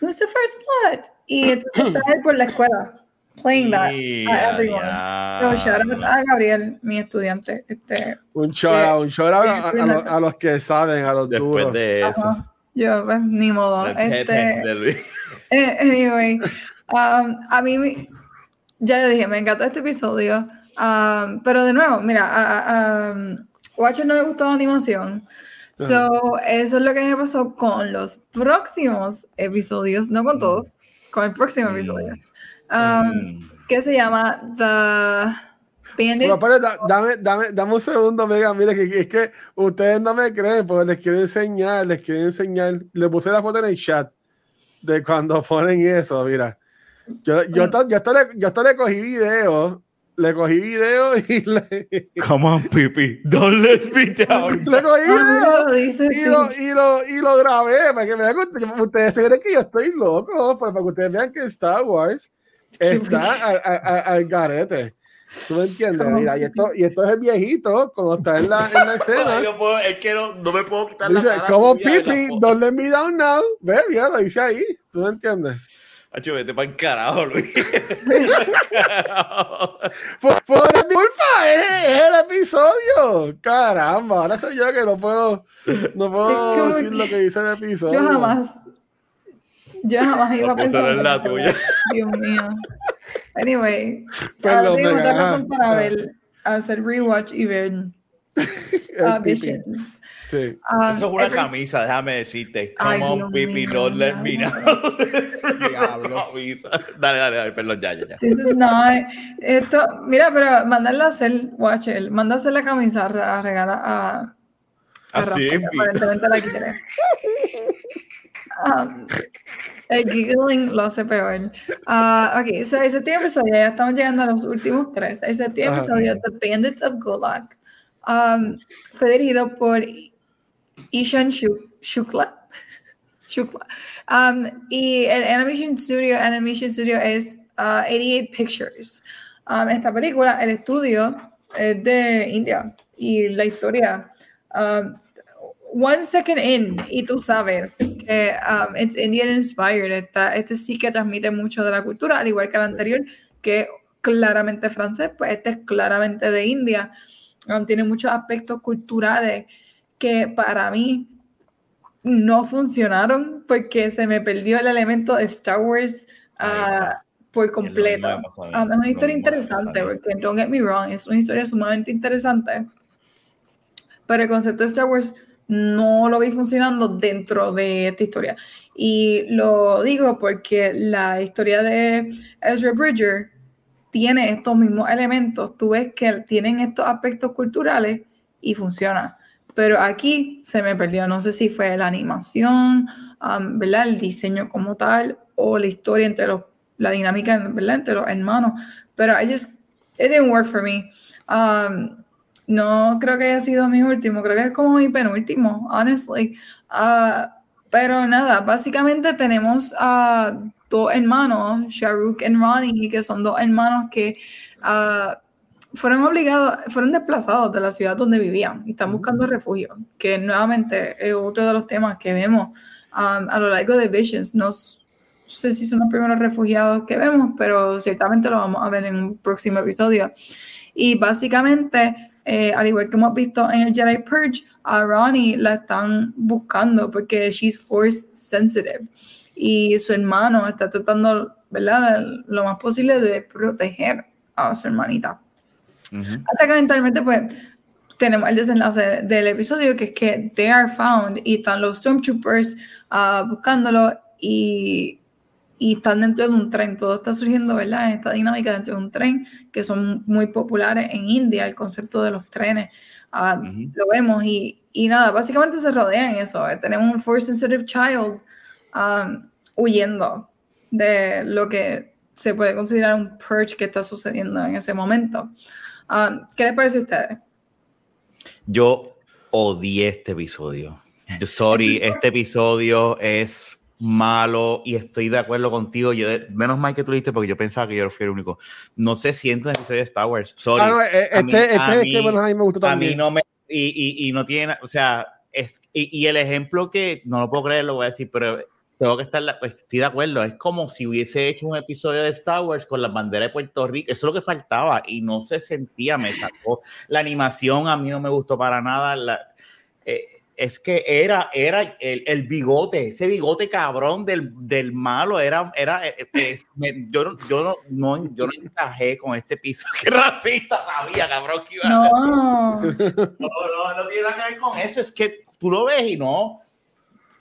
Speaker 1: Mustafar Slut. Y está él por la escuela playing that a everyone. So shout out a Gabriel, mi estudiante. Este,
Speaker 2: un shout out, un shout out a, a, a, los que saben, a los
Speaker 3: Después
Speaker 2: duros.
Speaker 3: de eso.
Speaker 1: Yo, pues, ni modo. Este, eh, anyway, um, a mí, ya dije, me encantó este episodio. Um, pero de nuevo, mira, a, um, Watcher no le gustó la animación. So, eso es lo que me pasó con los próximos episodios, no con mm. todos, con el próximo mm. episodio. Um, mm. ¿Qué se llama? The Bandit.
Speaker 2: dame, dame, dame, un segundo, Mega. Mire, que, es que ustedes no me creen, porque les quiero enseñar, les quiero enseñar. Le puse la foto en el chat de cuando ponen eso, mira. Yo, yo, yo, yo, hasta, le, yo hasta le cogí video, le cogí video y le.
Speaker 3: Come on, Pipi, don't let me down.
Speaker 2: Le cogí video y, lo, y, lo, y lo grabé para que me vean. Ustedes se creen que yo estoy loco, pues para que ustedes vean que Star Wars está al garete. ¿Tú me entiendes? Mira, y esto, y esto es el viejito, cuando está en la, en la escena.
Speaker 3: no puedo, es que no, no, me puedo quitar
Speaker 2: dice, la cara. Como Pipi, don't let me down now. Ve, mira, lo dice ahí. ¿Tú me entiendes?
Speaker 3: Hacho, vete para carajo, Luis.
Speaker 2: por, por culpa, es, es, el episodio. Caramba, ahora soy yo que no puedo, no puedo decir lo que dice el episodio.
Speaker 1: Yo jamás yo jamás iba a pensar.
Speaker 3: en la tuya.
Speaker 1: Dios mío. Anyway, ahora tengo otra razón para ver, hacer rewatch y ver uh, Visions.
Speaker 2: Sí.
Speaker 3: Um, Eso es una camisa, déjame decirte. Come on, Pipi, don't let me know. dale, dale, dale, perdón, ya, ya, ya.
Speaker 1: This is not, esto, mira, pero mandarla a hacer, watch it, manda a hacer la camisa a regalar a.
Speaker 3: Así es.
Speaker 1: Aparentemente la quiere. Um, el giggling lo hace peor. Uh, ok, so el séptimo episodio, ya estamos llegando a los últimos tres. El séptimo episodio, The Bandits of Gulag, um, fue dirigido por Ishan Shukla. Shukla. Um, y el Animation Studio, Animation Studio es uh, 88 Pictures. Um, esta película, el estudio es de India y la historia um, one second in y tú sabes que um, it's Indian inspired. Esta, este sí que transmite mucho de la cultura, al igual que el anterior, que claramente francés, pues este es claramente de India. Um, tiene muchos aspectos culturales que para mí no funcionaron porque se me perdió el elemento de Star Wars uh, por completo. Um, es una historia interesante, porque don't get me wrong, es una historia sumamente interesante. Pero el concepto de Star Wars no lo vi funcionando dentro de esta historia. Y lo digo porque la historia de Ezra Bridger tiene estos mismos elementos. Tú ves que tienen estos aspectos culturales y funciona. Pero aquí se me perdió. No sé si fue la animación, um, ¿verdad? El diseño como tal o la historia entre la dinámica, ¿verdad? Entre los hermanos. Pero I just, it didn't work for me. Um, no creo que haya sido mi último, creo que es como mi penúltimo, honestly. Uh, pero nada, básicamente tenemos a dos hermanos, Shahrukh y Ronnie, que son dos hermanos que uh, fueron obligados, fueron desplazados de la ciudad donde vivían y están buscando refugio, que nuevamente es otro de los temas que vemos um, a lo largo de Visions. No sé si son los primeros refugiados que vemos, pero ciertamente lo vamos a ver en un próximo episodio. Y básicamente eh, al igual que hemos visto en el Jedi Purge, a Ronnie la están buscando porque she's force sensitive y su hermano está tratando, ¿verdad?, lo más posible de proteger a su hermanita. Hasta que eventualmente, pues, tenemos el desenlace del episodio que es que they are found y están los Stormtroopers uh, buscándolo y y están dentro de un tren. Todo está surgiendo, ¿verdad? En esta dinámica dentro de un tren, que son muy populares en India, el concepto de los trenes. Ah, lo vemos y, y, nada, básicamente se rodean eso. Eh, tenemos un force sensitive child um, huyendo de lo que se puede considerar un purge que está sucediendo en ese momento. Um, ¿Qué les parece a ustedes?
Speaker 3: Yo odié este episodio. Sorry, este episodio es malo y estoy de acuerdo contigo. Yo, menos mal que tú dijiste porque yo pensaba que yo fui el único. No se siente en el episodio de Star Wars. Sorry. Ah,
Speaker 2: eh, este, este es que bueno, a mí me gustó también.
Speaker 3: A mí no me. Y, y, y no tiene. O sea, es, y, y, el ejemplo que no lo puedo creer, lo voy a decir, pero tengo que estar. Pues, estoy de acuerdo. Es como si hubiese hecho un episodio de Star Wars con la bandera de Puerto Rico. Eso es lo que faltaba y no se sentía. Me sacó. La animación a mí no me gustó para nada. La, eh, es que era, era el, el, bigote, ese bigote cabrón del, del malo, era, era eh, eh, yo, yo, no, no, yo no encajé con este piso. Qué racista sabía, cabrón, que iba no. no. no, no, tiene nada que ver con eso, es que tú lo ves y no,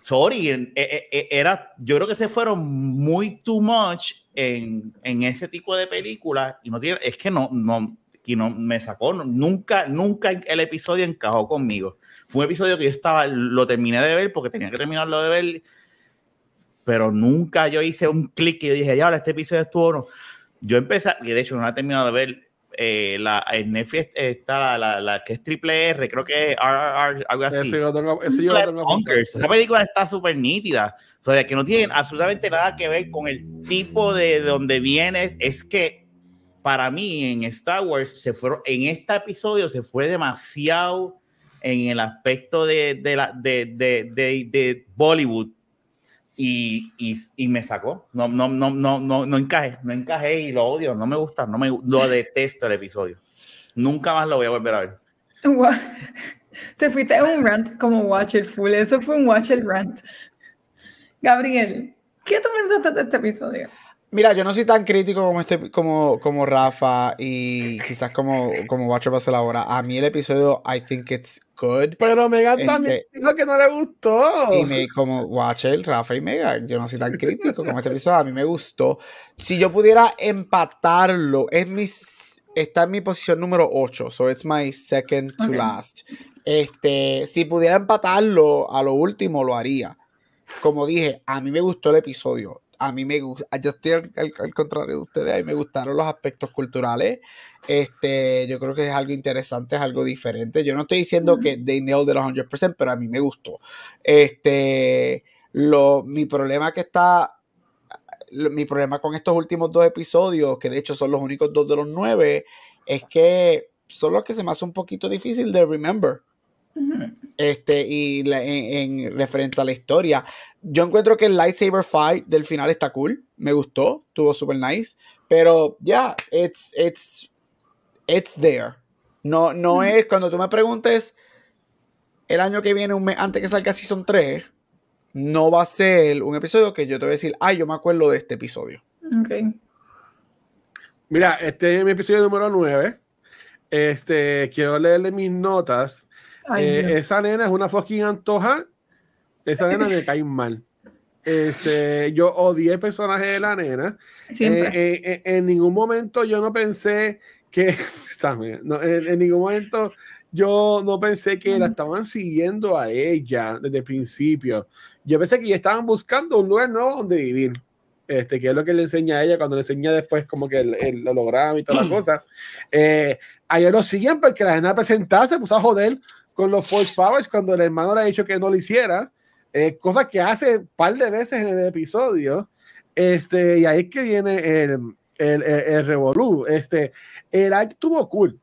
Speaker 3: sorry, era, yo creo que se fueron muy too much en, en ese tipo de películas y no tiene, es que no, no, y no me sacó, nunca, nunca el episodio encajó conmigo fue un episodio que yo estaba, lo terminé de ver porque tenía que terminarlo de ver, pero nunca yo hice un clic y yo dije, ya, este episodio estuvo no. Yo empecé, y de hecho no he terminado de ver, eh, la, en Netflix está la, la, que es triple R, creo que es RRR, algo así. Esa película está súper nítida. O sea, que no tiene absolutamente nada que ver con el tipo de, de donde vienes. Es que para mí en Star Wars se fueron, en este episodio se fue demasiado en el aspecto de, de, la, de, de, de Bollywood y, y, y, me sacó. No, no, no, no, no, no encajé, no encajé y lo odio, no me gusta, no me, lo detesto el episodio. Nunca más lo voy a volver a ver.
Speaker 1: Te fuiste a un rant como Watcher Full, eso fue un Watcher rant. Gabriel, ¿qué tú pensaste de este episodio?
Speaker 4: Mira, yo no soy tan crítico como este, como, como Rafa y quizás como, como Watcher va a ahora. A mí el episodio, I think it's good.
Speaker 2: Pero Megan también este, dijo que no le gustó.
Speaker 4: Y me, como Watcher, Rafa y Megan, yo no soy tan crítico como este episodio. A mí me gustó. Si yo pudiera empatarlo, es mi, está en mi posición número 8. So it's my second to last. Este, si pudiera empatarlo a lo último, lo haría. Como dije, a mí me gustó el episodio a mí me gusta, yo estoy al, contrario de ustedes, a mí me gustaron los aspectos culturales. Este, yo creo que es algo interesante, es algo diferente. Yo no estoy diciendo que they nailed the 100%, pero a mí me gustó. Este, lo, mi problema que está, mi problema con estos últimos dos episodios, que de hecho son los únicos dos de los nueve, es que son los que se me hace un poquito difícil de remember. Este, y en, referente a la historia, yo encuentro que el lightsaber fight del final está cool. Me gustó, estuvo super nice. Pero ya, yeah, it's, it's, it's there. No, no es cuando tú me preguntes el año que viene, un mes antes que salga Season 3, no va a ser un episodio que yo te voy a decir, ay, yo me acuerdo de este episodio.
Speaker 1: Ok.
Speaker 2: Mira, este es mi episodio número 9. Este, quiero leerle mis notas eh, esa nena es una fucking antoja. Esa nena me cae mal. Este, yo odié el personaje de la nena. Eh, eh, en ningún momento yo no pensé que. en, ningún momento yo no pensé que la estaban siguiendo a ella desde el principio. Yo pensé que ya estaban buscando un lugar nuevo donde vivir. Este, que es lo que le enseña a ella cuando le enseña después como que el, el holograma y toda la cosa. Eh, ayer lo siguen porque la nena presentada se puso a joder con los Force Powers cuando el hermano le ha dicho que no lo hiciera, eh, cosa que hace un par de veces en el episodio. Este, y ahí es que viene el, el, el, Revolú. Este, el arte estuvo cool.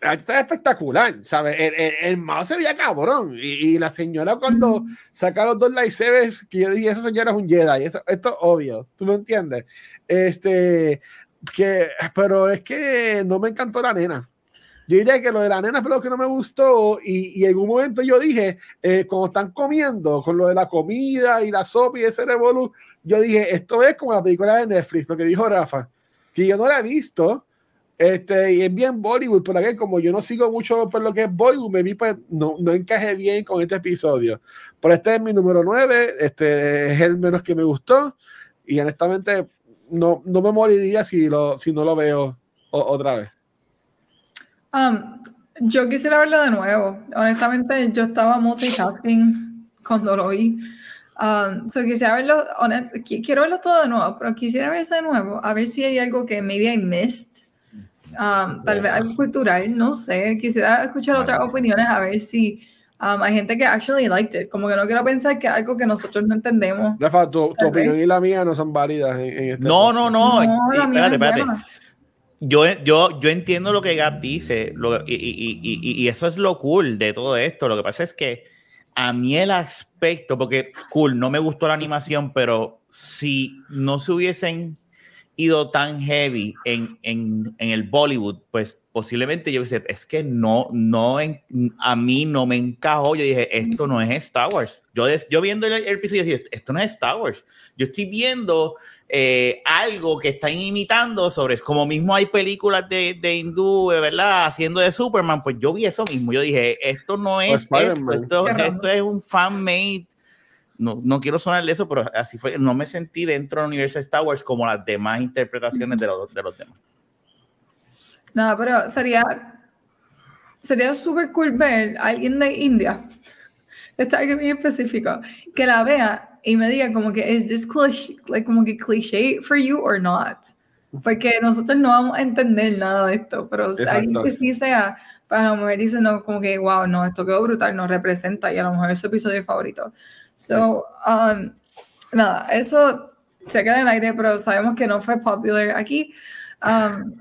Speaker 2: El arte está espectacular, ¿sabes? El, el, el malo se veía cabrón. Y, y, la señora, cuando saca los dos lightsabers, que yo dije, esa señora es un Jedi. Eso, esto es obvio, ¿tú me entiendes? Este, que, pero es que no me encantó la nena. Yo diría que lo de la nena fue lo que no me gustó y, en un momento yo dije, eh, cuando están comiendo, con lo de la comida y la sopa y ese revolú, yo dije, esto es como la película de Netflix, lo que dijo Rafa, que yo no la he visto, este, y es bien Bollywood, por aquí como yo no sigo mucho por lo que es Bollywood, me vi pues no, no encajé bien con este episodio. Pero este es mi número 9, este es el menos que me gustó Y honestamente, no, no me moriría si, lo, si no lo veo otra vez.
Speaker 1: Um, yo quisiera verlo de nuevo. Honestamente, yo estaba multitasking cuando lo vi. Um, so quisiera verlo, quiero verlo todo de nuevo, pero quisiera verlo de nuevo, a ver si hay algo que maybe I missed. Um, tal vez algo cultural, no sé. Quisiera escuchar otras opiniones a ver si um, hay gente que actually liked it. Como que no quiero pensar que algo que nosotros no entendemos.
Speaker 2: Rafa, tu, tu opinión y la mía no son válidas en, este
Speaker 3: No, no, no, no. espérate, espérate yo, yo, yo entiendo lo que Gab dice y, y, y, y, eso es lo cool de todo esto. Lo que pasa es que a mí el aspecto, porque cool, no me gustó la animación, pero si no se hubiesen ido tan heavy en, en, en el Bollywood, pues posiblemente yo dice, es que no, no, a mí no me encajó. Yo dije, esto no es Star Wars. Yo, yo viendo el, episodio, dije, esto no es Star Wars. Yo estoy viendo eh, algo que están imitando sobre, como mismo hay películas de, de hindú, ¿verdad? Haciendo de Superman, pues yo vi eso mismo. Yo dije, esto no es esto, esto, esto, es un fan-made. No, no quiero sonar de eso, pero así fue. No me sentí dentro del universo de Star Wars como las demás interpretaciones de los, de los demás.
Speaker 1: No, pero sería sería súper cool ver a alguien de India, está algo muy específico, que la vea y me diga como que, ¿es this cliché, like, como que cliché for you or not? Porque nosotros no vamos a entender nada de esto, pero alguien que sí sea, para lo mejor dice, no, como que, wow, no, esto quedó brutal, nos representa y a lo mejor es su episodio favorito. So, um, nada, eso se queda en el aire, pero sabemos que no fue popular aquí. Um,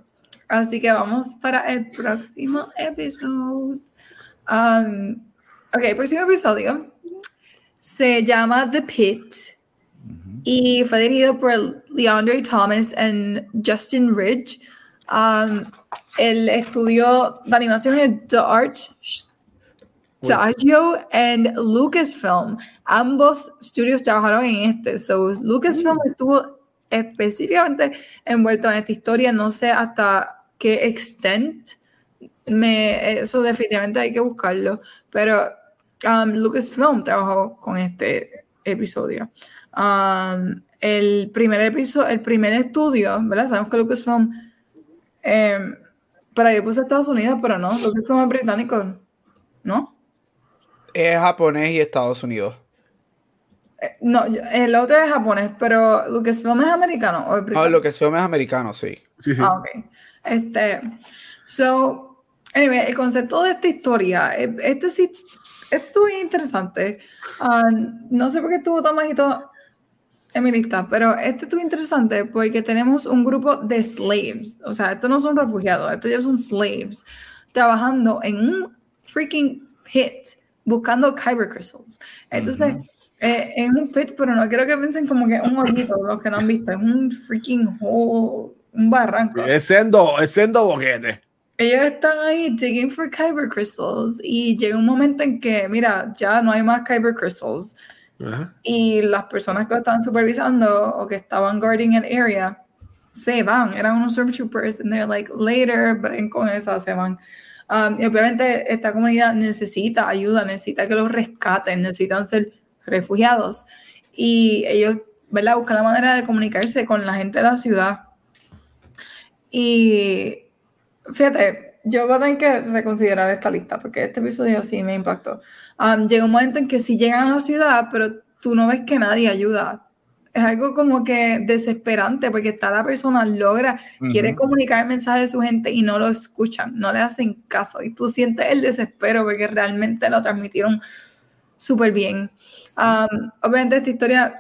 Speaker 1: así que vamos para el próximo episodio. Um, ok, próximo episodio se llama The Pit y fue dirigido por Leandre Thomas y Justin Ridge. Um, el estudio de animación es The Art Studio and Lucasfilm. Ambos estudios trabajaron en este. So, Lucasfilm estuvo específicamente envuelto en esta historia. No sé hasta qué extent. Me, eso definitivamente hay que buscarlo. Pero um, Lucasfilm trabajó con este episodio. Um, el primer episodio, el primer estudio, ¿verdad? Sabemos que Lucasfilm, eh, para yo puse Estados Unidos, pero no, Lucasfilm es británico, ¿no?
Speaker 4: Es japonés y Estados Unidos.
Speaker 1: Eh, no, el otro es japonés, pero Lucasfilm es americano o es
Speaker 4: británico. Ah, Lucasfilm es americano, sí.
Speaker 2: Sí, sí.
Speaker 1: Ah, ok. Este, so, anyway, el concepto de esta historia, eh, este sí esto es interesante. Ah, no sé por qué estuvo tan bajito en mi lista, pero este estuvo interesante porque tenemos un grupo de slaves. O sea, estos no son refugiados, estos ya son slaves trabajando en un freaking pit buscando kyber crystals. Entonces, eh, es un pit, pero no quiero que piensen como que un hoyito, los que no han visto, es un freaking hole, un barranco.
Speaker 2: Es siendo, es siendo boquete
Speaker 1: ellos están ahí digging for kyber crystals y llega un momento en que, mira, ya no hay más kyber crystals. Y las personas que estaban supervisando o que estaban guarding el area se van, eran unos stormtroopers, and they're like, later, ven con eso, se van. Um, y obviamente esta comunidad necesita ayuda, necesita que los rescaten, necesitan ser refugiados. Y ellos, ¿verdad? Buscan la manera de comunicarse con la gente de la ciudad. Y fíjate, yo voy a tener que reconsiderar esta lista porque este episodio sí me impactó. Um, llega un momento en que sí llegan a la ciudad, pero tú no ves que nadie ayuda. Es algo como que desesperante porque está la persona, logra, quiere comunicar el mensaje de su gente y no lo escuchan, no le hacen caso. Y tú sientes el desespero porque realmente lo transmitieron súper bien. Um, obviamente esta historia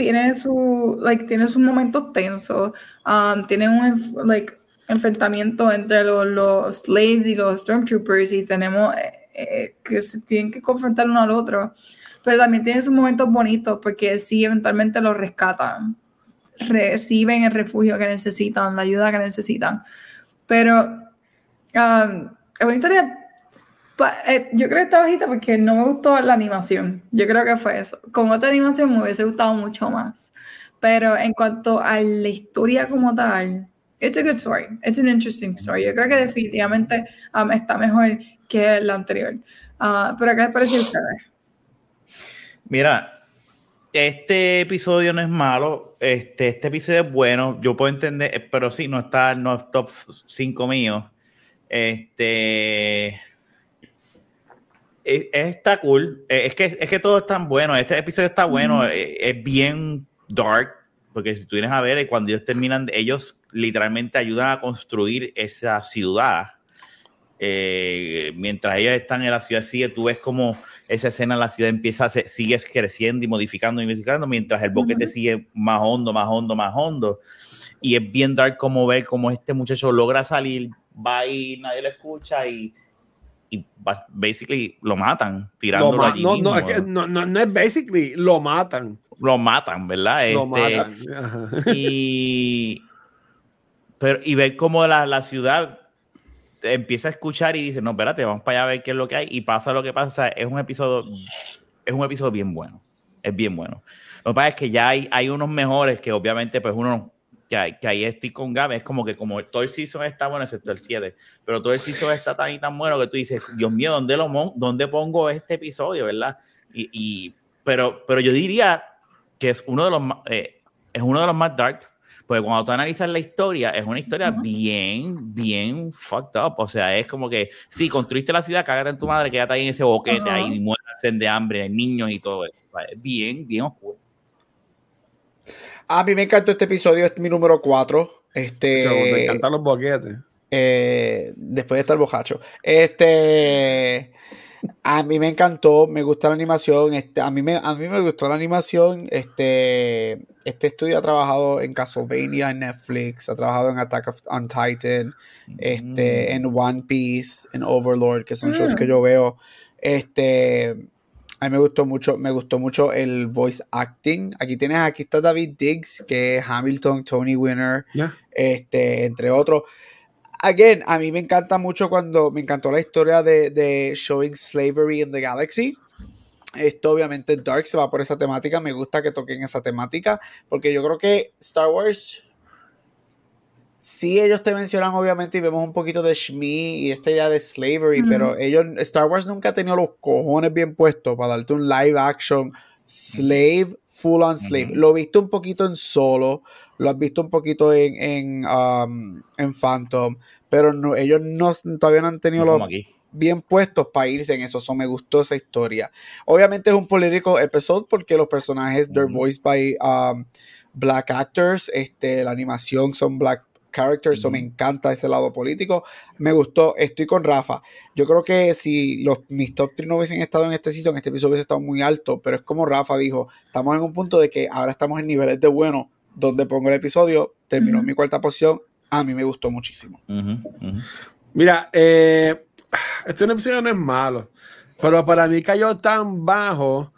Speaker 1: tiene su like tiene sus momentos tensos um, tiene un like enfrentamiento entre los, los slaves y los stormtroopers y tenemos eh, eh, que se tienen que confrontar uno al otro. Pero también tiene sus momentos bonitos porque sí, eventualmente los rescatan, reciben el refugio que necesitan, la ayuda que necesitan. Pero um, es una historia eh, yo creo que está bajita porque no me gustó la animación. Yo creo que fue eso. Con otra animación me hubiese gustado mucho más. Pero en cuanto a la historia como tal, it's a good story. It's an interesting story. Yo creo que definitivamente um, está mejor que la anterior. Uh, pero ¿qué les parece a ustedes?
Speaker 3: Mira, este episodio no es malo, este, este episodio es bueno, yo puedo entender, eh, pero sí, no está, no es top 5 mío. Este está cool. Es que, es que todo es tan bueno. Este episodio está bueno. Es, bien dark. Porque si tú vienes a ver, cuando ellos terminan, ellos literalmente ayudan a construir esa ciudad. Eh, mientras ellos están en la ciudad, sigue, tú ves como esa escena, la ciudad empieza, a sigue creciendo y modificando y modificando, mientras el boquete sigue más hondo, más hondo, más hondo. Y es bien dark como ver cómo este muchacho logra salir, va y nadie lo escucha y basically lo matan tirándolo allí
Speaker 2: no, no, es que no, no, es basically, lo matan.
Speaker 3: Lo matan, ¿verdad?
Speaker 2: Lo este, matan.
Speaker 3: Y, pero, y ver cómo la, la, ciudad empieza a escuchar y dice, no, espérate, vamos para allá a ver qué es lo que hay y pasa lo que pasa. O sea, es un episodio, es un episodio bien bueno. Es bien bueno. Lo que pasa es que ya hay, hay unos mejores que obviamente pues uno que, que ahí estoy con Gabe, es como que como todo el season está bueno, excepto el 7, pero todo el season está tan y tan bueno que tú dices, Dios mío, ¿dónde, lo, dónde pongo este episodio, verdad? Y, y, pero, pero yo diría que es uno de los eh, es uno de los más dark, porque cuando tú analizas la historia, es una historia bien, bien fucked up. O sea, es como que, sí, construiste la ciudad, cágate en tu madre, quédate ahí en ese boquete, ahí y mueren de hambre, hay niños y todo eso. es bien, bien oscuro.
Speaker 4: A mí me encantó este episodio, es mi número 4. Este,
Speaker 2: me encantan los boquetes.
Speaker 4: Eh, después de estar bojacho. Este. A mí me encantó, me gusta la animación. Este, a, mí me, a mí me gustó la animación. Este, este estudio ha trabajado en Castlevania, en Netflix, ha trabajado en Attack on Titan, este, mm. en One Piece, en Overlord, que son shows que mm. yo veo. Este, a mí me gustó mucho, me gustó mucho el voice acting. Aquí tienes, aquí está David Diggs, que es Hamilton, Tony Winner, este, entre otros. Again, a mí me encanta mucho cuando me encantó la historia de, de Showing Slavery in the Galaxy. Esto obviamente Dark se va por esa temática. Me gusta que toquen esa temática. Porque yo creo que Star Wars sí ellos te mencionan obviamente y vemos un poquito de Shmi y esta idea de slavery, pero ellos, Star Wars nunca ha tenido los cojones bien puestos para darte un live action slave, full on slave. Lo he visto un poquito en solo, lo has visto un poquito en, en, um, en Phantom, pero no, ellos no, todavía no han tenido los bien puestos para irse en eso. me gustó esa historia. Obviamente es un político episode porque los personajes, they're voiced by um, black actors, este, la animación son black characters, me encanta ese lado político. Me gustó, estoy con Rafa. Yo creo que si los, mis top 3 no hubiesen estado en este season, este episodio hubiese estado muy alto, pero es como Rafa dijo, estamos en un punto de que ahora estamos en niveles de bueno, donde pongo el episodio, terminó en mi cuarta posición, a mí me gustó muchísimo.
Speaker 2: Mira, eh, este episodio no es malo, pero para mí cayó tan bajo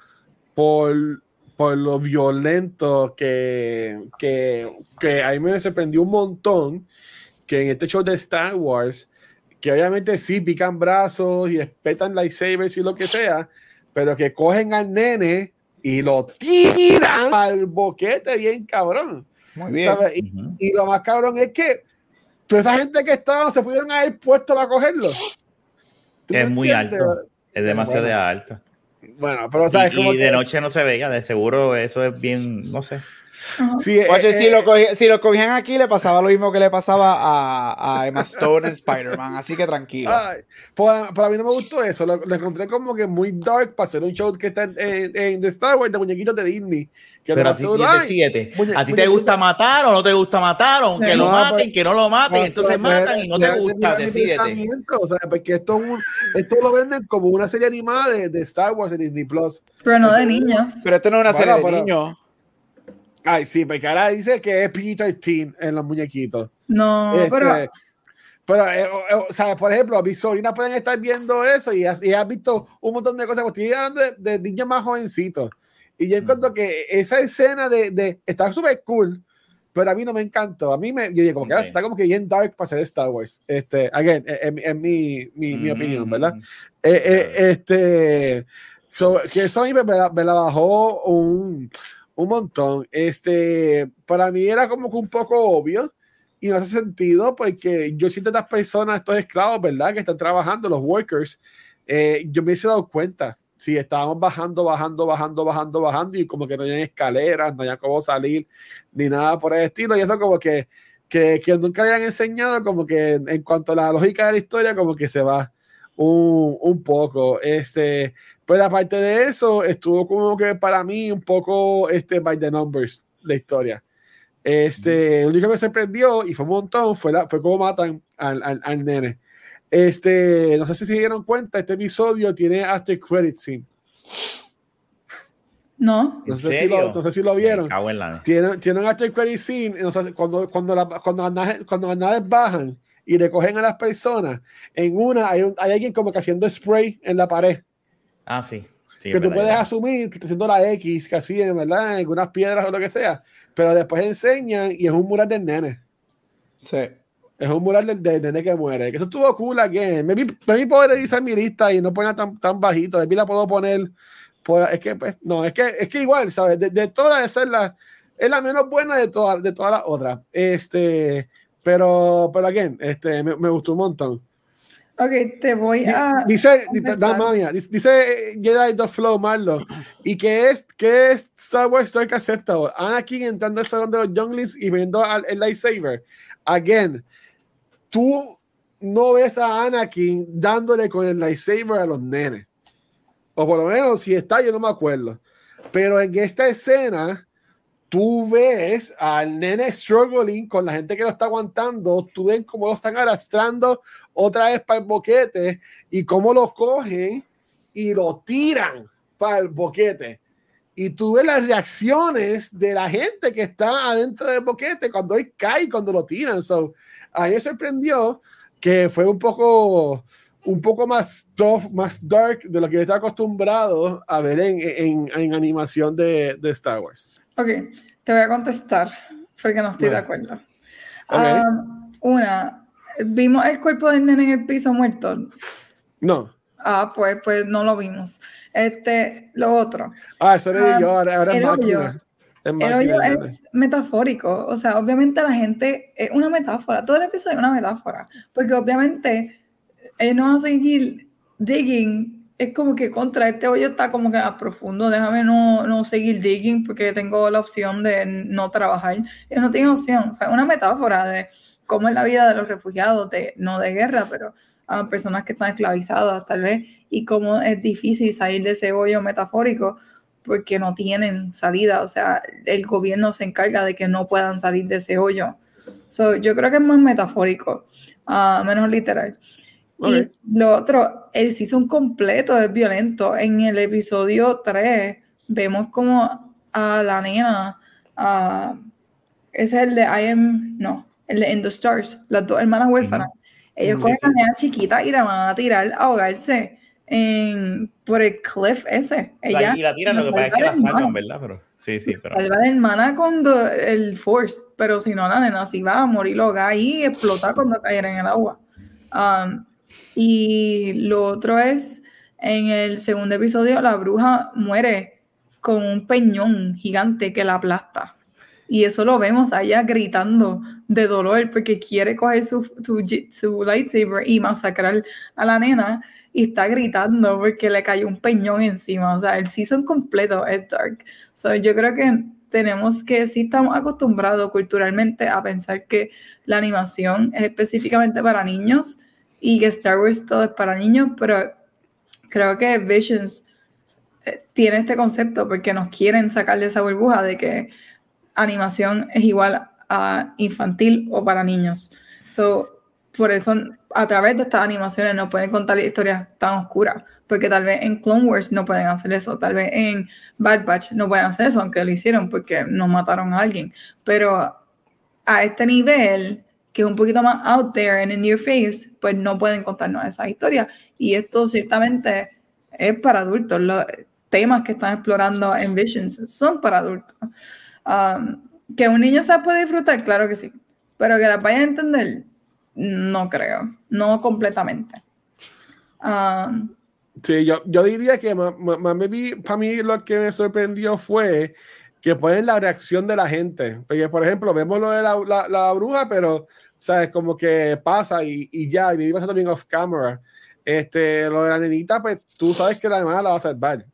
Speaker 2: por por lo violento que, que, que a mí me sorprendió un montón que en este show de Star Wars, que obviamente sí pican brazos y respetan lightsabers y lo que sea, pero que cogen al nene y lo tiran al boquete bien cabrón.
Speaker 4: Muy bien.
Speaker 2: Y, lo más cabrón es que toda esa gente que estaba se pudieron haber puesto para cogerlo.
Speaker 3: Es muy alto. Es demasiado alto.
Speaker 2: Bueno, pero sabes
Speaker 3: y, y de noche no se veía, de seguro eso es bien, no sé.
Speaker 4: Sí, Oye, eh, si, lo eh, si, lo cogían aquí, le pasaba lo mismo que le pasaba a, a Emma Stone en Spider-Man, así que tranquilo.
Speaker 2: para, para, mí no me gustó eso, lo, encontré como que muy dark para hacer un show que está en, en, The Star Wars de muñequitos de Disney. Que
Speaker 3: pero así siete. ¿A ti te gusta matar o no te gusta matar? O que lo maten, pues, que no lo maten, pues, entonces pues, matan y no te gusta, decídete.
Speaker 2: O sea, porque esto, esto lo venden como una serie animada de, de Star Wars de Disney Plus.
Speaker 1: Pero no de niños.
Speaker 4: Pero esto no es una serie de niños.
Speaker 2: Ay, sí, porque ahora dice que es PG-13 en los muñequitos.
Speaker 1: No, este, pero.
Speaker 2: Pero, eh, eh, o sea, por ejemplo, mis sobrinas pueden estar viendo eso y has, y has visto un montón de cosas. Estoy hablando de, niños más jovencitos. Y yo encuentro que esa escena de, de está súper cool, pero a mí no me encantó. A mí me, yo digo, como que está como que bien dark para ser Star Wars. Este, again, en, mi, mi, mi, opinión, ¿verdad? Eh, eh, este, que eso a mí me, me la bajó un un montón. Este, para mí era como que un poco obvio y no hace sentido porque yo siento estas personas, estos esclavos, ¿verdad? Que están trabajando, los workers, eh, yo me he dado cuenta. Si estábamos bajando, bajando, bajando, bajando, bajando y como que no había escaleras, no había cómo salir, ni nada por el estilo. Y eso como que, que, que nunca habían enseñado, como que en cuanto a la lógica de la historia, como que se va un, un poco. Este, pero aparte de eso, estuvo como que para mí un poco este, by the numbers la historia. Este, lo único que me sorprendió y fue un montón fue, la, fue cómo matan al, al, al, nene. Este, no sé si se dieron cuenta, este episodio tiene after credit scene.
Speaker 1: No.
Speaker 2: No sé, si lo, no sé si lo vieron. Tienen, tienen after credit scene. No sé, cuando, cuando, la, cuando, las naves, cuando las naves bajan y recogen a las personas, en una hay, un, hay alguien como que haciendo spray en la pared.
Speaker 3: Ah, sí. Sí,
Speaker 2: que tú puedes asumir que está haciendo la X, que así, ¿verdad? En algunas piedras o lo que sea. Pero después enseñan y es un mural del nene.
Speaker 4: Sí.
Speaker 2: Es un mural del, del nene que muere. Que eso estuvo cool again. Me, me puedo revisar mi lista y no poner tan, tan bajito. De mí la puedo poner. Pues, es que, pues, no, es que, es que igual, ¿sabes? De, de todas, esa es la, es la menos buena de todas, de todas las otras. Este, pero, pero again, este, me, me gustó un montón.
Speaker 1: Ok, te voy a.
Speaker 2: Dice, mía, dice Jedi The Flow, Marlo. ¿Y qué es, qué es Star Wars Story Acceptable? Anakin entrando al salón de los Younglings y viendo al, el lightsaber. Again, tú no ves a Anakin dándole con el lightsaber a los nenes. O por lo menos, si está, yo no me acuerdo. Pero en esta escena, tú ves al nene struggling con la gente que lo está aguantando, tú ves cómo lo están arrastrando otra vez para el boquete y cómo lo cogen y lo tiran para el boquete. Y tú ves las reacciones de la gente que está adentro del boquete cuando él cae, cuando lo tiran. So, a mí me sorprendió que fue un poco, un poco más tough, más dark de lo que yo estaba acostumbrado a ver en, en, en animación de, de, Star Wars.
Speaker 1: Ok, te voy a contestar porque no estoy bueno. de acuerdo.
Speaker 2: Okay.
Speaker 1: Um, una, ¿Vimos el cuerpo del nene en el piso muerto?
Speaker 2: No.
Speaker 1: Ah, pues, pues no lo vimos. Este, lo otro.
Speaker 2: Ah, eso era um, yo, ahora, es máquina. Es
Speaker 1: el hoyo es metafórico. O sea, obviamente la gente es una metáfora. Todo el episodio es una metáfora. Porque obviamente ellos no van a seguir digging. Es como que contra este hoyo está como que más profundo. Déjame no, no seguir digging porque tengo la opción de no trabajar. Ellos no tienen opción. O sea, una metáfora de cómo es la vida de los refugiados, no de guerra, pero a personas que están esclavizadas tal vez, y cómo es difícil salir de ese hoyo metafórico porque no tienen salida, o sea, el gobierno se encarga de que no puedan salir de ese hoyo. So, yo creo que es más metafórico, uh, menos literal.
Speaker 2: Okay.
Speaker 1: Y lo otro, el season completo es violento. En el episodio 3 vemos como a la nena, uh, ese es el de I am, no, el de In the Stars, las dos hermanas huérfanas. Ellos sí, cogen sí. a la nena chiquita y la van a tirar a ahogarse en, por el cliff ese. Ella,
Speaker 3: y la tiran, lo que pasa es que la sacan, ¿verdad? Pero, sí, sí, pero...
Speaker 1: Salva la hermana con the, el force, pero si no, la nena sí va a morir ahogada y explotar cuando cayera en el agua. Um, y lo otro es, en el segundo episodio, la bruja muere con un peñón gigante que la aplasta. Y eso lo vemos a ella gritando de dolor porque quiere coger su, su, su lightsaber y masacrar a la nena y está gritando porque le cayó un peñón encima. O sea, el season completo es dark. So, yo creo que tenemos que, sí estamos acostumbrados culturalmente a pensar que la animación es específicamente para niños y que Star Wars todo es para niños, pero creo que Visions eh, tiene este concepto porque nos quieren sacar de esa burbuja de que animación es igual a infantil o para niños. So, por eso a través de estas animaciones no pueden contar historias tan oscuras, porque tal vez en Clone Wars no pueden hacer eso, tal vez en Bad Batch no pueden hacer eso, aunque lo hicieron porque nos mataron a alguien, pero a este nivel, que es un poquito más out there and in your face, pues no pueden contarnos esas historias, y esto ciertamente es para adultos, los temas que están explorando en Visions son para adultos. Um, que un niño se puede disfrutar, claro que sí, pero que la vaya a entender, no creo, no completamente. Um,
Speaker 2: sí, yo, yo diría que para mí lo que me sorprendió fue que ponen la reacción de la gente. Porque, por ejemplo, vemos lo de la, la, la bruja, pero, ¿sabes? Como que pasa y, y ya, y pasa también off camera. Este, lo de la nenita, pues tú sabes que la hermana la va a salvar.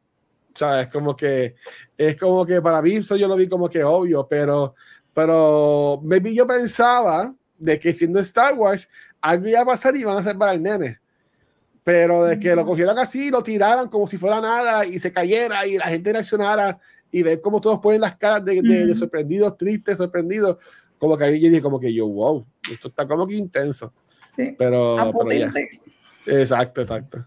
Speaker 2: O sea, es como que, es como que para mí eso yo lo vi como que obvio, pero, pero maybe yo pensaba de que siendo Star Wars, algo iba a pasar y iban a salvar al nene. Pero de que lo cogieran así, lo tiraran como si fuera nada y se cayera y la gente reaccionara y ver cómo todos ponen las caras de, de, de sorprendidos, tristes, sorprendidos, como que ahí yo dije como que yo, wow, esto está como que intenso.
Speaker 1: Sí.
Speaker 2: Pero,
Speaker 1: Ah,
Speaker 2: pero ya. Exacto, exacto.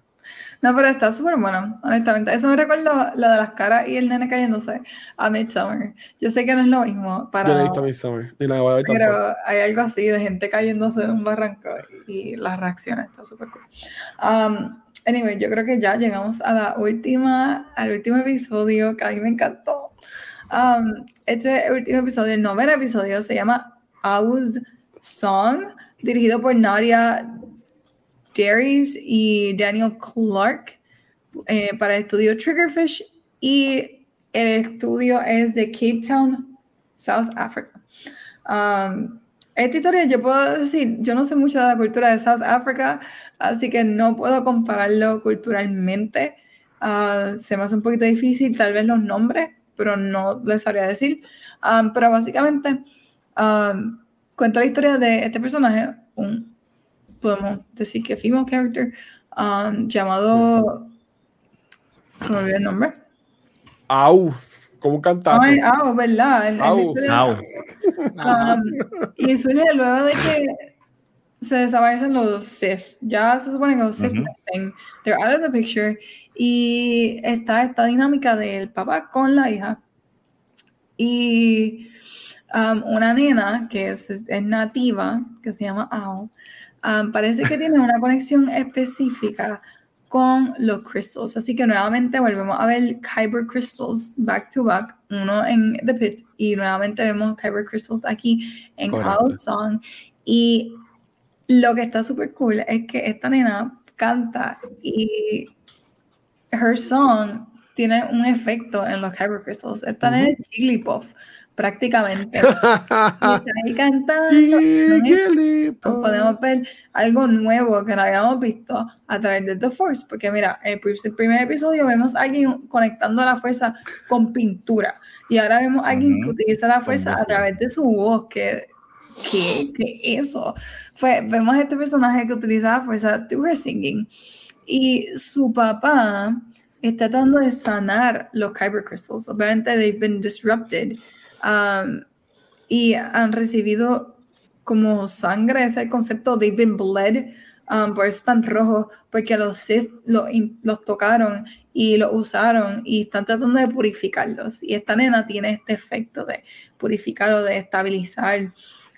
Speaker 1: No, pero está súper bueno, honestamente. Eso me recuerda lo de las caras y el nene cayéndose a Midsummer. Yo sé que no es lo mismo
Speaker 2: Yo no
Speaker 1: para...
Speaker 2: he visto Midsommar, ni la voy a ver tampoco.
Speaker 1: Pero hay algo así de gente cayéndose de un barranco y las reacciones, está súper cool. Um, anyway, yo creo que ya llegamos a la última, al último episodio que a mí me encantó. Um, este último episodio, el noveno episodio, se llama Owl's Song, dirigido por Nadia Darius y Daniel Clark eh, para el estudio Triggerfish y el estudio es de Cape Town, South Africa. Um, esta historia yo puedo decir, yo no sé mucho de la cultura de South Africa, así que no puedo compararlo culturalmente. Ah, se me hace un poquito difícil, tal vez los nombres, pero no les sabría decir. Um, pero básicamente um, cuenta la historia de este personaje, un, podemos decir que female character, llamado, se me olvidó el nombre.
Speaker 2: Au, como un cantazo.
Speaker 1: Ay, ah, ¿verdad? La
Speaker 2: Au.
Speaker 3: Au.
Speaker 1: Um, y surge luego de que se desaparecen los Sith. Ya se supone que los Sith no estén. They're out of the picture. Y está esta dinámica del papá con la hija. Y um, una nena que es, es nativa, que se llama Ao, um, parece que tiene una conexión específica con los crystals. Así que nuevamente volvemos a ver Kyber crystals back to back, uno en The Pit y nuevamente vemos Kyber crystals aquí en. Owl Song. Y lo que está súper cool es que esta nena canta y her song tiene un efecto en los Kyber crystals. Esta nena es Jigglypuff, prácticamente. Y está ahí cantando.
Speaker 2: Jigglypuff.
Speaker 1: Podemos ver algo nuevo que no habíamos visto a través de The Force, porque mira, en el pri- el primer episodio vemos a alguien conectando la fuerza con pintura y ahora vemos a alguien que
Speaker 3: Ujú.
Speaker 1: utiliza la fuerza a través de su voz, que ¿qué, qué eso? Pues vemos a este personaje que utiliza la fuerza through her singing y su papá está tratando de sanar los Kyber Crystals. Obviamente, they've been disrupted um, y han recibido como sangre, ese concepto, they've been bled, um, por eso están rojos, porque los Sith lo in- los tocaron y los usaron y están tratando de purificarlos. Y esta nena tiene este efecto de purificar o de estabilizar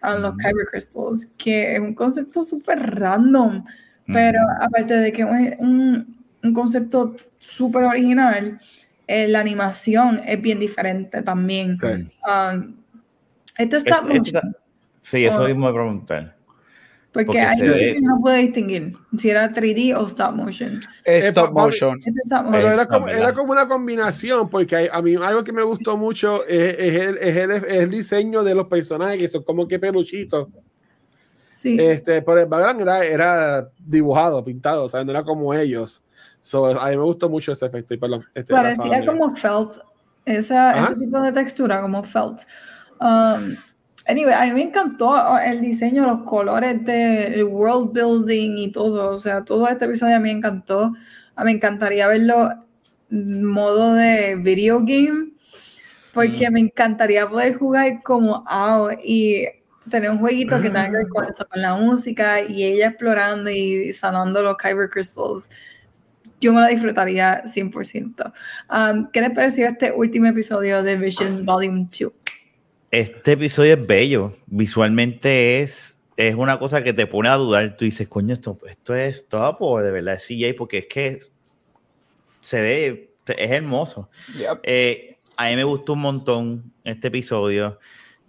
Speaker 1: um, los. Kyber Crystals, que es un concepto súper random, pero aparte de que es un, un concepto súper original, eh, la animación es bien diferente también.
Speaker 2: Sí.
Speaker 1: Um, este está
Speaker 3: Este- este- Sí, eso
Speaker 1: Oh.
Speaker 3: mismo me preguntar.
Speaker 1: porque
Speaker 3: porque
Speaker 1: hay
Speaker 3: se
Speaker 1: veces
Speaker 3: ve-
Speaker 1: que no puede distinguir si era 3D o stop motion.
Speaker 4: Es
Speaker 2: Eh,
Speaker 4: stop motion.
Speaker 1: Es
Speaker 2: Pero era como, era como una combinación, porque a mí algo que me gustó mucho es, es el, es, el, es el diseño de los personajes, que son como que peluchitos.
Speaker 1: Sí.
Speaker 2: Este, pero el background era, era dibujado, pintado, o sea, no era como ellos. So, a mí me gustó mucho ese efecto. Y perdón, este,
Speaker 1: Parecía como felt, esa, ese tipo de textura, como felt. Um, anyway, a mí me encantó el diseño, los colores del world building y todo. O sea, todo este episodio a mí me encantó. A mí me encantaría verlo en modo de video game, porque me encantaría poder jugar como AO y tener un jueguito que tenga que ver con eso, con la música y ella explorando y sanando los Kyber Crystals. Yo me lo disfrutaría 100%. Um, ¿Qué les pareció este último episodio de Visions Volume 2?
Speaker 3: Este episodio es bello. Visualmente es, es una cosa que te pone a dudar. Tú dices, coño, esto, esto es top o de verdad es CJ, porque es que es- se ve, es hermoso.
Speaker 4: Yep.
Speaker 3: Eh, a mí me gustó un montón este episodio.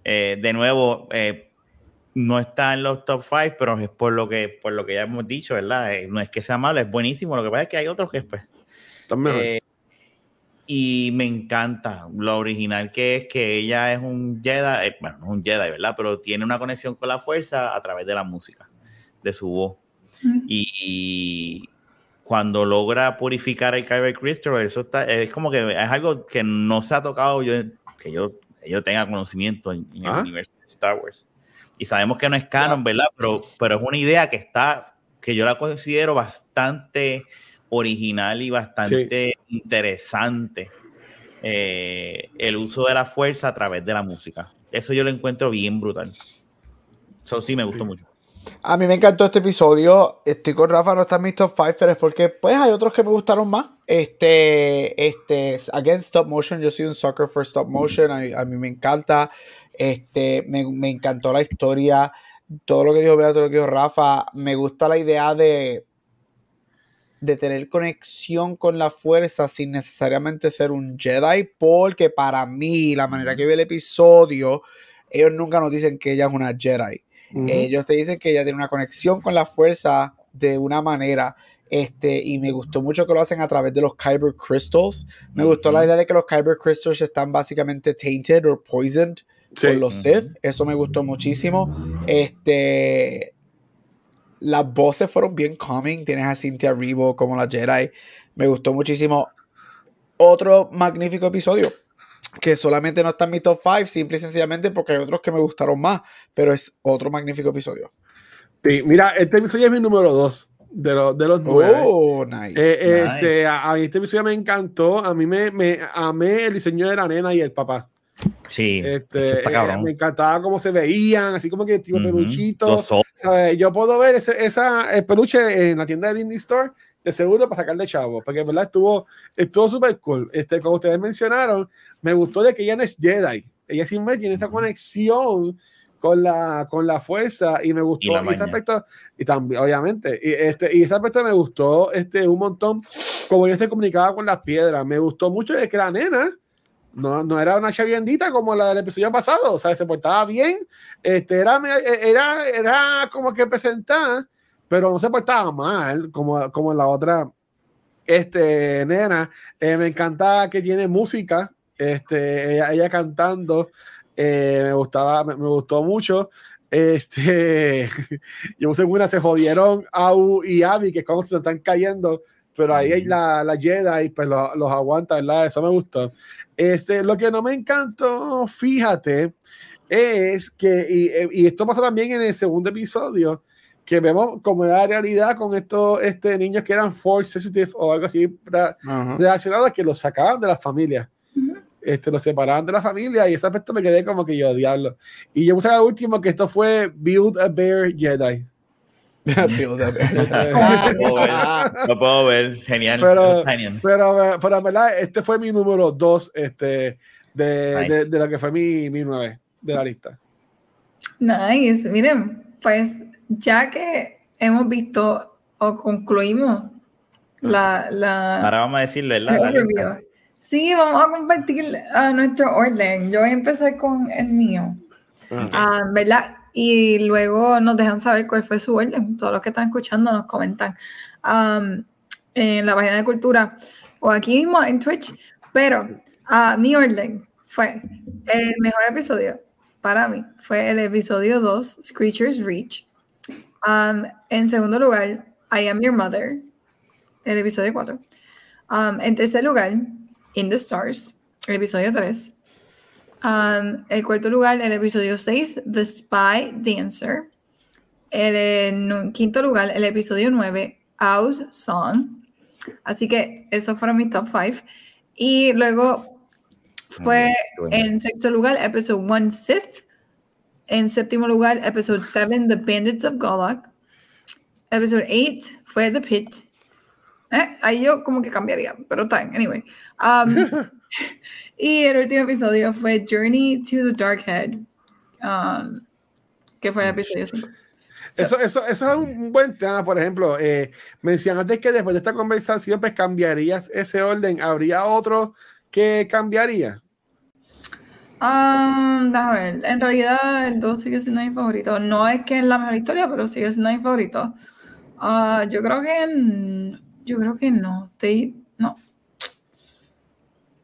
Speaker 3: Eh, de nuevo, eh, no está en los top 5, pero es por lo que, por lo que ya hemos dicho, ¿verdad? Eh, no es que sea malo, es buenísimo. Lo que pasa es que hay otros que pues, eh, y me encanta lo original que es que ella es un Jedi, eh, bueno, no es un Jedi, ¿verdad? Pero tiene una conexión con la fuerza a través de la música, de su voz.
Speaker 1: Mm.
Speaker 3: Y, cuando logra purificar el Kyber Crystal, eso está, es como que es algo que no se ha tocado yo, que yo, yo tenga conocimiento en, el
Speaker 2: Ah.
Speaker 3: universo de Star Wars. Y sabemos que no es canon, ¿verdad? Pero, pero es una idea que está, que yo la considero bastante original y bastante interesante. eh, el uso de la fuerza a través de la música. Eso yo lo encuentro bien brutal. Eso sí me gustó
Speaker 2: Sí.
Speaker 3: mucho.
Speaker 4: A mí me encantó este episodio. Estoy con Rafa, no está en mis top 5, pero es porque pues hay otros que me gustaron más. Este, este, again, stop motion. Yo soy un sucker for stop motion. A, a mí me encanta. Este, me, me encantó la historia. Todo lo que dijo Bea, todo lo que dijo Rafa. Me gusta la idea de de tener conexión con la fuerza sin necesariamente ser un Jedi, porque para mí, la manera que ve el episodio, ellos nunca nos dicen que ella es una Jedi. Ellos te dicen que ella tiene una conexión con la fuerza de una manera. Este, y me gustó mucho que lo hacen a través de los Kyber Crystals. Me gustó la idea de que los Kyber Crystals están básicamente tainted o poisoned
Speaker 2: Sí.
Speaker 4: por los. Sith. Eso me gustó muchísimo. Este, las voces fueron bien calming. Tienes a Cynthia Erivo como la Jedi. Me gustó muchísimo. Otro magnífico episodio que solamente no está en mi top 5, simple y sencillamente porque hay otros que me gustaron más, pero es otro magnífico episodio.
Speaker 2: Sí, mira, este episodio es mi número 2 de, los de los nueve.
Speaker 4: Oh, nice.
Speaker 2: Eh,
Speaker 3: Nice.
Speaker 2: este, a, a mí este episodio me encantó. A mí me, me amé el diseño de la nena y el papá.
Speaker 3: Sí,
Speaker 2: Este, eh, me encantaba cómo se veían, así como que tipo peluchitos.
Speaker 3: Los ojos.
Speaker 2: ¿sabes? Yo puedo ver ese, esa el peluche en la tienda de Disney Store de seguro para sacarle chavo, porque en verdad estuvo estuvo súper cool. Este, como ustedes mencionaron, me gustó de que ella no es Jedi. Ella siempre tiene esa conexión con la, con la fuerza y me gustó
Speaker 3: Y
Speaker 2: ese aspecto y también obviamente y este y ese aspecto me gustó este un montón como ella se comunicaba con las piedras me gustó mucho de que la nena no, no era una chaviendita como la del episodio pasado, o sea, se portaba bien, este, era, era, era como que presentada, pero no se portaba mal, como, como la otra este, nena. Eh, me encanta que tiene música, este, ella, cantando, eh, me gustaba, me, gustó mucho. Este, yo puse una, se jodieron Au y Abby, que como se están cayendo, pero ahí hay la, la Jedi, pues los, los aguanta, ¿verdad? Eso me gustó. Este, lo que no me encantó, fíjate, es que, y, y, esto pasa también en el segundo episodio, que vemos como la realidad con estos este, niños que eran force sensitive o algo así -huh. relacionado a que los sacaban de la familia. Este, los separaban de la familia y ese aspecto me quedé como que yo, diablo. Y yo puse al último que esto fue Build a Bear Jedi.
Speaker 3: Lo puedo ver, genial.
Speaker 2: Pero, pero, pero, verdad, este fue mi número dos este, de, nice. de, de, lo que fue mi, mi nueve de la lista.
Speaker 1: Nice. Miren, pues ya que hemos visto o concluimos la, la
Speaker 3: ahora vamos a decirlo, ¿verdad?
Speaker 1: Sí, vamos a compartir uh, nuestro orden. Yo voy a empezar con el mío, okay. uh, ¿verdad? Y luego nos dejan saber cuál fue su orden. Todos los que están escuchando nos comentan um, en la página de cultura o aquí mismo en Twitch. Pero uh, mi orden fue el mejor episodio para mí. Fue el episodio 2, Screechers Reach. Um, en segundo lugar, I Am Your Mother, el episodio 4. Um, en tercer lugar, In the Stars, el episodio 3. Um, el cuarto lugar, el episodio 6, The Spy Dancer. El, en quinto lugar, el episodio 9, Owl's Song. Así que esos fueron mis top 5. Y luego fue en sexto lugar, episodio 1, Sith. En séptimo lugar, episodio 7, The Bandits of Golok. Episodio 8 fue The Pit. Eh, ahí yo como que cambiaría, pero está bien, anyway. Um, y el último episodio fue Journey to the Dark Head, um, que fue el episodio 5.
Speaker 2: So, eso, eso, eso es un buen tema, por ejemplo. Eh, mencionaste que después de esta conversación, pues cambiarías ese orden. ¿Habría otro que cambiaría?
Speaker 1: Um, déjame ver. En realidad, el 2 sigue siendo mi favorito. No es que es la mejor historia, pero sigue siendo mi favorito. Uh, yo creo que. Yo creo que no. Te, no.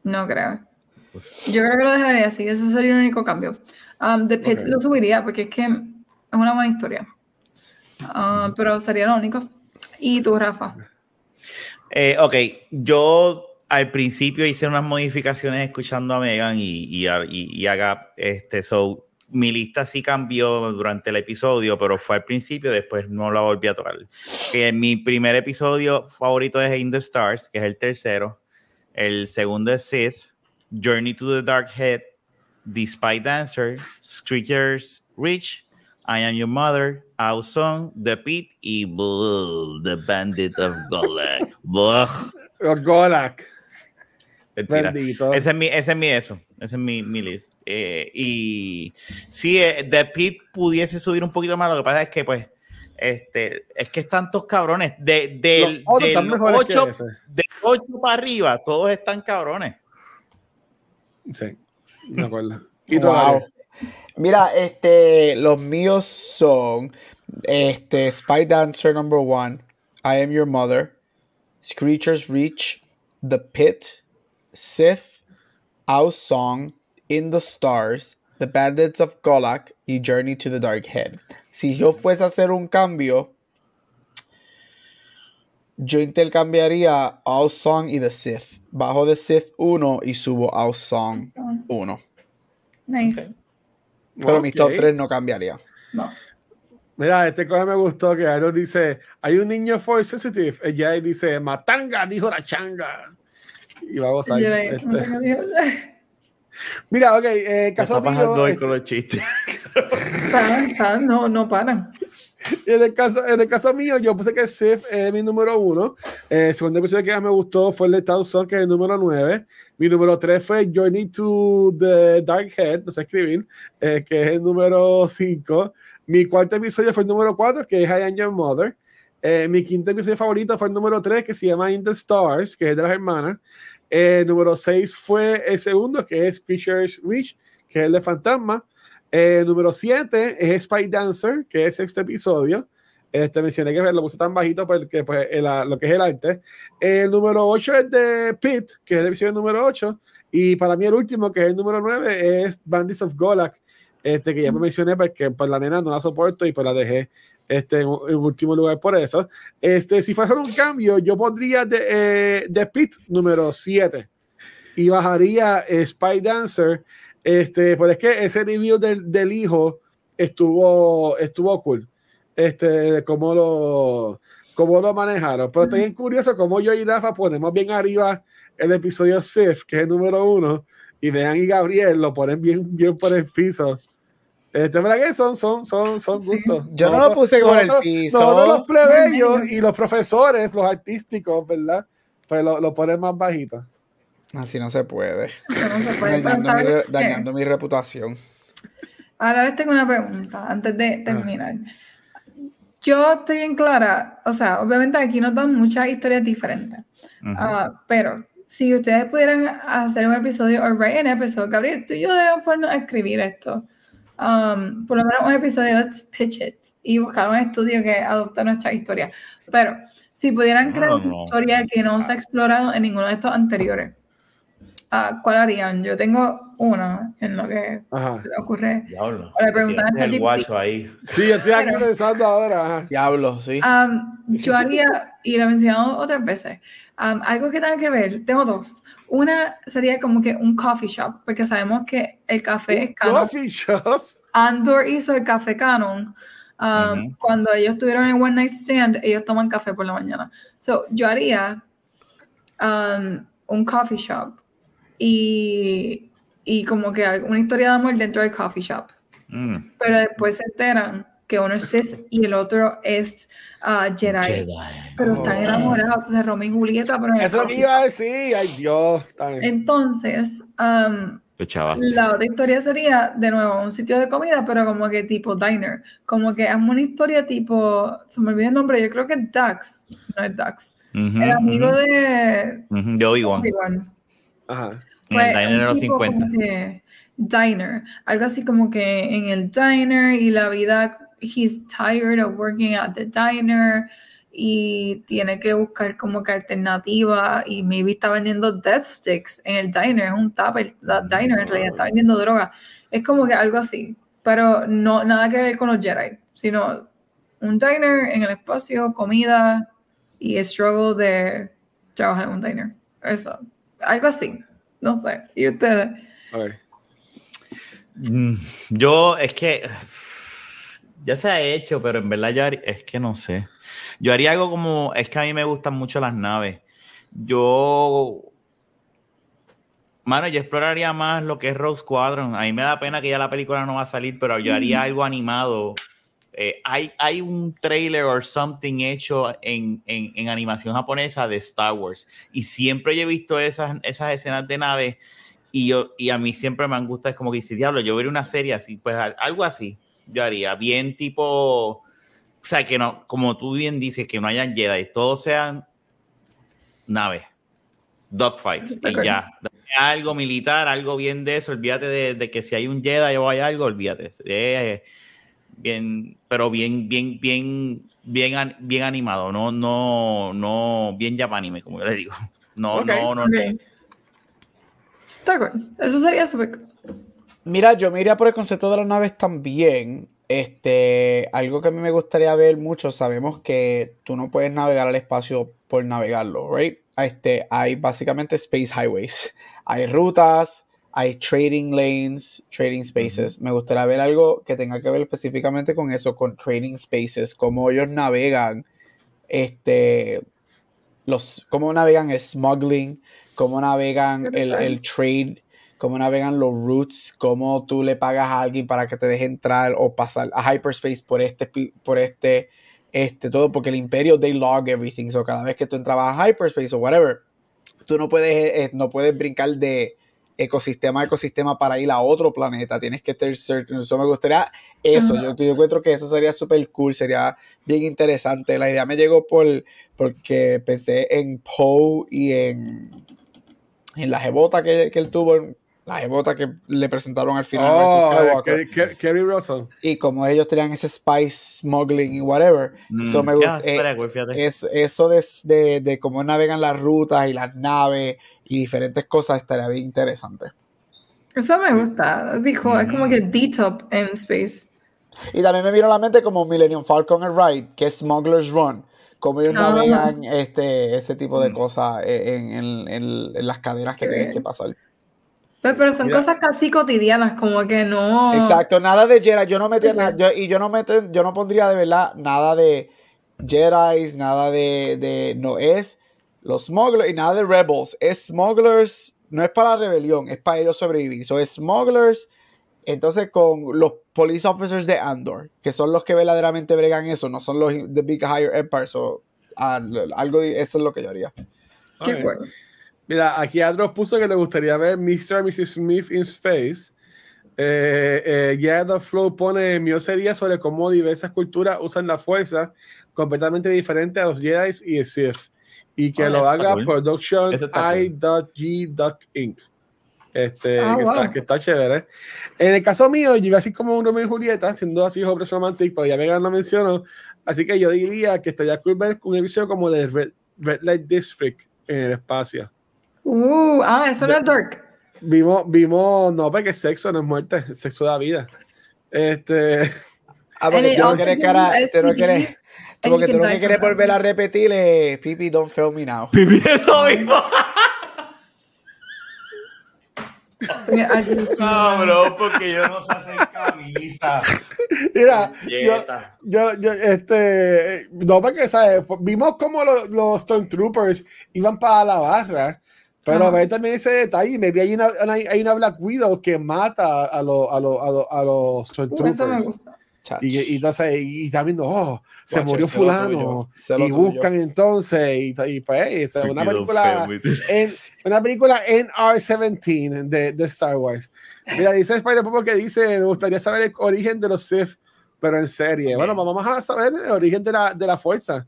Speaker 1: No creo. Yo creo que lo dejaría así. Ese sería el único cambio. Um, The Pit okay. lo subiría porque es que es una buena historia. Uh, pero sería lo único. ¿Y tú, Rafa?
Speaker 3: Eh, ok, yo al principio hice unas modificaciones escuchando a Megan y, y, a- y- y a Gap. Este, so, mi lista sí cambió durante el episodio, pero fue al principio, después no la volví a tocar. Que mi primer episodio favorito es In the Stars, que es el tercero. El segundo es Sith, Journey to the Dark Head, The Spy Dancer, Screechers Rich, I Am Your Mother, Our Song, The Pit y Bull, The Bandit of Golak.
Speaker 2: Golak. Bendito.
Speaker 3: Ese es mi, ese es mi eso. Ese es mi, mi list. Eh, y sí, eh, The Pit pudiese subir un poquito más. Lo que pasa es que, pues, este, es que están tantos cabrones. De, del, del
Speaker 2: están mejores que
Speaker 3: 8,
Speaker 2: ese.
Speaker 3: del 8 para arriba, todos están cabrones.
Speaker 2: Sí, me acuerdo. Y tú,
Speaker 4: Wow. Mira, este, los míos son este, Spy Dancer number one, I Am Your Mother, Screechers Reach, The Pit, Sith, Our Song, In the Stars, The Bandits of Golak y Journey to the Dark Head. Si yo fuese a hacer un cambio, yo intercambiaría Our Song y The Sith. Bajo The Sith 1 y subo Our Song 1.
Speaker 1: Nice.
Speaker 4: Pero mis top
Speaker 2: Ok.
Speaker 4: 3 no cambiaría.
Speaker 1: No.
Speaker 2: Mira, este cosa me gustó que Aaron dice, hay un niño force sensitive. Ella dice, matanga, dijo la changa. Y vamos a
Speaker 1: le-
Speaker 2: este.
Speaker 1: no tengo Dios.
Speaker 2: Mira, ok, eh, caso mío,
Speaker 3: hoy
Speaker 2: este,
Speaker 3: con los chistes.
Speaker 1: Están, están, no, no paran.
Speaker 2: en, el caso, en el caso mío, yo puse que Sif es mi número uno. Eh, el segundo episodio que más me gustó fue el de Thousand, que es el número nueve. Mi número tres fue Journey to the Dark Head, no sé escribir, eh, que es el número cinco. Mi cuarto episodio fue el número cuatro, que es I Am Your Mother. Eh, mi quinto episodio favorito fue el número 3, que se llama In the Stars, que es de las hermanas. El número 6 fue el segundo, que es Creatures Reach, que es el de Fantasma. El número 7 es Spy Dancer, que es el sexto episodio. Este, mencioné que lo puse tan bajito porque pues, el- la- lo que es el arte. El número 8 es de Pit, que es el episodio número 8. Y para mí el último, que es el número 9, es Bandits of Golak, este, que ya me mencioné porque pues, la nena no la soporto y pues la dejé este, en, en último lugar por eso. Este, si fuese un cambio, yo pondría de, eh, de Pit número 7 y bajaría eh, Spy Dancer. Este, pues es que ese review del, del hijo estuvo, estuvo cool. Este, de cómo lo, cómo lo manejaron. Pero está bien curioso cómo yo y Rafa ponemos bien arriba el episodio Sif, que es el número uno, y Vean y Gabriel lo ponen bien, bien por el piso. Este, ¿verdad que son, son, son, son
Speaker 1: Sí.
Speaker 2: gustos?
Speaker 4: Yo no lo puse con el piso.
Speaker 2: Nosotros los plebeyos y los profesores, los artísticos, ¿verdad? Pues lo, lo ponen más bajito.
Speaker 4: Así no se puede.
Speaker 1: Eso no se puede. Pero
Speaker 4: Dañando, mi, dañando mi reputación.
Speaker 1: Ahora les tengo una pregunta antes de terminar. Yo estoy bien clara, o sea, obviamente aquí nos dan muchas historias diferentes. Ah, pero si ustedes pudieran hacer un episodio o write an episode, Gabriel, tú y yo debemos ponernos a escribir esto. Um, por lo menos un episodio, let's pitch it y buscar un estudio que adopte nuestra historia. Pero si pudieran crear
Speaker 3: No,
Speaker 1: una
Speaker 3: no.
Speaker 1: historia que no se ha explorado en ninguno de estos anteriores, ah, ¿cuál harían? Yo tengo una en lo que
Speaker 2: Ajá.
Speaker 1: se me ocurre.
Speaker 3: Diablo.
Speaker 1: O le preguntan a
Speaker 3: el guacho ahí.
Speaker 2: Sí, yo estoy aquí pensando ahora.
Speaker 4: Diablo, sí.
Speaker 1: Um, yo haría, y lo he mencionado otras veces, um, algo que tenga que ver, tengo dos. Una sería como que un coffee shop, porque sabemos que el café es canon.
Speaker 2: Coffee shop.
Speaker 1: Andor hizo el café canon. Um,
Speaker 3: Ujú.
Speaker 1: Cuando ellos tuvieron el One Night Stand, ellos toman café por la mañana. So, yo haría um, un coffee shop y, y como que una historia de amor dentro del coffee shop
Speaker 3: Mm.
Speaker 1: pero después se enteran que uno es Sith y el otro es ah, Jedi,
Speaker 3: Jedi.
Speaker 1: pero están
Speaker 2: Oh.
Speaker 1: enamorados, entonces Romeo y Julieta, pero
Speaker 2: Eso que iba a decir. Ay, Dios.
Speaker 1: entonces, um, la otra historia sería, de nuevo, un sitio de comida, pero como que tipo diner. Como que hazme una historia tipo, se me olvidó el nombre, yo creo que es Dax, no es Dax.
Speaker 3: Ujú,
Speaker 1: el amigo
Speaker 3: ujú,
Speaker 1: de
Speaker 3: ujú, de Obi-Wan.
Speaker 1: Obi-Wan.
Speaker 2: Ajá.
Speaker 3: En el diner de
Speaker 1: un
Speaker 3: los
Speaker 1: tipo
Speaker 3: 50.
Speaker 1: como que Diner, algo así como que en el diner y la vida, he's tired of working at the diner y tiene que buscar como que alternativa y maybe está vendiendo death sticks en el diner, es un tupper, la diner en realidad está vendiendo droga, es como que algo así, pero no nada que ver con los Jedi, sino un diner en el espacio, comida y el struggle de trabajar en un diner. Eso. Algo así. No sé. ¿Y ustedes?
Speaker 2: A ver.
Speaker 3: Mm, Yo, es que ya se ha hecho, pero en verdad yo haría- es que no sé. Yo haría algo como, es que a mí me gustan mucho las naves. Yo, mano, yo exploraría más lo que es Rose Squadron. A mí me da pena que ya la película no va a salir, pero yo haría algo animado. Eh, hay, hay un trailer or something hecho en, en- en animación japonesa de Star Wars. Y siempre yo he visto esas, esas escenas de naves y yo y a mí siempre me han gustado, es como que dice, diablo, yo vería una serie así, pues al- algo así, yo haría, bien tipo, o sea, que no, como tú bien dices, que no hayan Jedi, todos sean naves, dogfights, y ya. Algo militar, algo bien de eso, olvídate de, de que si hay un Jedi o hay algo, olvídate. Eh, bien, pero bien, bien, bien, bien, bien animado, no, no, no, bien japanime, como yo le digo. No,
Speaker 2: Ok.
Speaker 3: no, no.
Speaker 1: Está cool. Eso sería súper.
Speaker 4: Mira, yo me iría por el concepto de las naves también. Este, algo que a mí me gustaría ver mucho, sabemos que tú no puedes navegar al espacio por navegarlo, right? Este, hay básicamente space highways. Hay rutas, hay trading lanes, trading spaces. Me gustaría ver algo que tenga que ver específicamente con eso, con trading spaces, cómo ellos navegan, este, los, cómo navegan el smuggling, cómo navegan el, el trade, cómo navegan los routes, cómo tú le pagas a alguien para que te deje entrar o pasar a hyperspace por este, por este, este, todo, porque el imperio, they log everything, so cada vez que tú entrabas a hyperspace o whatever, tú no puedes, eh, no puedes brincar de ecosistema a ecosistema para ir a otro planeta, tienes que certain, eso me gustaría eso, yo, yo encuentro que eso sería súper cool, sería bien interesante, la idea me llegó por, porque pensé en Poe y en, en la jebota que, que él tuvo, en- la jebota que le presentaron al final
Speaker 2: Oh,
Speaker 4: Skywalker,
Speaker 2: Kerry- Kerry Kerry Russell.
Speaker 4: y como ellos tenían ese spice smuggling y whatever,
Speaker 3: Mm,
Speaker 4: eso me gusta, eh, es, eso de, de, de cómo navegan las rutas y las naves y diferentes cosas estaría bien interesante.
Speaker 1: Eso me gusta. Dijo, es como que D-Top en space.
Speaker 4: Y también me vino a la mente como Millennium Falcon and Ride, que es Smuggler's Run, como ellos
Speaker 1: Ah.
Speaker 4: navegan este, ese tipo de cosas en, en- en- en las cadenas que
Speaker 1: bien.
Speaker 4: que pasar.
Speaker 1: Pero, pero son
Speaker 2: Mira.
Speaker 1: cosas casi cotidianas, como que no.
Speaker 4: Exacto, nada de Jedi, yo no metía nada, yo- y yo no mete, yo no pondría de verdad nada de Jedi, nada de, de, no es los smugglers y nada de rebels, es smugglers, no es para la rebelión, es para ellos sobrevivir, so es smugglers, entonces con los police officers de Andor, que son los que verdaderamente bregan eso, no son los de Big Higher Empire, so, algo, eso es lo que yo haría.
Speaker 1: Qué
Speaker 2: Ok.
Speaker 1: bueno.
Speaker 2: Mira, aquí Adros puso que le gustaría ver Mr. and Mrs. Smith in Space. Eh, eh, Jared of Flow pone mío sería sobre cómo diversas culturas usan la fuerza completamente diferente a los Jedi y el Sith. Y que
Speaker 3: Ah,
Speaker 2: lo haga
Speaker 3: cool.
Speaker 2: Production
Speaker 3: Eso está cool.
Speaker 2: I.G. Inc. Este,
Speaker 1: Ah,
Speaker 2: que,
Speaker 1: wow.
Speaker 2: está, que está chévere. En el caso mío, yo iba así como un Romeo y Julieta, siendo así hombre romantic, pero ya Megan lo mencionó. Así que yo diría que estaría cool ver un episodio como de Red, Red Light District en el espacio.
Speaker 1: Uh, ah, eso no es dark.
Speaker 2: Vimos, vimos, no, porque sexo no es muerte, es sexo da vida. Este,
Speaker 4: Ah, porque tú no quieres cara, tú no quieres,
Speaker 1: you
Speaker 4: porque tú lo que quieres volver a repetir es Pipi, don't fail me now.
Speaker 3: Pipi, eso mismo.
Speaker 1: Mío.
Speaker 3: Cabrón, porque yo no sé hacer camisa.
Speaker 2: mira, yo, yo, yo, este, no, porque, ¿sabes? Vimos como los, los Stormtroopers iban para la barra, pero
Speaker 1: Ajá.
Speaker 2: ver también ese detalle, me vi hay una, hay una Black Widow que mata a, los a, los a, los a los
Speaker 1: Uh, eso me
Speaker 2: Stormtroopers.
Speaker 1: gusta.
Speaker 2: Y, y entonces, y está viendo, oh, se murió fulano. Y buscan entonces, y, y pues, una película, en, una película NR-17 de, de Star Wars. Mira, dice Spider Popo que dice, me gustaría saber el origen de los Sith, pero en serie. Bueno, vamos a saber el origen de la, de la fuerza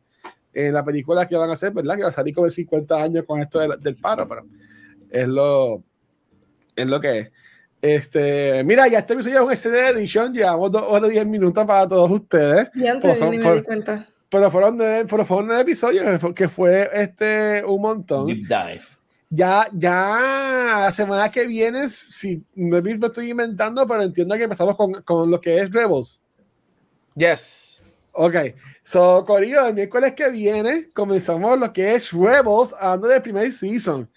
Speaker 2: en la película que van a hacer, ¿verdad? Que va a salir como en 50 años con esto del, del paro, pero es lo, es lo que es. Este, mira, ya este episodio es un extended edition, llevamos dos horas y 10 minutos para todos ustedes.
Speaker 1: Y antes
Speaker 2: son-
Speaker 1: ni me di cuenta.
Speaker 2: Pero fueron nueve, pero fueron nueve episodios, que fue, este, un montón.
Speaker 3: Deep dive.
Speaker 2: Ya, ya la semana que viene, si me estoy inventando, pero entiendo que empezamos con, con lo que es Rebels.
Speaker 4: Yes.
Speaker 2: Ok, so Corillo, el miércoles que viene comenzamos lo que es Rebels, hablando del primer season.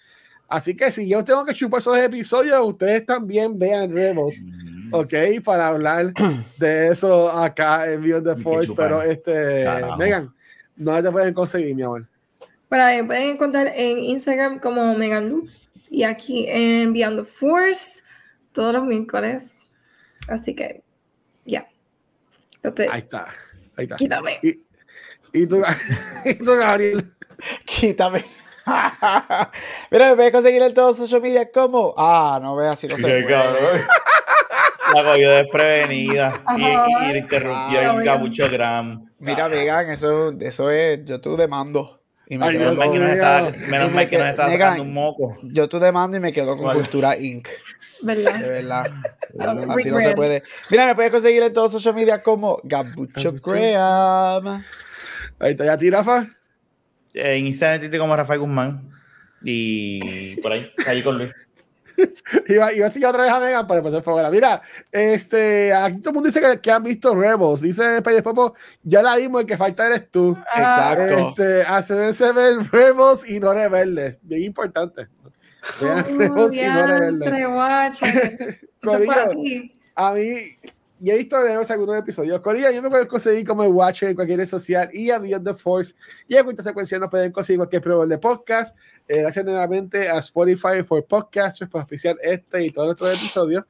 Speaker 2: Así que si yo tengo que chupar esos episodios, ustedes también vean Rebels,
Speaker 3: Mm.
Speaker 2: ok, para hablar de eso acá en Beyond the Force. Pero este,
Speaker 3: Carajo.
Speaker 2: Megan, no te pueden conseguir, mi amor.
Speaker 1: Bueno, me pueden encontrar en Instagram como Megan Lu y aquí en Beyond the Force todos los miércoles. Así que, ya. Entonces,
Speaker 2: Ahí está, ahí está.
Speaker 1: quítame.
Speaker 2: Y, y tú, y tú, Gabriel.
Speaker 4: Quítame. Mira, me puedes conseguir en todos social media como. Ah, no veas si no se puede.
Speaker 3: cabrón. La cogió desprevenida y, y le interrumpió
Speaker 1: Ah,
Speaker 3: el
Speaker 1: oiga.
Speaker 3: cabucho gram.
Speaker 4: Mira, Vegan, eso, eso es. Yo tú demando. Y me
Speaker 2: Ay,
Speaker 4: quedo
Speaker 2: Dios
Speaker 3: Menos mal que
Speaker 2: mío.
Speaker 3: no
Speaker 4: con,
Speaker 3: está, menos
Speaker 4: Y
Speaker 3: mal que está sacando un moco.
Speaker 4: yo tú demando y me quedo con. Cultura Inc. De
Speaker 1: ¿Verdad?
Speaker 4: verdad.
Speaker 1: Ah,
Speaker 4: Así no se puede. Mira, me puedes conseguir en todos social media como Gabucho. Graham.
Speaker 2: Ahí está, ya tirafa.
Speaker 3: En Instagram como Rafael Guzmán. Y por ahí, ahí con Luis.
Speaker 2: Iba, iba a seguir otra vez a Megan para pasar favor. Mira, este, aquí todo el mundo dice que, que han visto Rebels. Dice Pérez Popo, ya la dimos, el que falta eres tú.
Speaker 1: Ah,
Speaker 4: Exacto.
Speaker 2: Este, hacerse ver Rebels y no rebeldes. Bien importante. Vean
Speaker 1: Oh,
Speaker 2: Rebels y no rebeldes. A mí, ya he visto de ellos algunos episodios. Corilla, yo me puedo conseguir como el Watcher en cualquier red social y a Beyond the Force. Y en cuenta secuencia nos pueden conseguir cualquier prueba de podcast. Eh, gracias nuevamente a Spotify for Podcasters por especial este y todos nuestros episodios.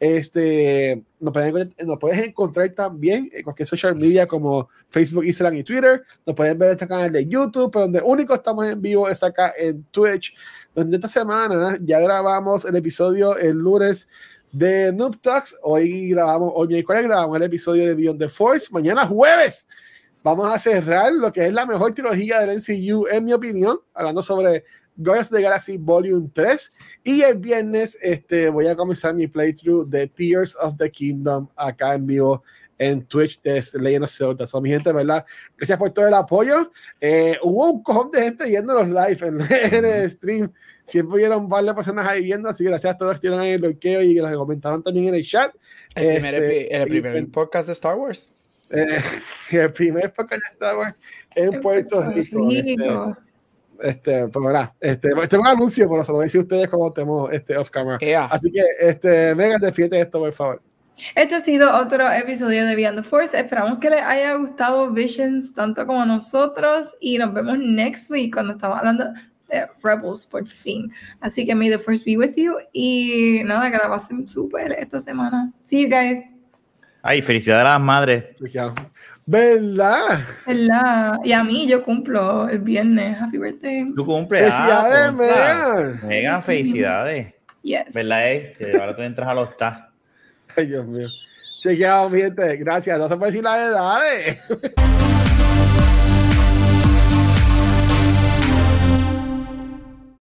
Speaker 2: Este, nos, puedes encontrar también en cualquier social media como Facebook, Instagram y Twitter. Nos pueden ver este canal de YouTube, pero donde único estamos en vivo es acá en Twitch, donde esta semana ya grabamos el episodio el lunes de Noob Talks. Hoy grabamos, hoy miércoles grabamos el episodio de Beyond the Force. Mañana jueves vamos a cerrar lo que es la mejor trilogía del MCU, en mi opinión, hablando sobre Guardians of the Galaxy Volume 3. Y el viernes este, voy a comenzar mi playthrough de Tears of the Kingdom acá en vivo en Twitch de Legend of Zelda. So, mi gente, ¿verdad? Gracias por todo el apoyo. Eh, hubo un cojón de gente viéndonos live en, en el stream. Siempre hubieron un par de personas ahí viendo, así que gracias a todos que estuvieron ahí en el bloqueo y que los comentaron también en el chat.
Speaker 4: El primer,
Speaker 2: Este,
Speaker 4: epi- el primer
Speaker 2: y-
Speaker 4: podcast de Star Wars.
Speaker 2: Eh, el primer podcast de Star Wars en Puerto Rico. Este, este, pues verá, este, este es un anuncio, pero se lo voy a decir a ustedes cuando estemos este, off camera.
Speaker 4: Ea.
Speaker 2: Así que, este, Megan, despídete esto, por favor.
Speaker 1: Este ha sido otro episodio de Beyond the Force. Esperamos que les haya gustado Visions tanto como nosotros y nos vemos next week cuando estamos hablando de Rebels por fin. Así que may the Force be with you y nada, que la pasen súper esta semana. See you guys.
Speaker 3: Ay, felicidades a las madres.
Speaker 2: Chequeado. ¿Verdad?
Speaker 1: ¿Verdad? Y a mí yo cumplo el viernes. Happy birthday.
Speaker 3: Tu cumpleaños.
Speaker 2: Felicidades,
Speaker 3: contra.
Speaker 2: Megan.
Speaker 3: Megan, felicidades.
Speaker 1: Yes.
Speaker 3: ¿Verdad? Que ahora tú entras a los TAS.
Speaker 2: Ay, Dios mío. Chequeado, mi gente. Gracias. No se puede decir las edades.